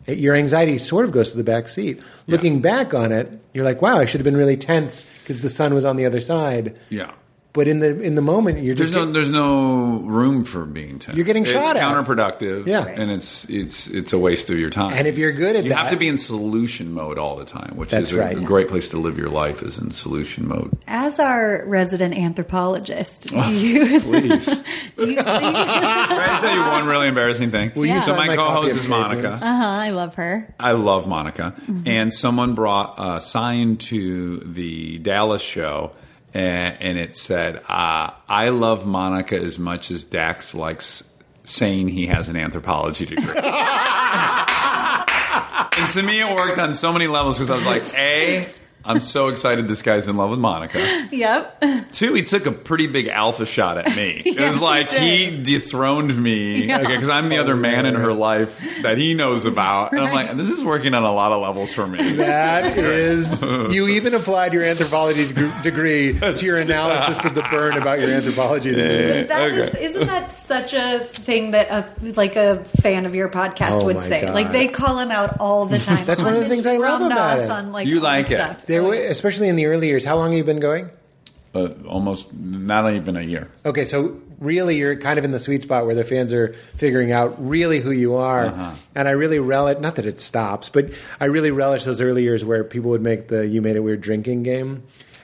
it- your anxiety sort of goes to the back seat. Looking back on it, you're like, "Wow, I should have been really tense because the sun was on the other side." Yeah. But in the in the moment, you're just There's just no, there's no room for being tense. You're getting it's shot at. counterproductive. Yeah. and it's it's it's a waste of your time. And if you're good at you that- have to be in solution mode all the time, which That's is a, right. a great place to live your life is in solution mode. As our resident anthropologist, do you Please. do you think? Can I just tell you one really embarrassing thing? Will Yeah. So my my co-host is Monica. Uh huh. I love her. I love Monica. And someone brought a sign to the Dallas show, and, and it said, uh, "I love Monica as much as Dax likes saying he has an anthropology degree." and to me, it worked on so many levels because I was like, A, I'm so excited this guy's in love with Monica. Yep. Two, he took a pretty big alpha shot at me. It Yes, was like he, did. dethroned me Yeah. because I'm the other man in her life that he knows about. And I'm like, this is working on a lot of levels for me. That is, you even applied your anthropology deg- degree to your analysis of the burn about your anthropology degree. That is, isn't that such a thing that a like a fan of your podcast Oh would say? God. Like they call him out all the time. That's one of the things I love Ram about it. On, like, You like it. Stuff. There, were, especially in the early years. How long have you been going? Uh, almost not even a year. Okay, so really, you're kind of in the sweet spot where the fans are figuring out really who you are, Uh-huh. and I really relish. Not that it stops, but I really relish those early years where people would make the "You Made It Weird" drinking game,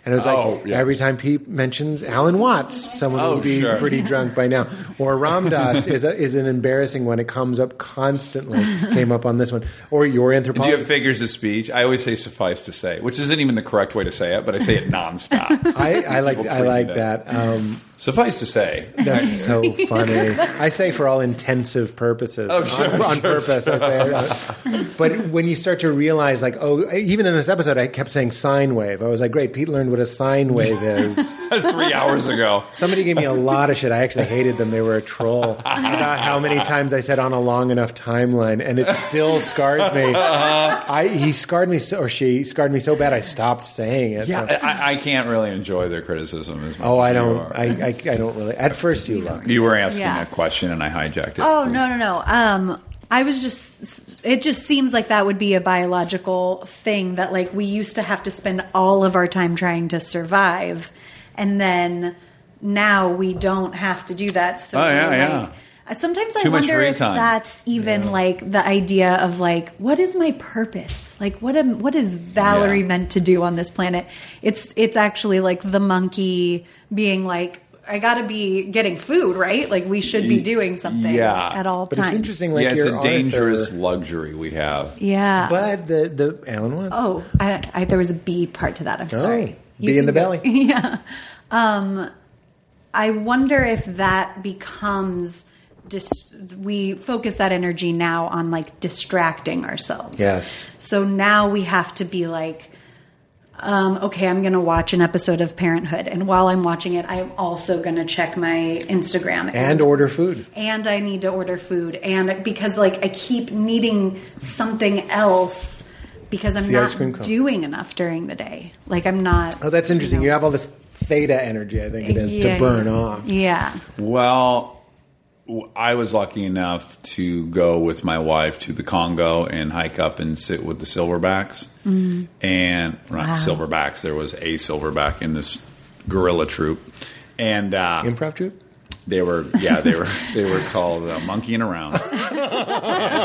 and it was like Oh, yeah. every time Pete mentions Alan Watts, someone Oh, would be sure. pretty drunk by now. Or Ram Dass is a, is an embarrassing one; it comes up constantly. Came up on this one, or your Do you have figures of speech? I always say suffice to say, which isn't even the correct way to say it, but I say it nonstop. I, I like I like that. Um, suffice to say, That's so funny. I say for all intensive purposes. Oh, sure, on, on sure, purpose. I say, but when you start to realize, like, oh, even in this episode, I kept saying sine wave. I was like, great, Pete learned what a sine wave is. three hours ago. Somebody gave me a lot of shit. I actually hated them. They were a troll about how many times I said on a long enough timeline, and it still scars me. Uh-huh. I, he scarred me, so, or she scarred me so bad, I stopped saying it. Yeah, So- I, I can't really enjoy their criticism as much. oh, I don't. I, I, I don't really. At first, you love. You were asking Yeah. a question and I hijacked it. Oh no no no. Um, I was just. It just seems like that would be a biological thing that like we used to have to spend all of our time trying to survive, and then now we don't have to do that. So Oh, yeah, like, yeah. uh, Sometimes I Too much wonder free if time. that's even like the idea of like what is my purpose? Like what am what is Valerie Yeah. meant to do on this planet? It's it's actually like the monkey being like I got to be getting food, right? Like we should be doing something Yeah. at all But times. it's interesting, like yeah, it's your a dangerous Arthur- luxury we have. Yeah. But the the Alan was. oh, I, I, there was a B part to that. I'm sorry. bee in can the go- belly. Yeah. Um, I wonder if that becomes. Dis- we focus that energy now on like distracting ourselves. Yes. So now we have to be like, um, okay, I'm going to watch an episode of Parenthood, and while I'm watching it, I'm also going to check my Instagram and order food. and I need to order food, and because like I keep needing something else because I'm the ice cream not doing enough during the day. Like I'm not. Oh, that's interesting. know. You have all this theta energy, I think it is, Yeah, to burn yeah. off. Yeah. Well, w- I was lucky enough to go with my wife to the Congo and hike up and sit with the silverbacks. Mm. And not Wow. silverbacks, there was a silverback in this gorilla troop. And uh, Improv troupe? They were, yeah, they were, they were called uh, monkeying around. and,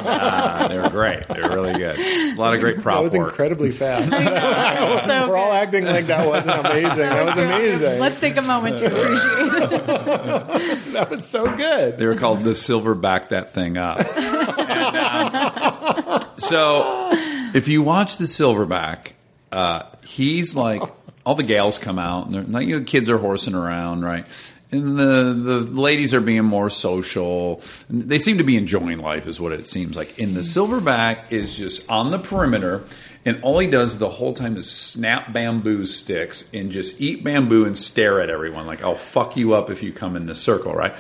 uh, they were great. They were really good. A lot of great prop That was work. incredibly fast. So We're all acting like that wasn't amazing. That was amazing. Let's take a moment to appreciate it. that was so good. They were called the Silverback that thing up. And, um, so, if you watch the Silverback, uh, he's like all the gals come out, and they're like you know, the kids are horsing around, right? And the the ladies are being more social. They seem to be enjoying life, is what it seems like. And the mm-hmm. Silverback is just on the perimeter. And all he does the whole time is snap bamboo sticks and just eat bamboo and stare at everyone like, I'll fuck you up if you come in this circle, right?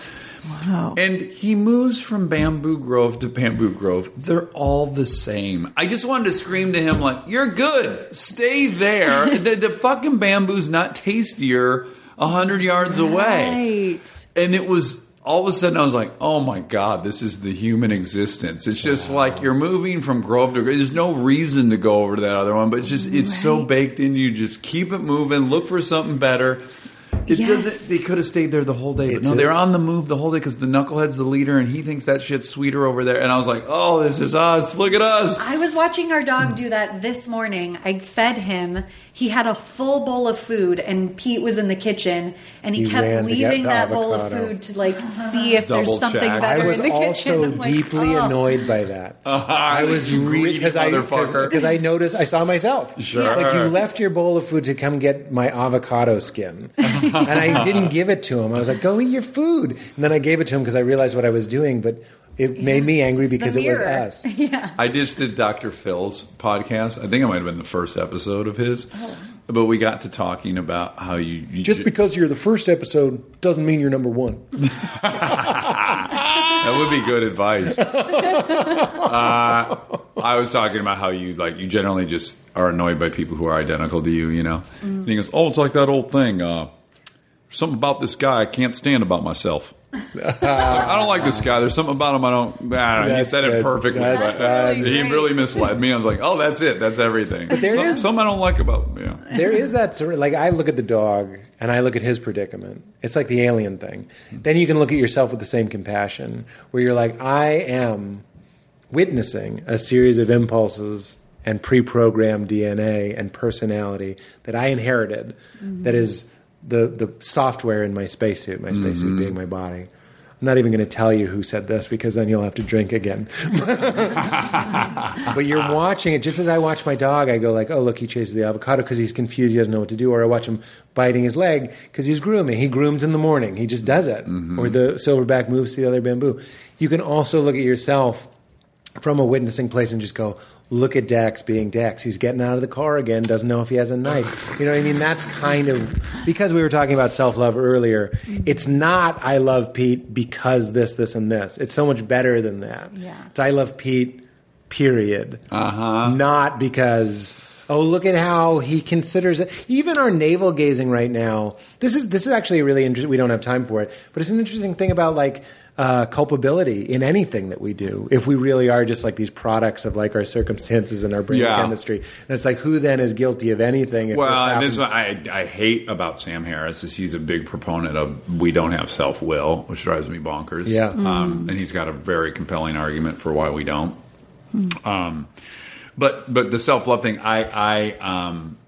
Wow. And he moves from Bamboo Grove to Bamboo Grove. They're all the same. I just wanted to scream to him, like, you're good. Stay there. the, the fucking bamboo's not tastier a hundred yards away. And it was all of a sudden I was like, oh my God, this is the human existence. It's just like you're moving from Grove to Grove. There's no reason to go over to that other one, but it's just it's so baked in you. Just keep it moving, look for something better. It Yes. doesn't. They could have stayed there the whole day, but It's no, a- they're on the move the whole day because the knucklehead's the leader, and he thinks that shit's sweeter over there. And I was like, "Oh, this is us! Look at us!" I was watching our dog do that this morning. I fed him. He had a full bowl of food, and Pete was in the kitchen, and he, He kept ran to get leaving the that bowl of food to like see if Double there's something check. better I was in the kitchen. also I'm like, deeply oh. annoyed by that. Ah, I was You greedy because I because I noticed I saw myself. Sure. It's like you left your bowl of food to come get my avocado skin, and I didn't give it to him. I was like, "Go eat your food," and then I gave it to him because I realized what I was doing. But It made me angry because it was us. yeah. I just did Dr. Phil's podcast. I think it might have been the first episode of his. Oh. But we got to talking about how you, you Just ju- because you're the first episode doesn't mean you're number one. that would be good advice. uh, I was talking about how you like you generally just are annoyed by people who are identical to you. You know, and he goes, "Oh, it's like that old thing. Uh, something about this guy I can't stand about myself." I don't like this guy. There's something about him I don't. Know. He That's said it good. perfectly. That's but uh, fun. He really misled me. I was like, "Oh, that's it. That's everything." But there some, is- some I don't like about. Yeah. there is that sort of like I look at the dog and I look at his predicament. It's like the alien thing. Then you can look at yourself with the same compassion, where you're like, I am witnessing a series of impulses and pre-programmed DNA and personality that I inherited. that is the the software in my spacesuit. My spacesuit mm-hmm. being my body. I'm not even going to tell you who said this because then you'll have to drink again. but you're watching it just as I watch my dog. I go like, "Oh, look, he chases the avocado because he's confused. He doesn't know what to do." Or I watch him biting his leg because he's grooming. He grooms in the morning. He just does it. Mm-hmm. Or the silverback moves to the other bamboo. You can also look at yourself from a witnessing place and just go, look at Dax being Dax. He's getting out of the car again, doesn't know if he has a knife. You know what I mean? That's kind of because we were talking about self love earlier. It's not I love Pete because this, this, and this. It's so much better than that. Yeah. It's I love Pete, period. Uh-huh. Not because. Oh, look at how he considers it. Even our navel gazing right now. This is this is actually really interesting. We don't have time for it, but it's an interesting thing about like uh, culpability in anything that we do. If we really are just like these products of like our circumstances and our brain Yeah. chemistry, and it's like who then is guilty of anything? If Well, this and this is what I, I hate about Sam Harris is he's a big proponent of we don't have self will, which drives me bonkers. Yeah. um, and he's got a very compelling argument for why we don't. Um, but but the self love thing, I I um,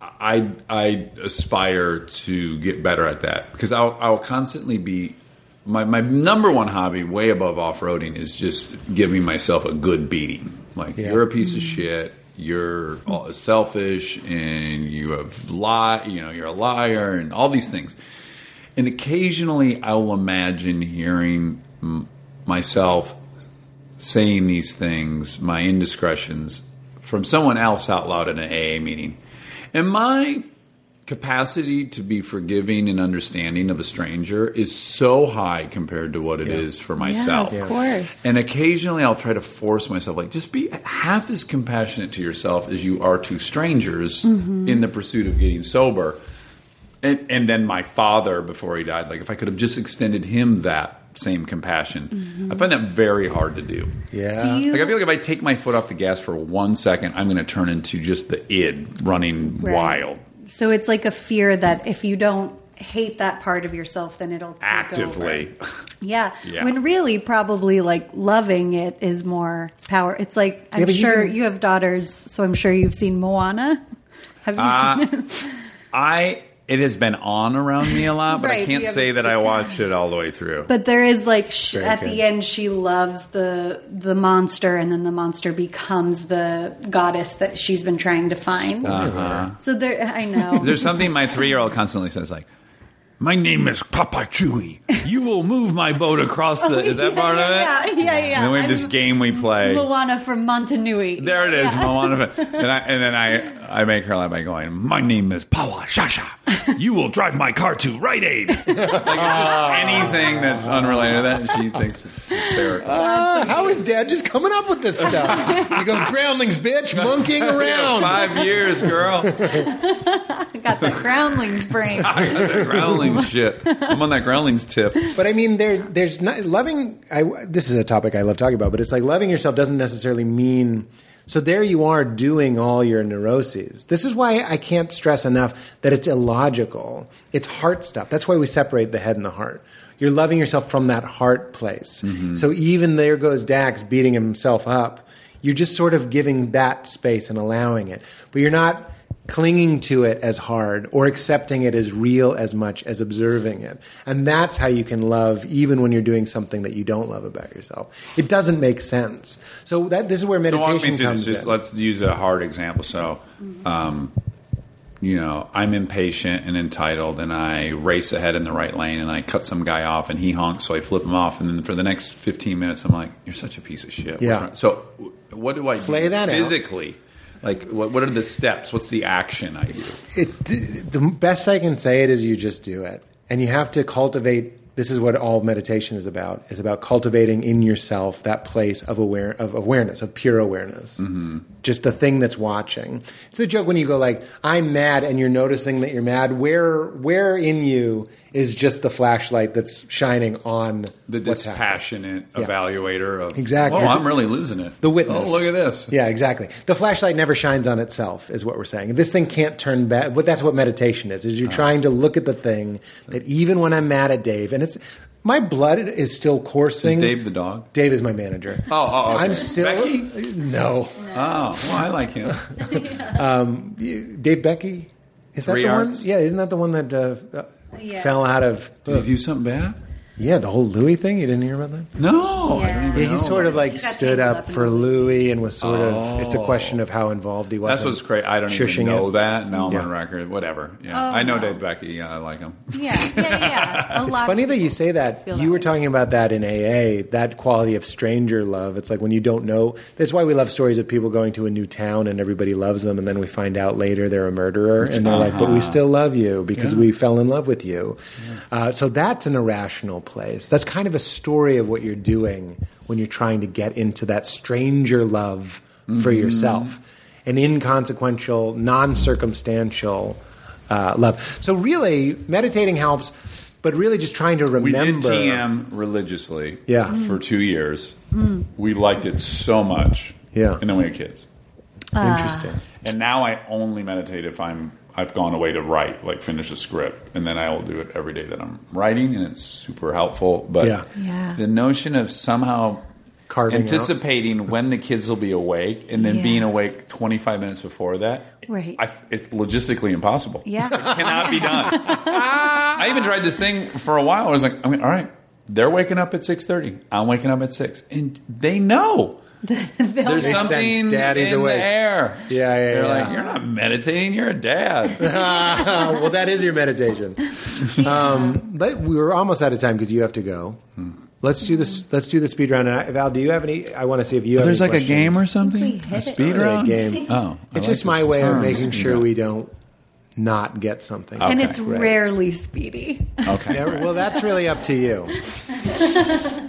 I I aspire to get better at that because I'll I'll constantly be. My, my number one hobby, way above off roading, is just giving myself a good beating. Like Yeah. you're a piece of shit. You're selfish, and you have lie. You know, you're a liar, and all these things. And occasionally, I will imagine hearing m- myself saying these things, my indiscretions, from someone else out loud in an AA meeting. And my capacity to be forgiving and understanding of a stranger is so high compared to what it is for myself. Yeah, of course. And occasionally I'll try to force myself, like, just be half as compassionate to yourself as you are to strangers mm-hmm. in the pursuit of getting sober. And, and then my father, before he died, like, if I could have just extended him that same compassion, mm-hmm. I find that very hard to do. yeah. Do you- Like I feel like if I take my foot off the gas for one second, I'm going to turn into just the id running Right. wild So it's like a fear that if you don't hate that part of yourself, then it'll take actively. over. Yeah. Yeah. When really, probably like loving it is more power. It's like I'm Yeah, but you sure can- you have daughters, so I'm sure you've seen Moana. Have you Uh, seen it? I it has been on around me a lot, but I can't say that I watched it all the way through. But there is like sh- at good. the end, she loves the the monster, and then the monster becomes the goddess that she's been trying to find. Uh-huh. So there, I know. There's something my three year old constantly says like. My name is Papa Chewy. You will move my boat across the. Is that part of it? Yeah, yeah, yeah. And then we have this I'm game we play. Moana from Motunui. There it is, Moana. And, I, and then I, I make her laugh by going, "My name is Pawa Shasha. You will drive my car to Rite Aid." like it's just anything that's unrelated to that, and she thinks it's hysterical. Ah, how is Dad just coming up with this stuff? you go groundlings, bitch, monkeying around. five years, girl. got the groundling's brain. I got that groundlings shit. I'm on that groundlings tip. But I mean, there, there's not loving. I, this is a topic I love talking about, but it's like loving yourself doesn't necessarily mean. So there you are doing all your neuroses. This is why I can't stress enough that it's illogical. It's heart stuff. That's why we separate the head and the heart. You're loving yourself from that heart place. Mm-hmm. So even there goes Dax beating himself up. You're just sort of giving that space and allowing it, but you're not clinging to it as hard or accepting it as real as much as observing it. And that's how you can love even when you're doing something that you don't love about yourself. It doesn't make sense. So that this is where So meditation through comes. Just in. let's use a hard example. So, um, you know, I'm impatient and entitled, and I race ahead in the right lane, and I cut some guy off, and he honks, so I flip him off, and then for the next 15 minutes, I'm like, "You're such a piece of shit." Yeah. So, what do I Play do that out. Like, what, what are the steps? What's the action I do? It, the best I can say it is you just do it, and you have to cultivate. This is what all meditation is about: is about cultivating in yourself that place of aware of awareness, of pure awareness. Mm-hmm. Just the thing that's watching. It's a joke when you go like, "I'm mad," and you're noticing that you're mad. Where, where in you is just the flashlight that's shining on The dispassionate Yeah. evaluator of Exactly. Oh, I'm really losing it. The witness. Oh, look at this. Yeah, exactly. The flashlight never shines on itself, is what we're saying. This thing can't turn back. But that's what meditation is. Is you're uh-huh. trying to look at the thing that even when I'm mad at Dave, and it's my blood is still coursing. Is Dave the dog? Dave is my manager. Oh, oh, okay. I'm still Becky? no. Oh, well, I like him. You- Dave Becky is that Three the Arts? one? Yeah, isn't that the one that uh, uh, Yeah. fell out of? Did he do something bad? Yeah, the whole Louis thing. You didn't hear about that? No, I don't even Yeah, he know. sort of like He got stood tangled up up in for the- Louis and was sort of. It's a Oh. question of how involved he was. That's what's great. I don't even shushing know it. that. Now I'm Yeah. on record. Whatever. Yeah, Oh, I know no. Dave Becky. Yeah, I like him. Yeah, yeah, yeah. A It's lot funny of that you people say that. feel You that were way. talking about that in AA, that quality of stranger love. It's like when you don't know. That's why we love stories of people going to a new town and everybody loves them, and then we find out later they're a murderer, and they're like, "But we still love you because Yeah. we fell in love with you." Uh, so that's an irrational place. That's kind of a story of what you're doing when you're trying to get into that stranger love for mm-hmm. yourself, an inconsequential, non-circumstantial uh, love. So really, meditating helps. But really, just trying to remember. We remember. did TM religiously. Yeah. for mm. two years. Mm. We liked it so much. Yeah. and then we had kids. Interesting. And now I only meditate if I'm I've gone away to write, like finish a script, and then I will do it every day that I'm writing, and it's super helpful. But Yeah. Yeah. the notion of somehow Carving anticipating when the kids will be awake, and then Yeah. being awake 25 minutes before that, Right. I, it's logistically impossible. Yeah. it cannot be done. I even tried this thing for a while. I was like, I mean, all right, they're waking up at 6:30. I'm waking up at six, and they know. There's Makes something sense. Daddy's in awake. the air. Yeah, yeah, They're yeah. like, you're not meditating. You're a dad. well, that is your meditation. Um, but we were almost out of time because you have to go. Let's do this. Let's do the speed round. And I- Val, do you have any? I want to see if you have. There's any like a game or something. We hit A it. speed Really a round game. Oh, I It's like just my the way of term making speed sure round. we don't not get something. and it's right. rarely speedy. Okay. Yeah, well, that's really up to you.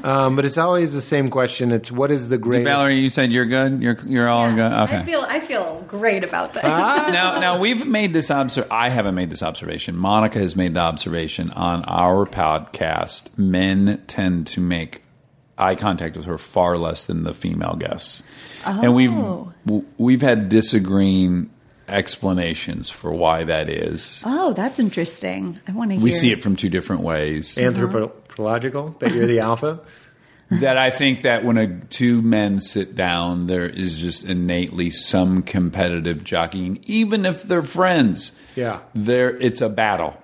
Um, but it's always the same question. It's what is the greatest? Valerie, you said you're good. You're you're all good. Okay. I feel I feel great about this. now, now we've made this observation. I haven't made this observation. Monica has made the observation on our podcast. Men tend to make eye contact with her far less than the female guests, and we've Oh. we've had disagreeing explanations for why that is. oh, that's interesting. I want to hear. We see it from two different ways. Anthropological. That you're the alpha. that I think that when a, two men sit down, there is just innately some competitive jockeying, even if they're friends. Yeah. there it's a battle.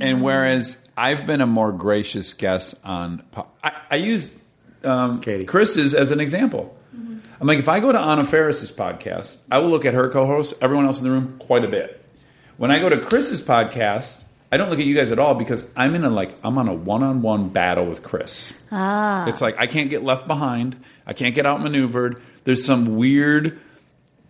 And whereas I've been a more gracious guest on, I, I use um, Katie. Chris's as an example. I'm like, if I go to Anna Faris's podcast, I will look at her co-host, everyone else in the room, quite a bit. When I go to Chris's podcast, I don't look at you guys at all because I'm in a like I'm on a one-on-one battle with Chris. Ah. It's like I can't get left behind. I can't get outmaneuvered. There's some weird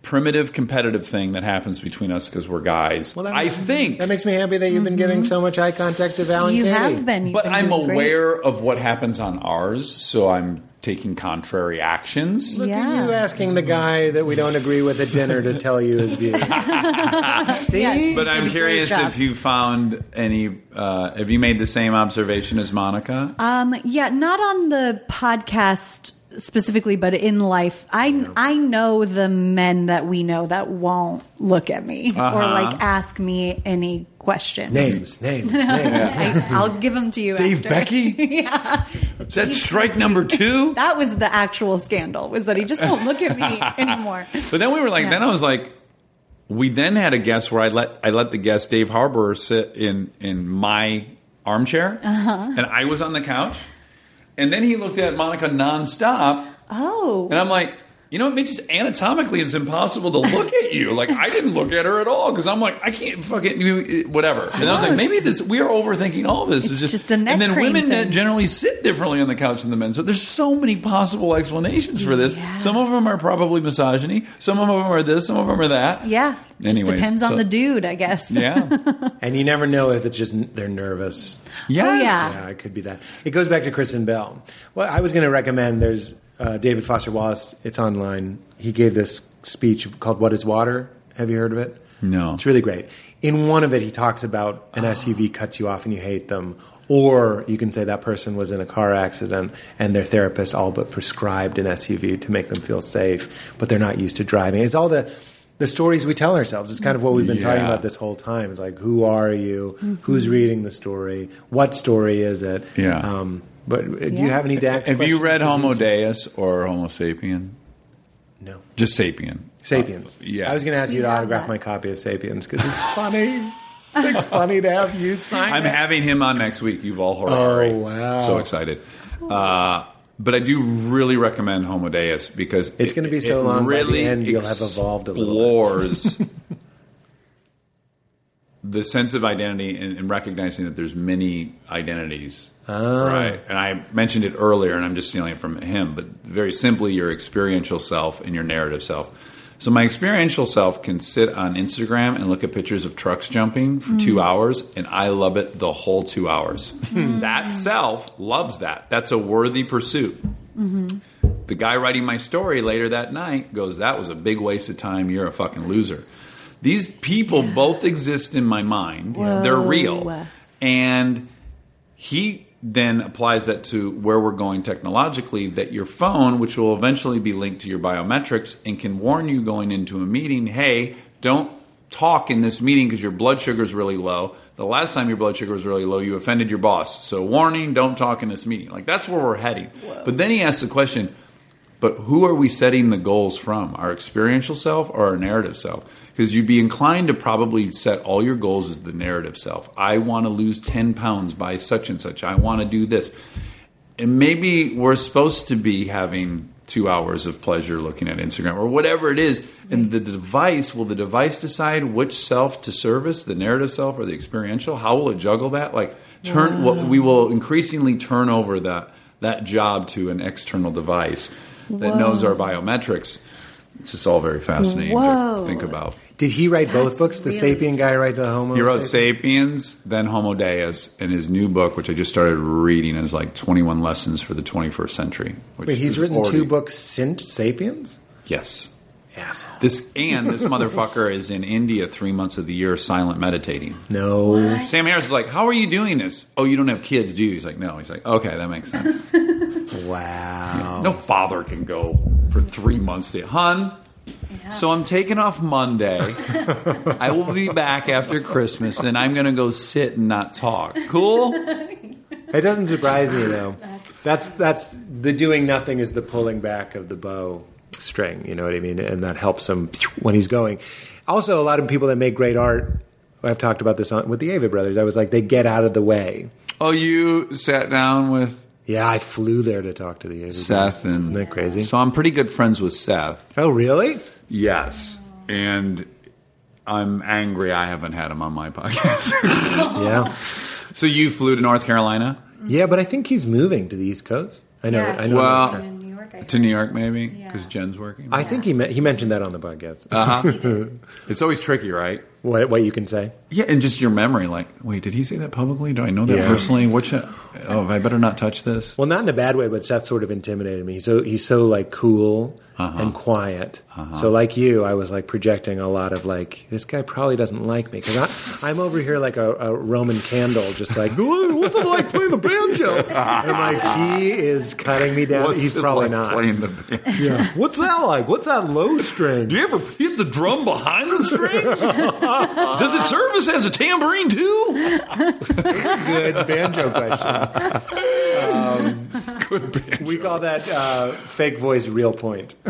primitive competitive thing that happens between us because we're guys. Well, that I makes- think That makes me happy that you've been giving so much eye contact to Val you Katie. have been. You've but been I'm doing great. aware of what happens on ours, so I'm taking contrary actions. Look Yeah. at you asking the guy that we don't agree with at dinner to tell you his views. See? Yes. But I'm curious if you found any. Uh, have you made the same observation as Monica? Um, yeah, not on the podcast specifically, but in life, I I know the men that we know that won't look at me or Uh-huh. like ask me any questions. Names, names, names. I, I'll give them to you. Dave after. Becky? yeah, Is that strike number two? that was the actual scandal. Was that he just won't look at me anymore? But then we were like, Yeah. then I was like, we then had a guest where I let I let the guest Dave Harbour sit in in my armchair, Uh-huh. and I was on the couch, and then he looked at Monica nonstop, Oh, and I'm like, You know, what it means just anatomically it's impossible to look at you. Like I didn't look at her at all because I'm like I can't fucking you- whatever. And I was like, maybe this we are overthinking all this. It's It's just a neck and then cream women thing. generally sit differently on the couch than the men. So there's so many possible explanations for this. Yeah. Some of them are probably misogyny. Some of them are this. Some of them are that. Yeah. Just Anyways, depends on the dude, I guess. Yeah. And you never know if it's just they're nervous. Yes. Oh, yeah. Yeah, it could be that. It goes back to Kristen Bell. Well, I was going to recommend. There's uh, David Foster Wallace. It's online. He gave this speech called "What Is Water." Have you heard of it? No. It's really great. In one of it, he talks about an SUV cuts you off and you hate them, or you can say that person was in a car accident and their therapist all but prescribed an SUV to make them feel safe, but they're not used to driving. It's all the the stories we tell ourselves. It's kind of what we've been talking about this whole time. It's like, who are you? Who's reading the story? What story is it? Yeah. Um, but uh, do you Yeah. have any Dax Have you questions? read Homo is- Deus or Homo sapien? No. Just sapien. Sapiens. yeah. I was going to ask you to autograph my copy of Sapiens because it's funny. it's like funny to have you sign I'm it. having him on next week. Yuval Harari. Oh, wow. So excited. Uh, but I do really recommend Homo Deus because It's it- gonna be so long, by the Really end you'll have evolved a little bit. explores the sense of identity and, and recognizing that there's many identities. Ah. Right. And I mentioned it earlier, and I'm just stealing it from him. But very simply, your experiential self and your narrative self. So my experiential self can sit on Instagram and look at pictures of trucks jumping for hmm. two hours, and I love it the whole two hours. Hmm. that self loves that. That's a worthy pursuit. Mm-hmm. The guy writing my story later that night goes, "That was a big waste of time. You're a fucking loser." These people both exist in my mind. They're real, and he then applies that to where we're going technologically that your phone which will eventually be linked to your biometrics and can warn you going into a meeting hey don't talk in this meeting because your blood sugar is really low. The last time your blood sugar was really low you offended your boss. So warning don't talk in this meeting. Like that's where we're heading. But then he asks the question but who are we setting the goals from? Our experiential self or our narrative self? Because you'd be inclined to probably set all your goals as the narrative self. I want to lose 10 pounds by such and such. I want to do this. And maybe we're supposed to be having two hours of pleasure looking at Instagram or whatever it is. And the device, will the device decide which self to service, the narrative self or the experiential? How will it juggle that? Like, turn, what we will increasingly turn over that, that job to an external device that knows our biometrics. It's just all very fascinating Whoa. to think about. Did he write both That's books? The really Sapien guy write the Homo? He wrote Sapiens? Sapiens, then Homo Deus, and his new book, which I just started reading, is like 21 Lessons for the 21st Century. Which Wait, he's written already- two books since Sapiens. Yes. Asshole. This and this motherfucker is in India three months of the year, silent meditating. No. Sam Harris is like, "How are you doing this? Oh, you don't have kids, do you?" He's like, "No." He's like, "Okay, that makes sense." Wow. No father can go for three months to hun. So I'm taking off Monday. I will be back after Christmas, and I'm going to go sit and not talk. Cool. It doesn't surprise me though. That's that's the doing nothing is the pulling back of the bow string. You know what I mean? And that helps him when he's going. Also, a lot of people that make great art. I've talked about this on, with the Avett brothers. I was like, they get out of the way. Oh, you sat down with Yeah, I flew there to talk to the Avett Seth, and Isn't that crazy? So I'm pretty good friends with Seth. oh, really? Yes, and I'm angry I haven't had him on my podcast. Yeah. so you flew to North Carolina Yeah, but I think he's moving to the East Coast. I know. Yeah, I know. Well- in New York. I to New York, maybe Yeah. because Jen's working. I think he me- he mentioned that on the podcast. Uh-huh. it's always tricky, right? What what you can say? Yeah, and just your memory. Like, wait, did he say that publicly? Do I know that Yeah. personally? What should? Oh, I better not touch this. Well, not in a bad way, but Seth sort of intimidated me. He's so he's so like cool Uh-huh. and quiet. So like you, I was like projecting a lot of like this guy probably doesn't like me because I'm over here like a, a Roman candle, just like "Ooh, what's it like playing the banjo? And like he is cutting me down. What's he's probably like not. playing the band? Yeah. What's that like? What's that low string? Do you ever hit the drum behind the strings? Does it serve as as a tambourine too? Good banjo question. Good band. We call that uh, fake voice real point.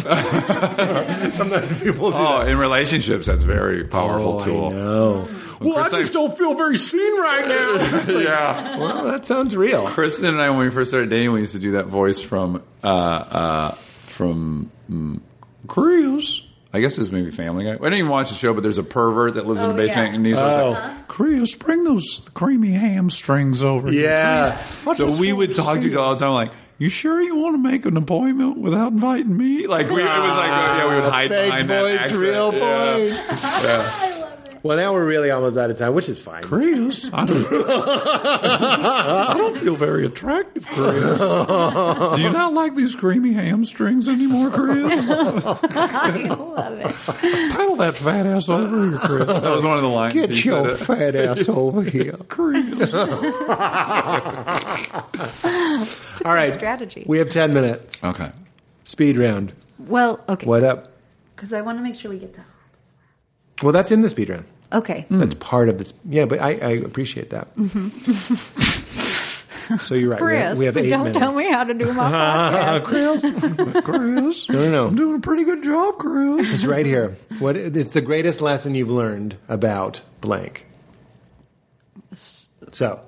Sometimes people do Oh, that. in relationships, that's a very powerful Oh, tool. I know. Well, I just don't feel very seen right now. yeah. well, that sounds real. Kristen and I, when we first started dating, we used to do that voice from uh, uh, from mm, Chris. I guess this may be Family Guy. I didn't even watch the show, but there's a pervert that lives in Oh, the basement, yeah. and he's always Oh. like, "Chris, bring those creamy hamstrings over." here, Yeah. So we would talk to each other all the time, like. You sure you want to make an appointment without inviting me? Like we, it was like, uh, yeah, we would hide Fake behind that voice, accent. real Yeah. voice. Yeah. Well, now we're really almost out of time, which is fine. Chris, I don't, I don't feel very attractive, Chris. Do you not like these creamy hamstrings anymore, Chris? I love it. Paddle that fat ass over here, Chris. That was one of the lines. he Get your said it. fat ass over here. Chris. All right. strategy. We have 10 minutes. Okay. Speed round. Well, okay. What up? Because I want to make sure we get to. Well, that's in the speed round. Okay. That's mm. part of this. Yeah, but I, I appreciate that. Mm-hmm. so you're right. We have, Chris, we have 8 don't minutes. tell me how to do my podcast. Chris. Chris. No, no, no. I'm doing a pretty good job, Chris. It's right here. What? It's the greatest lesson you've learned about blank. So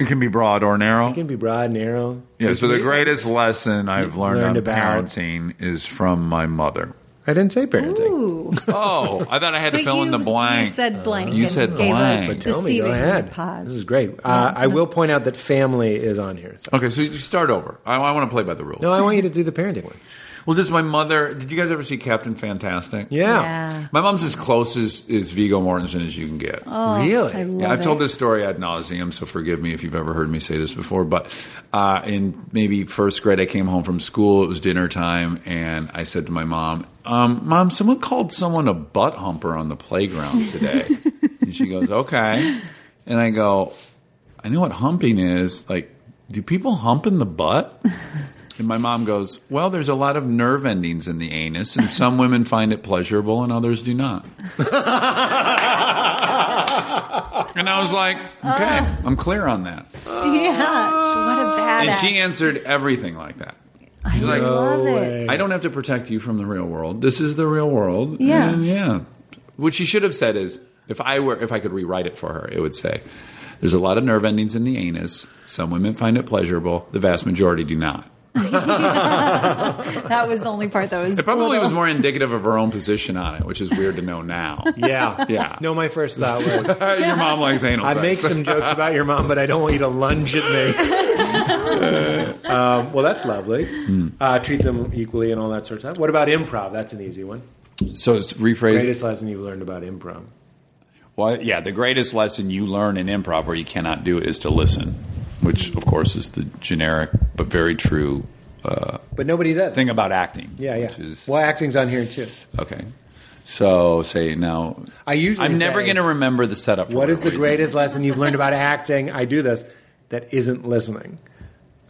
It can be broad or narrow. it can be broad, and narrow. Yeah, so the We- greatest lesson I've learned, Learned on about- parenting is from my mother. I didn't say parenting. Ooh. Oh, I thought I had to But fill in the blank. You said blank. You said blank. But Tell me, go deceiving ahead. Pause. This is great. Uh, I will point out that family is on here. So. Okay, so you start over. I, I want to play by the rules. No, I want you to do the parenting one. Well, this is my mother. Did you guys ever see Captain Fantastic? Yeah. Yeah. My mom's as close as, as Viggo Mortensen as you can get. Oh, Really? I love Yeah, I've told this story ad nauseum, so forgive me if you've ever heard me say this before. But uh, in maybe first grade, I came home from school. It was dinner time, and I said to my mom, um, "Mom, someone called someone a butt humper on the playground today." and she goes, "Okay," and I go, "I know what humping is. Like, do people hump in the butt?" And my mom goes, Well, there's a lot of nerve endings in the anus, and some women find it pleasurable and others do not. and I was like, Okay, uh. I'm clear on that. Yeah. What a badass. And she answered everything like that. I like, love it. I don't have to protect you from the real world. This is the real world. Yeah. And yeah. What she should have said is, if I were, if I could rewrite it for her, it would say, "There's a lot of nerve endings in the anus. Some women find it pleasurable. The vast majority do not." That was the only part that was. It probably little- was more indicative of her own position on it, which is weird to know now. Yeah. Yeah. No, my first thought was Your mom likes anal I sex. make some jokes about your mom, but I don't want you to lunge at me. um, well, that's lovely. Hmm. Uh, treat them equally and all that sort of stuff. What about improv? That's an easy one. So it's rephrased. Greatest lesson you've learned about improv. Well, yeah, the greatest lesson you learn in improv where you cannot do it is to listen, which of course is the generic but very true uh, But nobody does. thing about acting. yeah, yeah. Which is, well, acting's on here too. okay. So say now. I usually I'm never going to remember the setup. For What the What it? greatest lesson you've learned about acting? I do this. That isn't listening.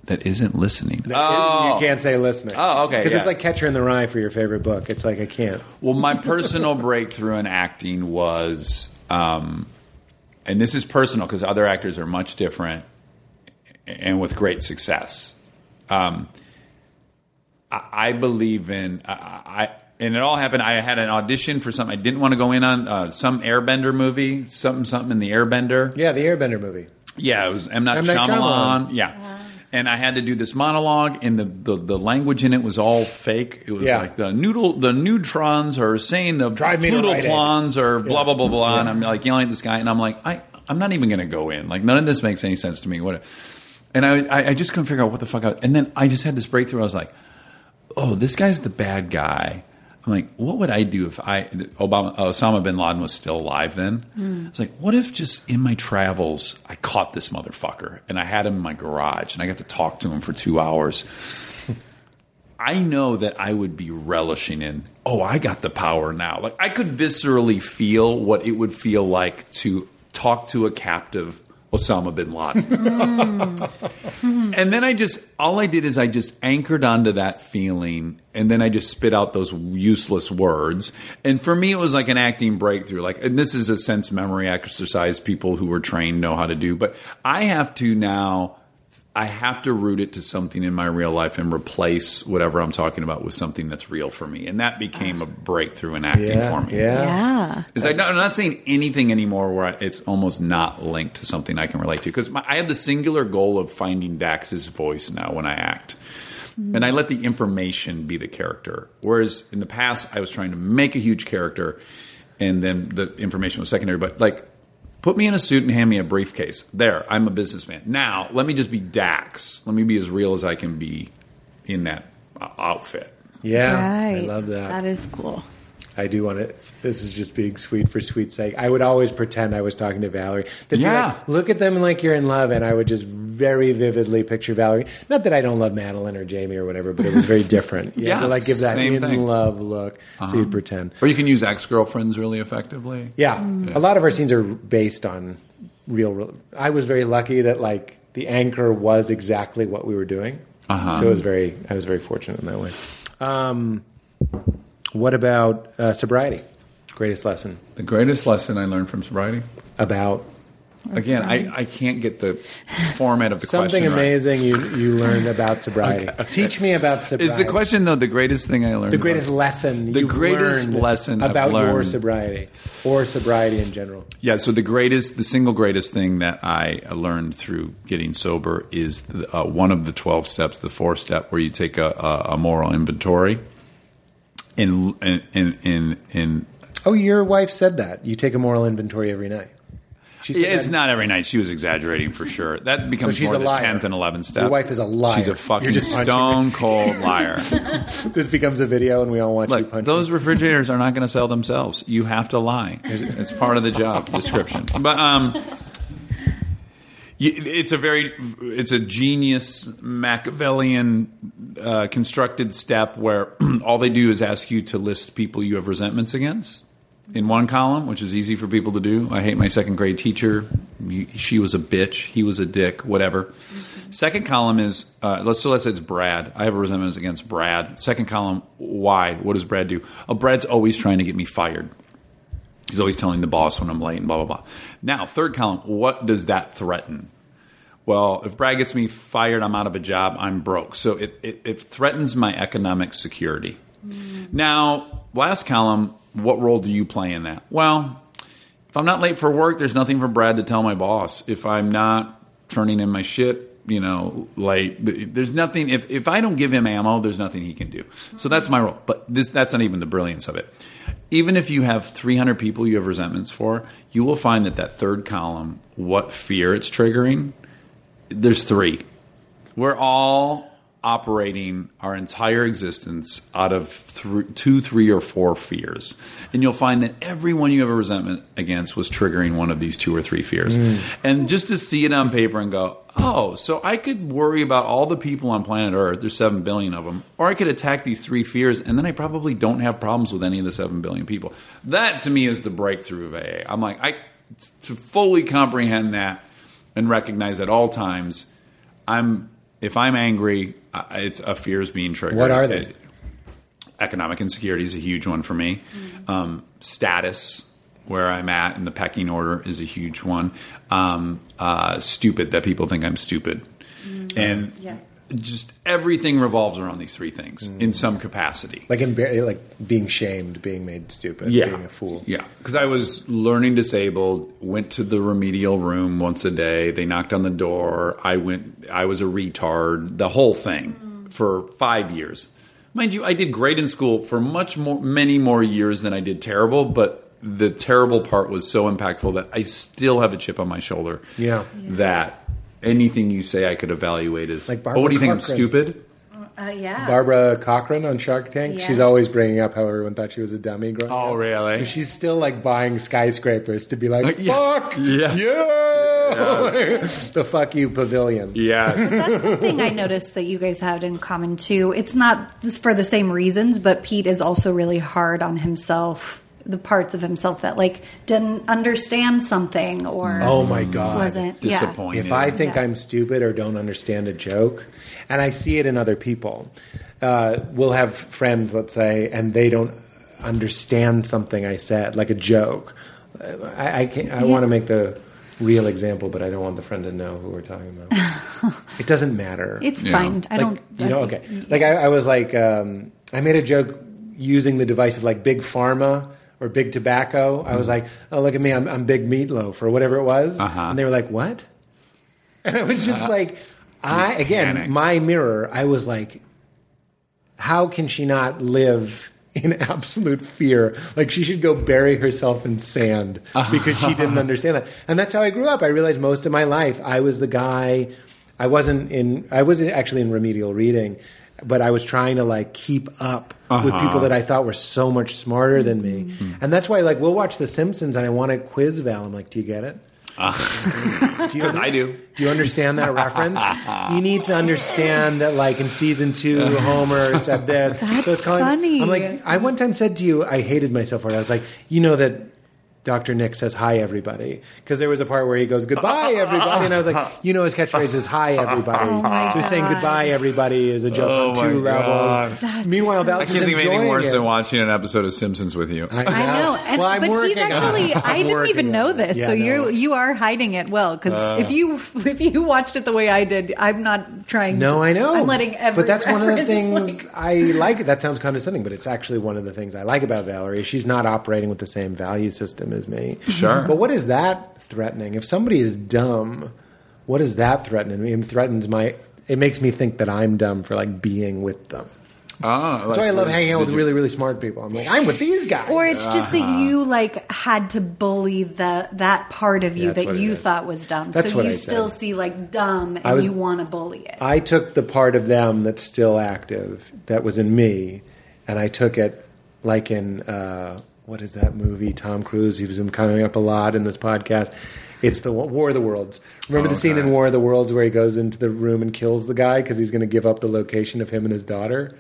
that isn't listening? That oh, isn't- you can't say listening. Oh, okay, Because yeah. it's like Catcher in the Rye for your favorite book. It's like I can't. Well, my personal breakthrough in acting was, um, and this is personal because other actors are much different and with great success. Um, I, I believe in I, I. And it all happened. I had an audition for something I didn't want to go in on. Uh, some Airbender movie, something, something in the Airbender. Yeah, the Airbender movie. Yeah, it was M Night M. Night Shyamalan. Shyamalan. Yeah, and I had to do this monologue, and the, the, the language in it was all fake. It was Yeah. like the noodle, the neutrons are saying the Drive to Rite are blah Yeah. blah blah blah, and Yeah. I'm like yelling at this guy, and I'm like, I I'm not even going to go in. Like none of this makes any sense to me. What? And I I, just couldn't figure out what the fuck. I, and then I just had this breakthrough. I was like, oh, this guy's the bad guy. I'm like, what would I do if I Obama Osama bin Laden was still alive then? Hmm. I was like, what if just in my travels I caught this motherfucker and I had him in my garage and I got to talk to him for two hours. I know that I would be relishing in, oh, I got the power now. Like I could viscerally feel what it would feel like to talk to a captive Osama bin Laden. and then I just all I did is I just anchored onto that feeling and then I just spit out those useless words. And for me it was like an acting breakthrough. Like and this is a sense memory exercise people who were trained know how to do, but I have to now I have to root it to something in my real life and replace whatever I'm talking about with something that's real for me. And that became a breakthrough in acting Yeah, for me. yeah. Yeah. Is I, I'm not saying anything anymore where I, it's almost not linked to something I can relate to because I have the singular goal of finding Dax's voice now when I act. And I let the information be the character. Whereas in the past, I was trying to make a huge character, and then the information was secondary. But like, put me in a suit and hand me a briefcase. There, I'm a businessman. Now, let me just be Dax. Let me be as real as I can be in that uh, outfit. Yeah, right. I love that. That is cool. I do want to. This is just being sweet for sweet sake. I would always pretend I was talking to Valerie. They'd Yeah. like, look at them like you're in love, and I would just very vividly picture Valerie. Not that I don't love Madeline or Jamie or whatever, but it was very different. Yeah, to like give that in thing. love look, so you'd pretend. Or you can use ex girlfriends really effectively. Yeah, a lot of our scenes are based on real. real I was very lucky that like the anchor was exactly what we were doing, Uh-huh. so it was very. I was very fortunate in that way. Um, what about uh, sobriety? Greatest lesson The greatest lesson I learned from sobriety. about Again, I, I can't get the format of the something question right. amazing you you learned about sobriety. Teach me about sobriety. Is the question though the greatest thing I learned? the greatest about- lesson? The you've greatest learned lesson I've about your learned- sobriety or sobriety in general. Yeah, so the greatest, the single greatest thing that I learned through getting sober is the, uh, one of the twelve steps, the fourth step, where you take a, a, a moral inventory. In in in in, in Oh, your wife said that you take a moral inventory every night. She said it's that- not every night. She was exaggerating for sure. That becomes she's more a the liar. tenth and eleventh step. Your wife is a liar. She's a You're fucking just punching stone cold liar. This becomes a video, and we all watch you Look, punch. those refrigerators are not going to sell themselves. You have to lie. It's part of the job description. But um, you, it's a very, it's a genius Machiavellian uh, constructed step where all they do is ask you to list people you have resentments against in one column, which is easy for people to do. I hate my second grade teacher. She was a bitch. He was a dick. Whatever. Second column is uh, let's so let's say it's Brad. I have a resentment against Brad. Second column, why? What does Brad do? Oh, Brad's always trying to get me fired. He's always telling the boss when I'm late and blah blah blah. Now, third column, what does that threaten? Well, if Brad gets me fired, I'm out of a job, I'm broke. So it, it, it threatens my economic security. Now, last column, what role do you play in that? Well, if I'm not late for work, there's nothing for Brad to tell my boss. If I'm not turning in my shit, you know, late, there's nothing. If, if I don't give him ammo, there's nothing he can do. So that's my role. But this, that's not even the brilliance of it. Even if you have 300 people you have resentments for, you will find that that third column, what fear it's triggering, there's three. We're all operating our entire existence out of thr two, three, or four fears. And you'll find that everyone you have a resentment against was triggering one of these two or three fears. Mm. And just to see it on paper and go, oh, so I could worry about all the people on planet Earth, there's 7 billion of them, or I could attack these three fears, and then I probably don't have problems with any of the 7 billion people. That to me is the breakthrough of AA. I'm like, I to fully comprehend that and recognize at all times I'm if I'm angry, it's a fear is being triggered. What are they? Economic insecurity is a huge one for me. Um, status, where I'm at in the pecking order, is a huge one. Um, uh, stupid that people think I'm stupid, and just everything revolves around these three things mm. in some capacity. like embar- like being shamed, being made stupid, yeah. being a fool. Yeah, because I was learning disabled. Went to the remedial room once a day. They knocked on the door. I went. I was a retard. The whole thing mm. for five years. Mind you, I did great in school for much more, many more years than I did terrible. But the terrible part was so impactful that I still have a chip on my shoulder. Yeah. That anything you say, I could evaluate as Like Oh, Barbara what do you think? I'm stupid. Uh, yeah. Barbara Corcoran on Shark Tank. Yeah. She's always bringing up how everyone thought she was a dummy growing Oh, up. really? So she's still like buying skyscrapers to be like, Like, yes. fuck Yeah. yeah, the fuck you pavilion. Yeah. That's something I noticed that you guys had in common too. It's not for the same reasons, but Pete is also really hard on himself. The parts of himself that like didn't understand something or Oh my god. wasn't yeah. Disappointed. If I think Yeah. I'm stupid or don't understand a joke, and I see it in other people, uh, we'll have friends, let's say, and they don't understand something I said, like a joke. I, I can't. I want to make the real example, but I don't want the friend to know who we're talking about. it doesn't matter. It's Yeah. fine. I like, don't. you know, okay. Like I, I was like, um, I made a joke using the device of like big pharma or big tobacco. I was mm-hmm. like, oh look at me, I'm, I'm big meatloaf or whatever it was, Uh-huh. and they were like, what? And I was just uh-huh. like, I again, panicked. my mirror. I was like, how can she not live in absolute fear? Like she should go bury herself in sand uh-huh. because she didn't understand that. And that's how I grew up. I realized most of my life I was the guy. I wasn't in. I wasn't actually in remedial reading, but I was trying to like keep up with uh-huh. people that I thought were so much smarter than me. Hmm. And that's why, like, we'll watch The Simpsons, and I want to quiz Val. I'm like, do you get it? Uh-huh. do you, I do. Do you understand that reference? you need to understand that, like in season two, uh-huh. Homer said that. That's calling- funny. I'm like, I one time said to you, I hated myself for it. I was like, you know that Dr. Nick says hi everybody because there was a part where he goes goodbye everybody, and I was like, you know his catchphrase is hi everybody. Oh my so he's saying goodbye everybody is a joke Oh on two my levels. That's Meanwhile, so Val I can't think of anything enjoying worse it. than watching an episode of Simpsons with you. I know, and, Well, I'm but he's working on actually. I'm didn't even know this, Yeah, so no. you you are hiding it well. Because uh. if you if you watched it the way I did, I'm not trying. No, to, I know. I'm letting every. But that's one of the things like- I like. That sounds condescending, but it's actually one of the things I like about Valerie. She's not operating with the same value system as me. Sure. But what is that threatening? If somebody is dumb, what is that threatening? It threatens my. It makes me think that I'm dumb for like being with them. Ah, That's why I love like, hanging out with you- really, really smart people. I'm like, I'm with these guys. Or it's just that you like had to bully the that part of you Yeah, that you thought was dumb. That's so what you I still said. see like dumb and was- you want to bully it. I took the part of them that's still active, that was in me, and I took it like in uh, what is that movie? Tom Cruise. He was coming up a lot in this podcast. It's the War of the Worlds. Remember the oh, scene Okay. in War of the Worlds where he goes into the room and kills the guy because he's going to give up the location of him and his daughter.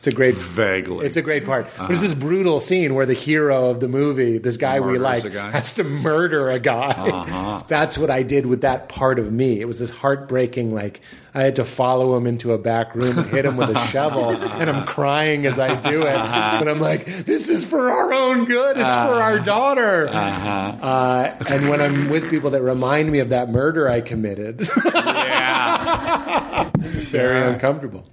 It's a great Vaguely. It's a great part. But it's this brutal scene where the hero of the movie, this guy we like, guy? has to murder a guy. Uh-huh. That's what I did with that part of me. It was this heartbreaking, like I had to follow him into a back room and hit him with a shovel, and I'm crying as I do it. But I'm like, this is for our own good. It's for our daughter. Uh, and when I'm with people that remind me of that murder I committed, Yeah. very uncomfortable.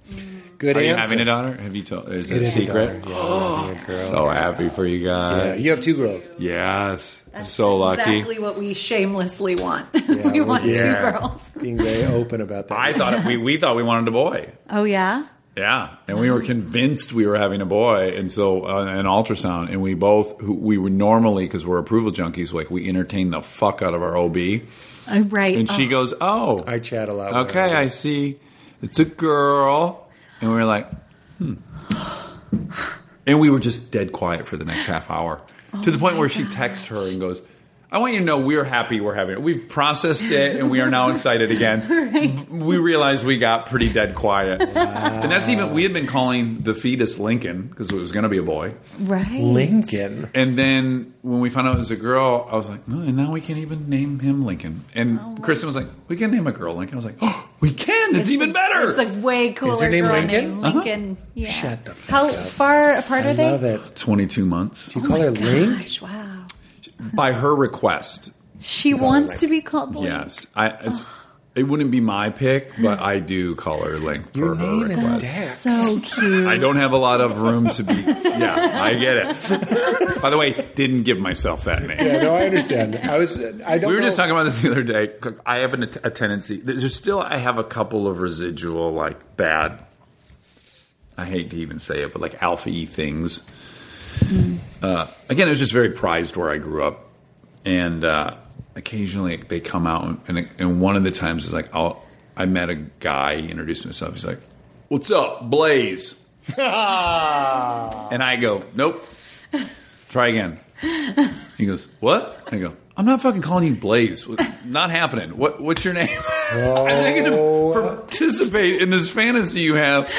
Good Are you having a daughter? Have you told? Is it, It a is a secret? Yeah, having a girl. So happy for you Yeah, guys. you have two girls. Yes. That's so lucky. Exactly what we shamelessly want. Yeah, we want yeah. two girls. Being very open about that. I thought we we thought we wanted a boy. Oh yeah. Yeah, and we were convinced we were having a boy, and so uh, an ultrasound, and we both we were normally because we're approval junkies, like we entertain the fuck out of our OB, Uh, right. and she Oh. goes, "Oh, I chat a lot. okay. I see, it's a girl," and we were like, "Hmm," and we were just dead quiet for the next half hour to the point where she texts her and goes. I want you to know we're happy we're having it. We've processed it and we are now excited again. We realized we got pretty dead quiet. And that's even, we had been calling the fetus Lincoln because it was going to be a boy. right. Lincoln. And then when we found out it was a girl, I was like, no, and now we can even name him Lincoln. And Kristen was like, we can name a girl Lincoln. I was like, oh, we can. It's, even better. It's like way cooler name girl Lincoln? name. Uh-huh. Lincoln. Yeah. Shut the fuck How up. far apart I are they? love it. 22 months. Do you call her Link? Gosh, wow. By her request, She wants to be called Link. yes. I, it's, it wouldn't be my pick, but I do call her Link Your per her name is request. So cute. I don't have a lot of room to be. Yeah, I get it. By the way, didn't give myself that name. Yeah, no, I understand. I was. I don't. We were just talking about this the other day. I have an, a tendency. There's still. I have a couple of residual like bad. I hate to even say it, but like alpha e things. Hmm. Uh, again, it was just very prized where I grew up, and uh, occasionally they come out, and, and one of the times is like, I'll, I met a guy. He introduced himself. He's like, "What's up, Blaze?" and I go, "Nope." Try again. He goes, "What?" I go, "I'm not fucking calling you Blaze. Not happening. What? What's your name?" I'm not going to participate in this fantasy you have,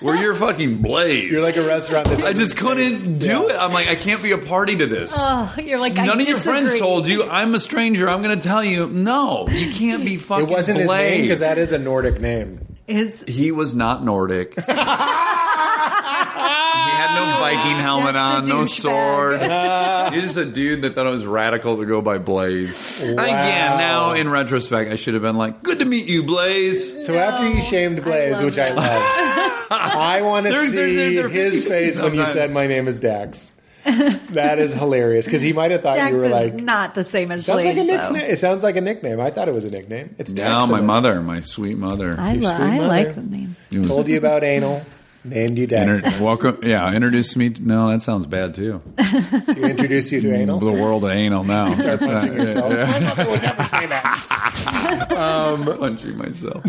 where you're fucking Blaze. You're like a restaurant. That I just couldn't do it. I'm like, I can't be a party to this. Oh, you're like I None of your friends told you I'm a stranger. I'm going to tell you, no, you can't be fucking. It wasn't his name Blaze. because that is a Nordic name. Is He was not Nordic. he had no Viking helmet on, no douchebag. sword. He's just a dude that thought it was radical to go by Blaze. Again, now in retrospect, I should have been like, "Good to meet you, Blaze." So after you shamed Blaze, love which I love, I want to see they're- they're- they're his face when you said my name is Dax. That is hilarious because he might have thought Dax you were is like. not the same as Sounds Blaze, like a though. It sounds like a nickname. I thought it was a nickname. It's Now my mother, my sweet mother. I, lo- sweet I mother. like the name. It told you about anal. Named you Dex. Inter- welcome. Yeah, introduce me. To, no, that sounds bad too. to introduce you to anal. The world of anal now. Start That's punching not- yourself. yeah, My mother would never say that. yeah. punching myself.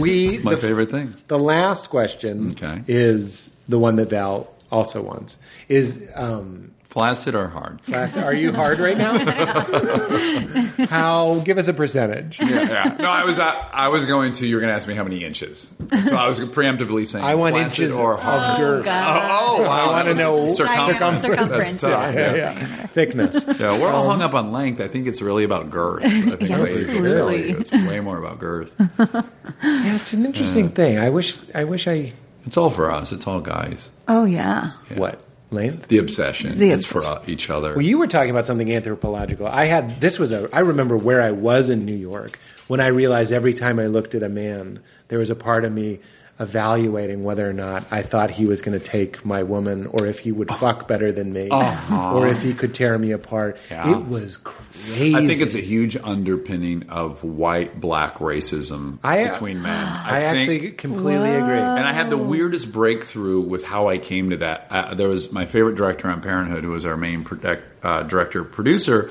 We My the, favorite thing. the last question Okay. is the one that Val also wants. Is um, Flaccid or hard? class, are you hard right now? How? Give us a percentage. Yeah, yeah. No, I was. Uh, I was going to. You were going to ask me how many inches. So I was preemptively saying. I want inches or of hard. girth. Oh, wow. I want to know Circumference. Circumference. That's tough, Yeah, yeah. yeah. Thickness. Yeah, we're all hung up on length. I think it's really about girth. I think Yes, ladies will tell really. you it's way more about girth. Yeah, it's an interesting thing. I wish. I wish I. It's all for us. It's all guys. Oh yeah. What length? The obsession. The it's for uh, each other. Well, you were talking about something anthropological. I had this was a. I remember where I was in New York when I realized every time I looked at a man, there was a part of me evaluating whether or not I thought he was going to take my woman, or if he would fuck better than me, or if he could tear me apart. Yeah. It was crazy. I think it's a huge underpinning of white black racism I- between men. I, think- actually completely agree. And I had the weirdest breakthrough with how I came to that. Uh, there was my favorite director on Parenthood, who was our main protect, uh, director producer.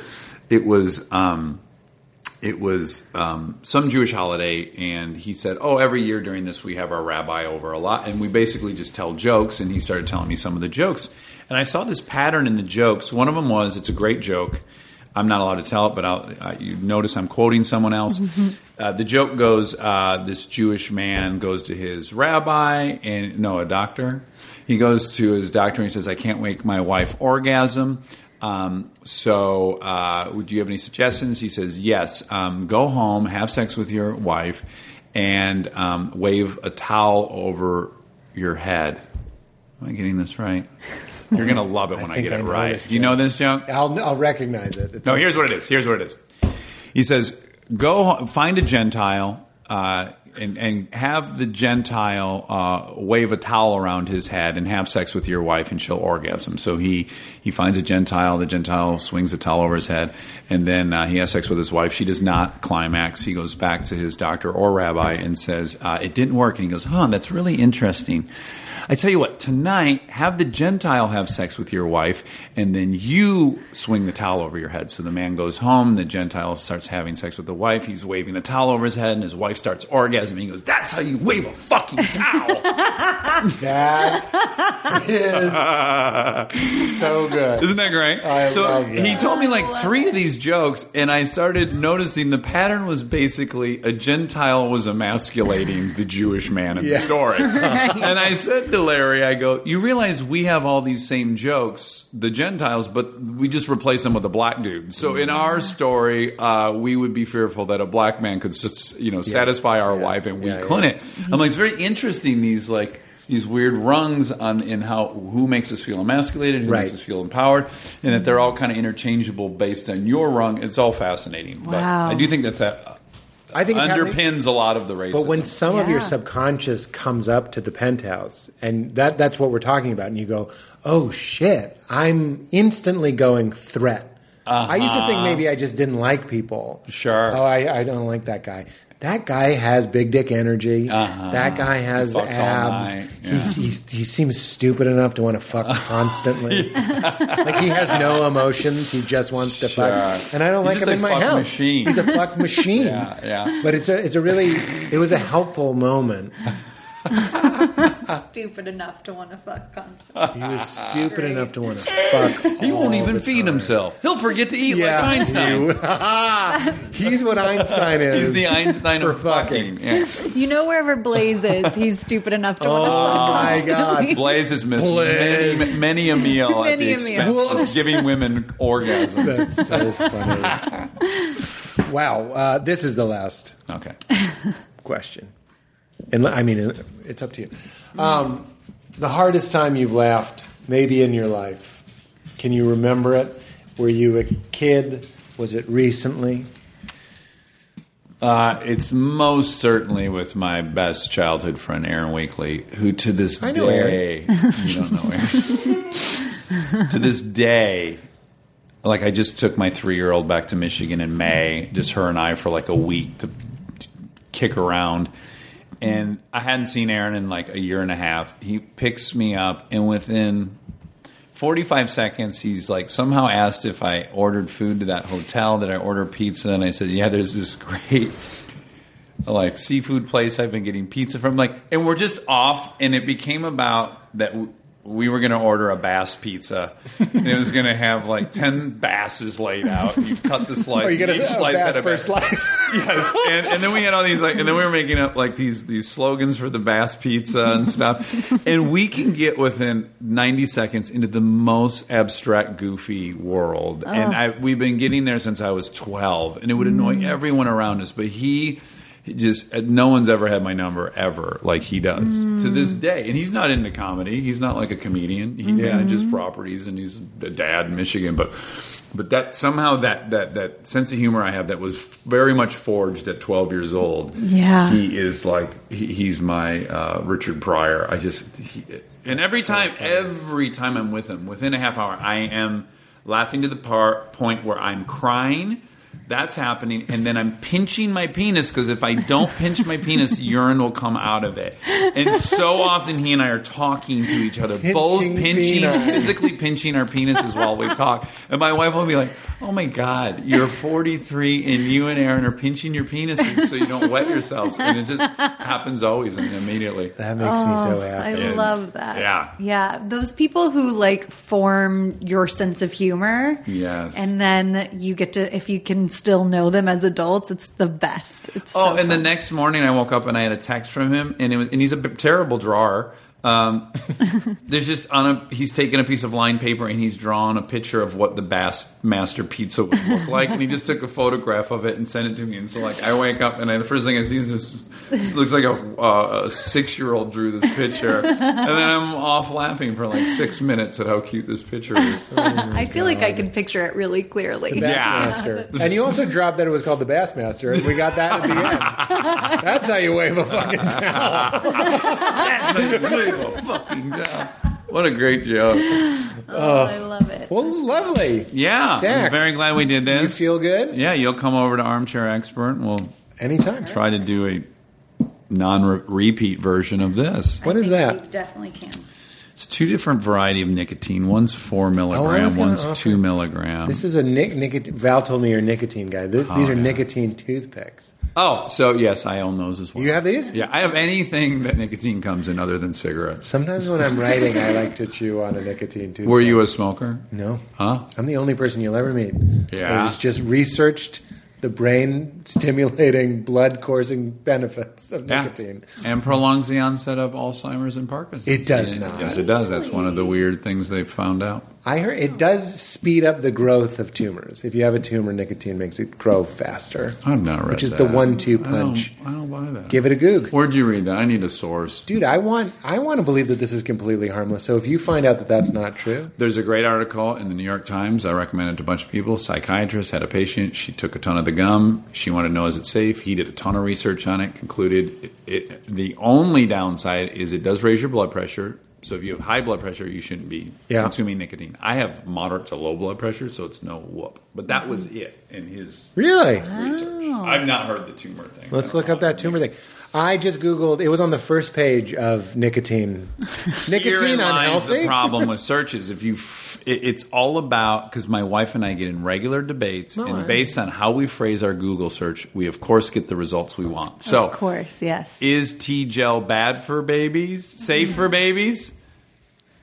It was um, it was um, some Jewish holiday, and he said, "Oh, every year during this, we have our rabbi over a lot, and we basically just tell jokes." And he started telling me some of the jokes, and I saw this pattern in the jokes. One of them was, "It's a great joke." I'm not allowed to tell it, but I'll, uh, you notice I'm quoting someone else. Uh, the joke goes: uh, This Jewish man goes to his rabbi, and no, a doctor. He goes to his doctor and he says, "I can't make my wife orgasm." Um, so, uh, do you have any suggestions? He says, "Yes. Um, go home, have sex with your wife, and um, wave a towel over your head." Am I getting this right? You're gonna love it when I, think get I it right. Do you know this joke? I'll, I'll recognize it. It's No, a- here's what it is. Here's what it is. He says, "Go find a Gentile uh, and, and have the Gentile uh, wave a towel around his head and have sex with your wife, and she'll orgasm." So he he finds a Gentile. The Gentile swings the towel over his head, and then uh, he has sex with his wife. She does not climax. He goes back to his doctor or rabbi and says, uh, "It didn't work." And he goes, "Huh, that's really interesting." I tell you what, tonight, have the Gentile have sex with your wife, and then you swing the towel over your head. So the man goes home, the Gentile starts having sex with the wife, he's waving the towel over his head, and his wife starts orgasming. He goes, That's how you wave a fucking towel. That is so good. Isn't that great? I so love that. he told me like three of these jokes, and I started noticing the pattern was basically a Gentile was emasculating the Jewish man in Yeah. the story. And I said to Larry, I go, You realize we have all these same jokes, the Gentiles, but we just replace them with a black dude. So in our story, uh, we would be fearful that a black man could, you know, satisfy our wife, and we Yeah, yeah. couldn't. I'm like, it's very interesting. These like these weird rungs on in how who makes us feel emasculated, who Right. makes us feel empowered, and that they're all kind of interchangeable based on your rung. It's all fascinating. But Wow. I do think that's a, I think it's happening- underpins a lot of the racism. But when some of your subconscious comes up to the penthouse, and that that's what we're talking about, and you go, "Oh shit!" I'm instantly going threat. I used to think maybe I just didn't like people. Uh-huh. Sure. Oh, I, I don't like that guy. That guy has big dick energy. Uh-huh. That guy has He abs. night. He's, he's, he seems stupid enough to want to fuck constantly. like he has no emotions. He just wants to Sure. fuck. And I don't He's like him in my house. machine. He's a fuck machine. Yeah, yeah. But it's a it's a really it was a helpful moment. Stupid enough to want to fuck constantly. He was stupid enough to want to fuck. he won't even the feed time. himself. He'll forget to eat Yeah, like Einstein. he's what Einstein is. He's the Einstein for of fucking. Yeah. You know wherever Blaze is, he's stupid enough to want to fuck. Oh my constantly. god! Blaze has missed Blaze. many, many a meal at Many the a meal. expense of giving women orgasms. That's so funny. wow, uh, this is the last Okay. question, and I mean it's up to you. Um, the hardest time you've laughed, maybe in your life. Can you remember it? Were you a kid? Was it recently? Uh, it's most certainly with my best childhood friend, Aaron Wakely, who to this I know day, you don't know Aaron. to this day, like I just took my three year old back to Michigan in May, just her and I for like a week to, to kick around. And I hadn't seen Aaron in like a year and a half. He picks me up, and within 45 seconds, he's like somehow asked if I ordered food to that hotel. Did I order pizza? And I said, Yeah, there's this great like seafood place I've been getting pizza from. Like, and we're just off, and it became about that. We were going to order a bass pizza, and it was going to have like ten basses laid out. You cut the slice. Oh, you get a, each slice had a bass. slice. Yes, and, and then we had all these like, and then we were making up like these these slogans for the Bass Pizza and stuff, and we can get within ninety seconds into the most abstract, goofy world, and oh. I we've been getting there since I was twelve, and it would annoy mm. everyone around us, but he. He Just uh, no one's ever had my number ever like he does hmm. to this day, and he's not into comedy. He's not like a comedian. He mm-hmm. manages properties, and he's a dad in Michigan. But but that somehow that that that sense of humor I have that was very much forged at 12 years old. Yeah. he is like he, he's my uh, Richard Pryor. I just he, and every time every time I'm with him, within a half hour, I am laughing to the par- point where I'm crying. That's happening, and then I'm pinching my penis because if I don't pinch my penis, urine will come out of it. And so often, he and I are talking to each other, both Pinching pinching, penis. physically pinching our penises while we talk. And my wife will be like, "Oh my god, you're 43 and you and Aaron are pinching your penises so you don't wet yourselves." And it just happens always and immediately. That makes me so oh, I happy. Yeah. love that. Yeah. Yeah. Those people who like form your sense of humor. Yes. And then you get to, if you can still know them as adults, it's the best. It's Oh, so and the next morning I woke up and I had a text from him, and it was, and he's a terrible drawer. Um, there's just on a he's taken a piece of lined paper and he's drawn a picture of what the Bassmaster pizza would look like, and he just took a photograph of it and sent it to me. And so like I wake up and I, the first thing I see is this looks like a, uh, a six year old drew this picture, and then I'm off laughing for like six minutes at how cute this picture is. I feel like I can picture it really clearly. Yeah. Bassmaster. And you also dropped that it was called the Bassmaster, and we got that at the end. That's how you wave a fucking towel. That's how you wave a fucking job. What a great joke. Oh, I uh, love it. Well, lovely. Yeah, I'm Dax, very glad we did this. You feel good? Yeah, you'll come over to Armchair Expert and we'll Anytime. try to do a non-repeat version of this. What I is think that? You definitely can. It's two different variety of nicotine. One's four oh, I milligram, was gonna one's offer- two milligram. This is a nic- nicotine. Val told me you're a nicotine guy. This, these Oh, are yeah. nicotine toothpicks. Oh, so yes, I own those as well. You have these? Yeah, I have anything that nicotine comes in other than cigarettes. Sometimes when I'm writing, I like to chew on a nicotine toothpick. Were you a smoker? No. Huh? I'm the only person you'll ever meet. Yeah. Who's just researched the brain stimulating, blood coursing benefits of Yeah. nicotine. And prolongs the onset of Alzheimer's and Parkinson's. It does And- not. Yes, it does. That's one of the weird things they've found out. I heard it does speed up the growth of tumors. If you have a tumor, nicotine makes it grow faster. I've not read Which is that. the one-two I don't- punch. I don't, buy that. Give it a goog. Where'd you read that? I need a source. Dude, I want I want to believe that this is completely harmless. So if you find out that that's not true, There's a great article in the New York Times. I recommend it to a bunch of people. Psychiatrist had a patient. She took a ton of the gum. She wanted to know is it safe. He did a ton of research on it. Concluded it, it, the only downside is it does raise your blood pressure. So if you have high blood pressure, you shouldn't be Yeah. consuming nicotine. I have moderate to low blood pressure, so it's no whoop. But that was mm. it in his really, research. I've not heard the tumor thing. let's look up that tumor thing. I just googled. It was on the first page of nicotine. nicotine Herein lies unhealthy. the problem with searches. If you, f- it, it's all about because my wife and I get in regular debates, No, and I- based on how we phrase our Google search, we of course get the results we want. So, of course, yes. is T gel bad for babies? Safe for babies?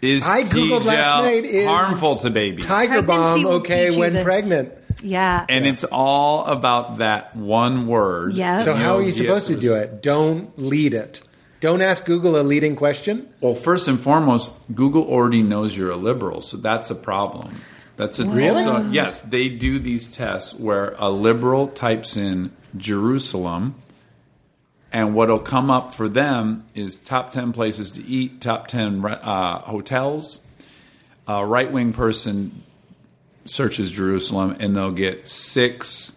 Is I T googled last gel night. Is harmful to babies? Tiger Balm okay when this. pregnant? yeah. and it's all about that one word. Yeah. So how are you supposed to do it? Don't lead it. Don't ask Google a leading question. Well, first and foremost, Google already knows you're a liberal, so that's a problem. That's a Really? So, yes, they do these tests where a liberal types in Jerusalem, and what'll come up for them is top ten places to eat, top ten uh, hotels. A right wing person searches Jerusalem, and they'll get six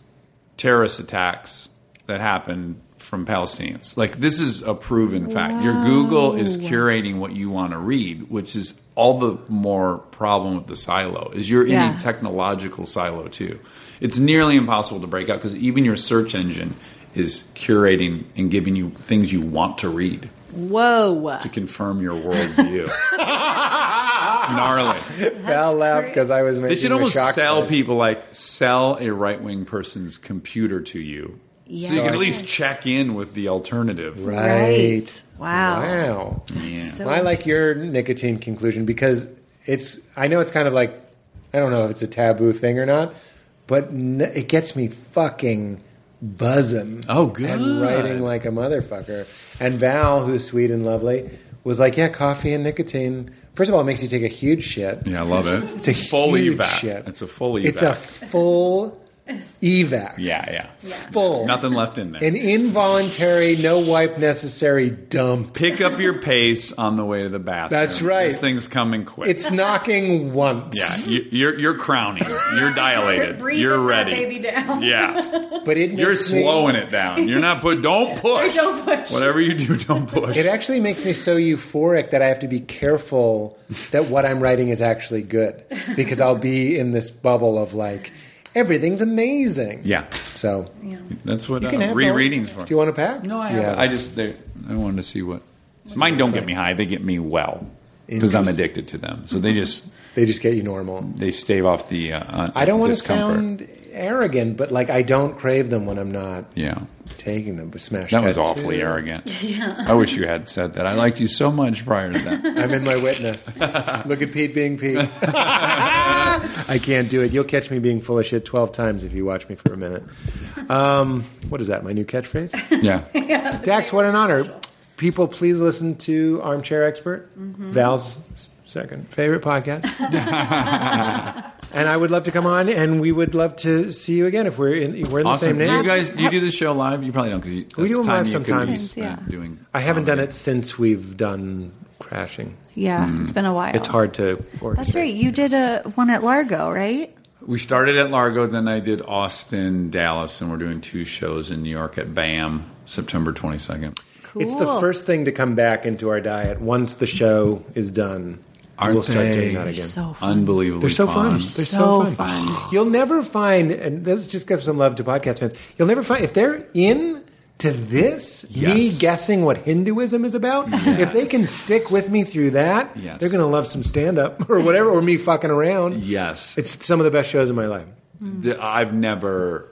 terrorist attacks that happened from Palestinians. Like this is a proven fact. Your Google is curating what you want to read, which is all the more problem with the silo. Is you're in a technological silo too. It's nearly impossible to break out because even your search engine is curating and giving you things you want to read Whoa. to confirm your worldview. it's gnarly. Val laughed because I was making They should almost shock sell face. people like sell a right wing person's computer to you, so you can at least check in with the alternative. Right. Wow. Wow. Yeah. So- Well, I like your nicotine conclusion because it's. I know it's kind of like I don't know if it's a taboo thing or not, but n- it gets me fucking buzzing. Oh, good. And writing like a motherfucker. And Val, who's sweet and lovely, was like, "Yeah, coffee and nicotine. First of all, it makes you take a huge shit. Yeah, I love it. It's a full huge evac. shit. It's a full evac. It's a full evac. yeah, yeah, Full. Nothing left in there. An involuntary, no wipe necessary dump. Pick up your pace on the way to the bathroom. That's right. This thing's coming quick. It's knocking once. yeah, you, you're you're crowning. You're dilated. Breathing you're that ready. baby down. Yeah, But it you're makes me- slowing it down. You're not put. Don't push. Don't push. Whatever you do, don't push. It actually makes me so euphoric that I have to be careful that what I'm writing is actually good because I'll be in this bubble of like everything's amazing. yeah, So that's what you uh, can have rereadings for. Do you want a pack? No, I Yeah. haven't. I just they, I wanted to see what. Mine don't get me high. They get me well because I'm addicted to them. So they just They just get you normal. they stave off the. Uh, I don't want to sound arrogant, but like I don't crave them when I'm not Yeah. Taking them. But smash. That was awfully too. arrogant. I wish you had said that. I liked you so much prior to that. I'm in my witness. Look at Pete being Pete. I can't do it. You'll catch me being full of shit 12 times if you watch me for a minute. Um, what is that, my new catchphrase? Yeah. Dax, what an honor. People, please listen to Armchair Expert, Val's second favorite podcast. And I would love to come on, and we would love to see you again if we're in, we're in the Awesome. same Do you guys do you do the show live? You probably don't because We do them time live you could be sometimes. Yeah. Doing I haven't done it since we've done Crashing. Yeah, it's mm. been a while. It's hard to orchestrate. That's right. You did a one at Largo, right? We started at Largo, then I did Austin, Dallas, and we're doing two shows in New York at BAM, September twenty second. Cool. It's the first thing to come back into our diet once the show is done. Aren't we'll start they? doing that again. So fun. Unbelievably They're so fun. They're so, So fun. fun. You'll never find, and let's just give some love to podcast fans. You'll never find if they're in to this, me guessing what Hinduism is about. If they can stick with me through that, Yes. they're going to love some stand up or whatever, or me fucking around. Yes, It's some of the best shows in my life. The- I've never,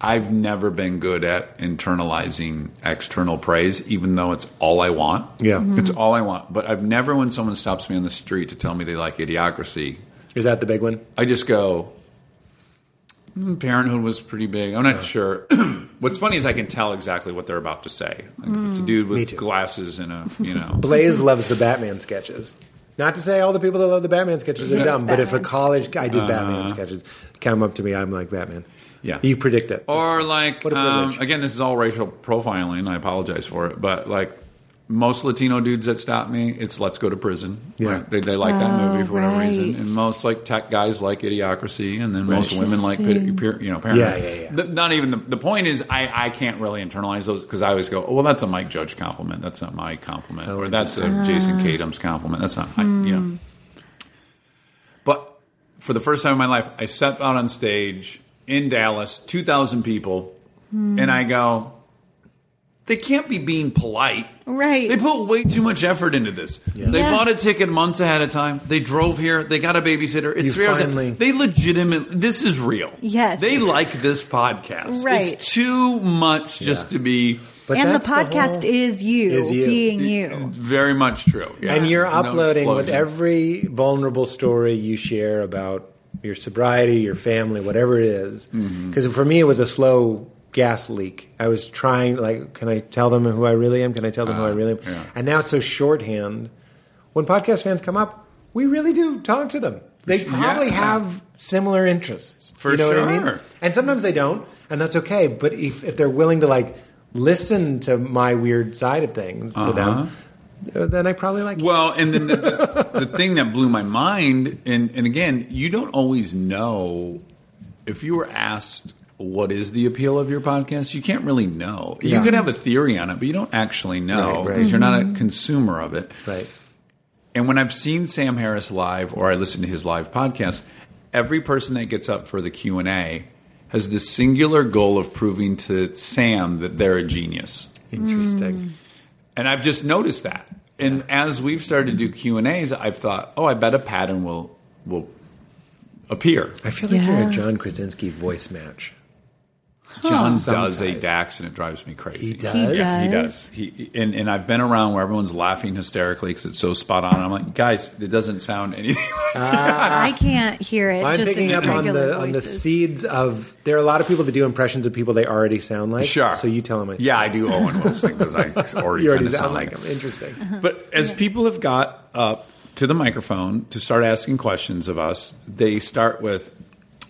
I've never been good at internalizing external praise, even though it's all I want. Yeah. Mhm. it's all I want. But I've never, when someone stops me on the street to tell me they like Idiocracy, Is that the big one? I just go. "Mm, Parenthood was pretty big. I'm not sure. What's funny is I can tell exactly what they're about to say. Like if it's a dude with glasses and a you know. Blaze loves the Batman sketches. Not to say all the people that love the Batman sketches are Yes, dumb, but if a Batman college guy did Batman sketches, come up to me, I'm like Batman. Yeah. you predict it. Or like, um, again, this is all racial profiling. I apologize for it, but like most Latino dudes that stop me, it's "Let's Go to Prison." Yeah. Right? They, they like that Oh, movie for whatever right. reason, and most like tech guys like Idiocracy, and then most women like Interesting. Pir- Pir- you know Parenthood. Yeah, yeah, yeah. The- not even the, the point is, I, I can't really internalize those because I always go, oh, well, that's a Mike Judge compliment. That's not my compliment, Oh, or that's a Jason Katims' compliment. That's not, I, you Hmm. know. But for the first time in my life, I stepped out on stage in Dallas, 2,000 people, Hmm. and I go, they can't be being polite. Right. They put way too much effort into this. They Yeah. bought a ticket months ahead of time. They drove here. They got a babysitter. It's You three hours. They legitimately. This is real. Yes. They like this podcast. Right. It's too much just Yeah. to be. But and the that's podcast whole- is you, is you. being you. Very much true. Yeah. and you're There's no uploading with every vulnerable story you share about your sobriety, your family, whatever it is. Mm-hmm. Because for me, it was a slow gas leak. I was trying, like, can I tell them who I really am? Can I tell them who I really am? Uh, yeah. And now it's so shorthand. When podcast fans come up, we really do talk to them. They probably Yeah. have similar interests. For you know what I mean? And sometimes they don't, and that's okay. But if, if they're willing to like listen to my weird side of things to them, uh, Uh, then I probably like. it. Well, and then the, the, the thing that blew my mind, and, and again, you don't always know if you were asked what is the appeal of your podcast, you can't really know. Yeah. You could have a theory on it, but you don't actually know Right, right. because you're not a mm-hmm. consumer of it. Right. And when I've seen Sam Harris live or I listen to his live podcast, every person that gets up for the Q and A has the singular goal of proving to Sam that they're a genius. Interesting. Mm. And I've just noticed that. And as we've started to do Q and A's, I've thought, oh, I bet a pattern will will appear. I feel like you're a John Krasinski voice match. John does a Dax, and it drives me crazy. He does. He Yes, he does. does. He and, and I've been around where everyone's laughing hysterically because it's so spot on. I'm like, guys, it doesn't sound anything. like ah. I can't hear it. I'm just picking up on regular the on the seeds of. There are a lot of people that do impressions of people they already sound like. Sure. So you tell them. I Yeah, I do Owen Wilson because I already, You already kinda sound like them. Interesting. Uh-huh. But as people have got up to the microphone to start asking questions of us, they start with,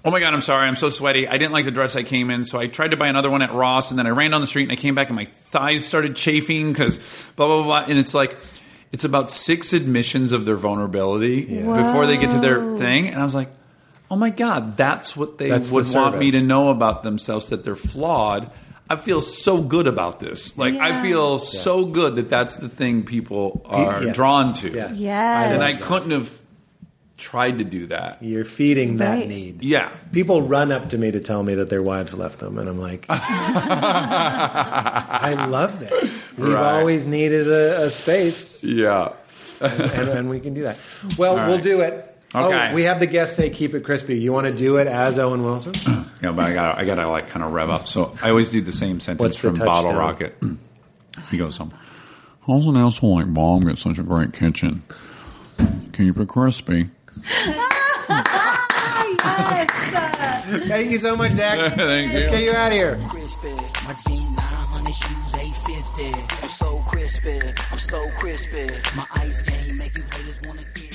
"Oh my god, I'm sorry, I'm so sweaty. I didn't like the dress I came in, so I tried to buy another one at Ross, and then I ran down the street and I came back and my thighs started chafing because blah blah blah." And it's like. It's about six admissions of their vulnerability before they get to their thing, and I was like, "Oh my god, that's what they That's the want me to know about themselves that they're flawed." I feel so good about this. Like I Yeah. feel so good that that's the thing people are Yes. drawn to. Yes. Yes. And I couldn't have tried to do that. You're feeding that Right. need. Yeah. People run up to me to tell me that their wives left them, and I'm like, I love that. We've Right. always needed a, a space, Yeah. and, and we can do that. Well, All we'll do it. Okay. Oh, we have the guests say keep it crispy. You want to do it as Owen Wilson? Yeah, but I got I got to like kind of rev up. So I always do the same sentence What's the from Bottle touchdown? Rocket. He goes, um, "How's an asshole like Mom get such a great kitchen? Keep it crispy." Thank you so much, Zach. Thank Let's you. get you out of here. crispy. My G900 shoes 850. I'm so crispy. I'm so crispy. My ice game make you haters wanna get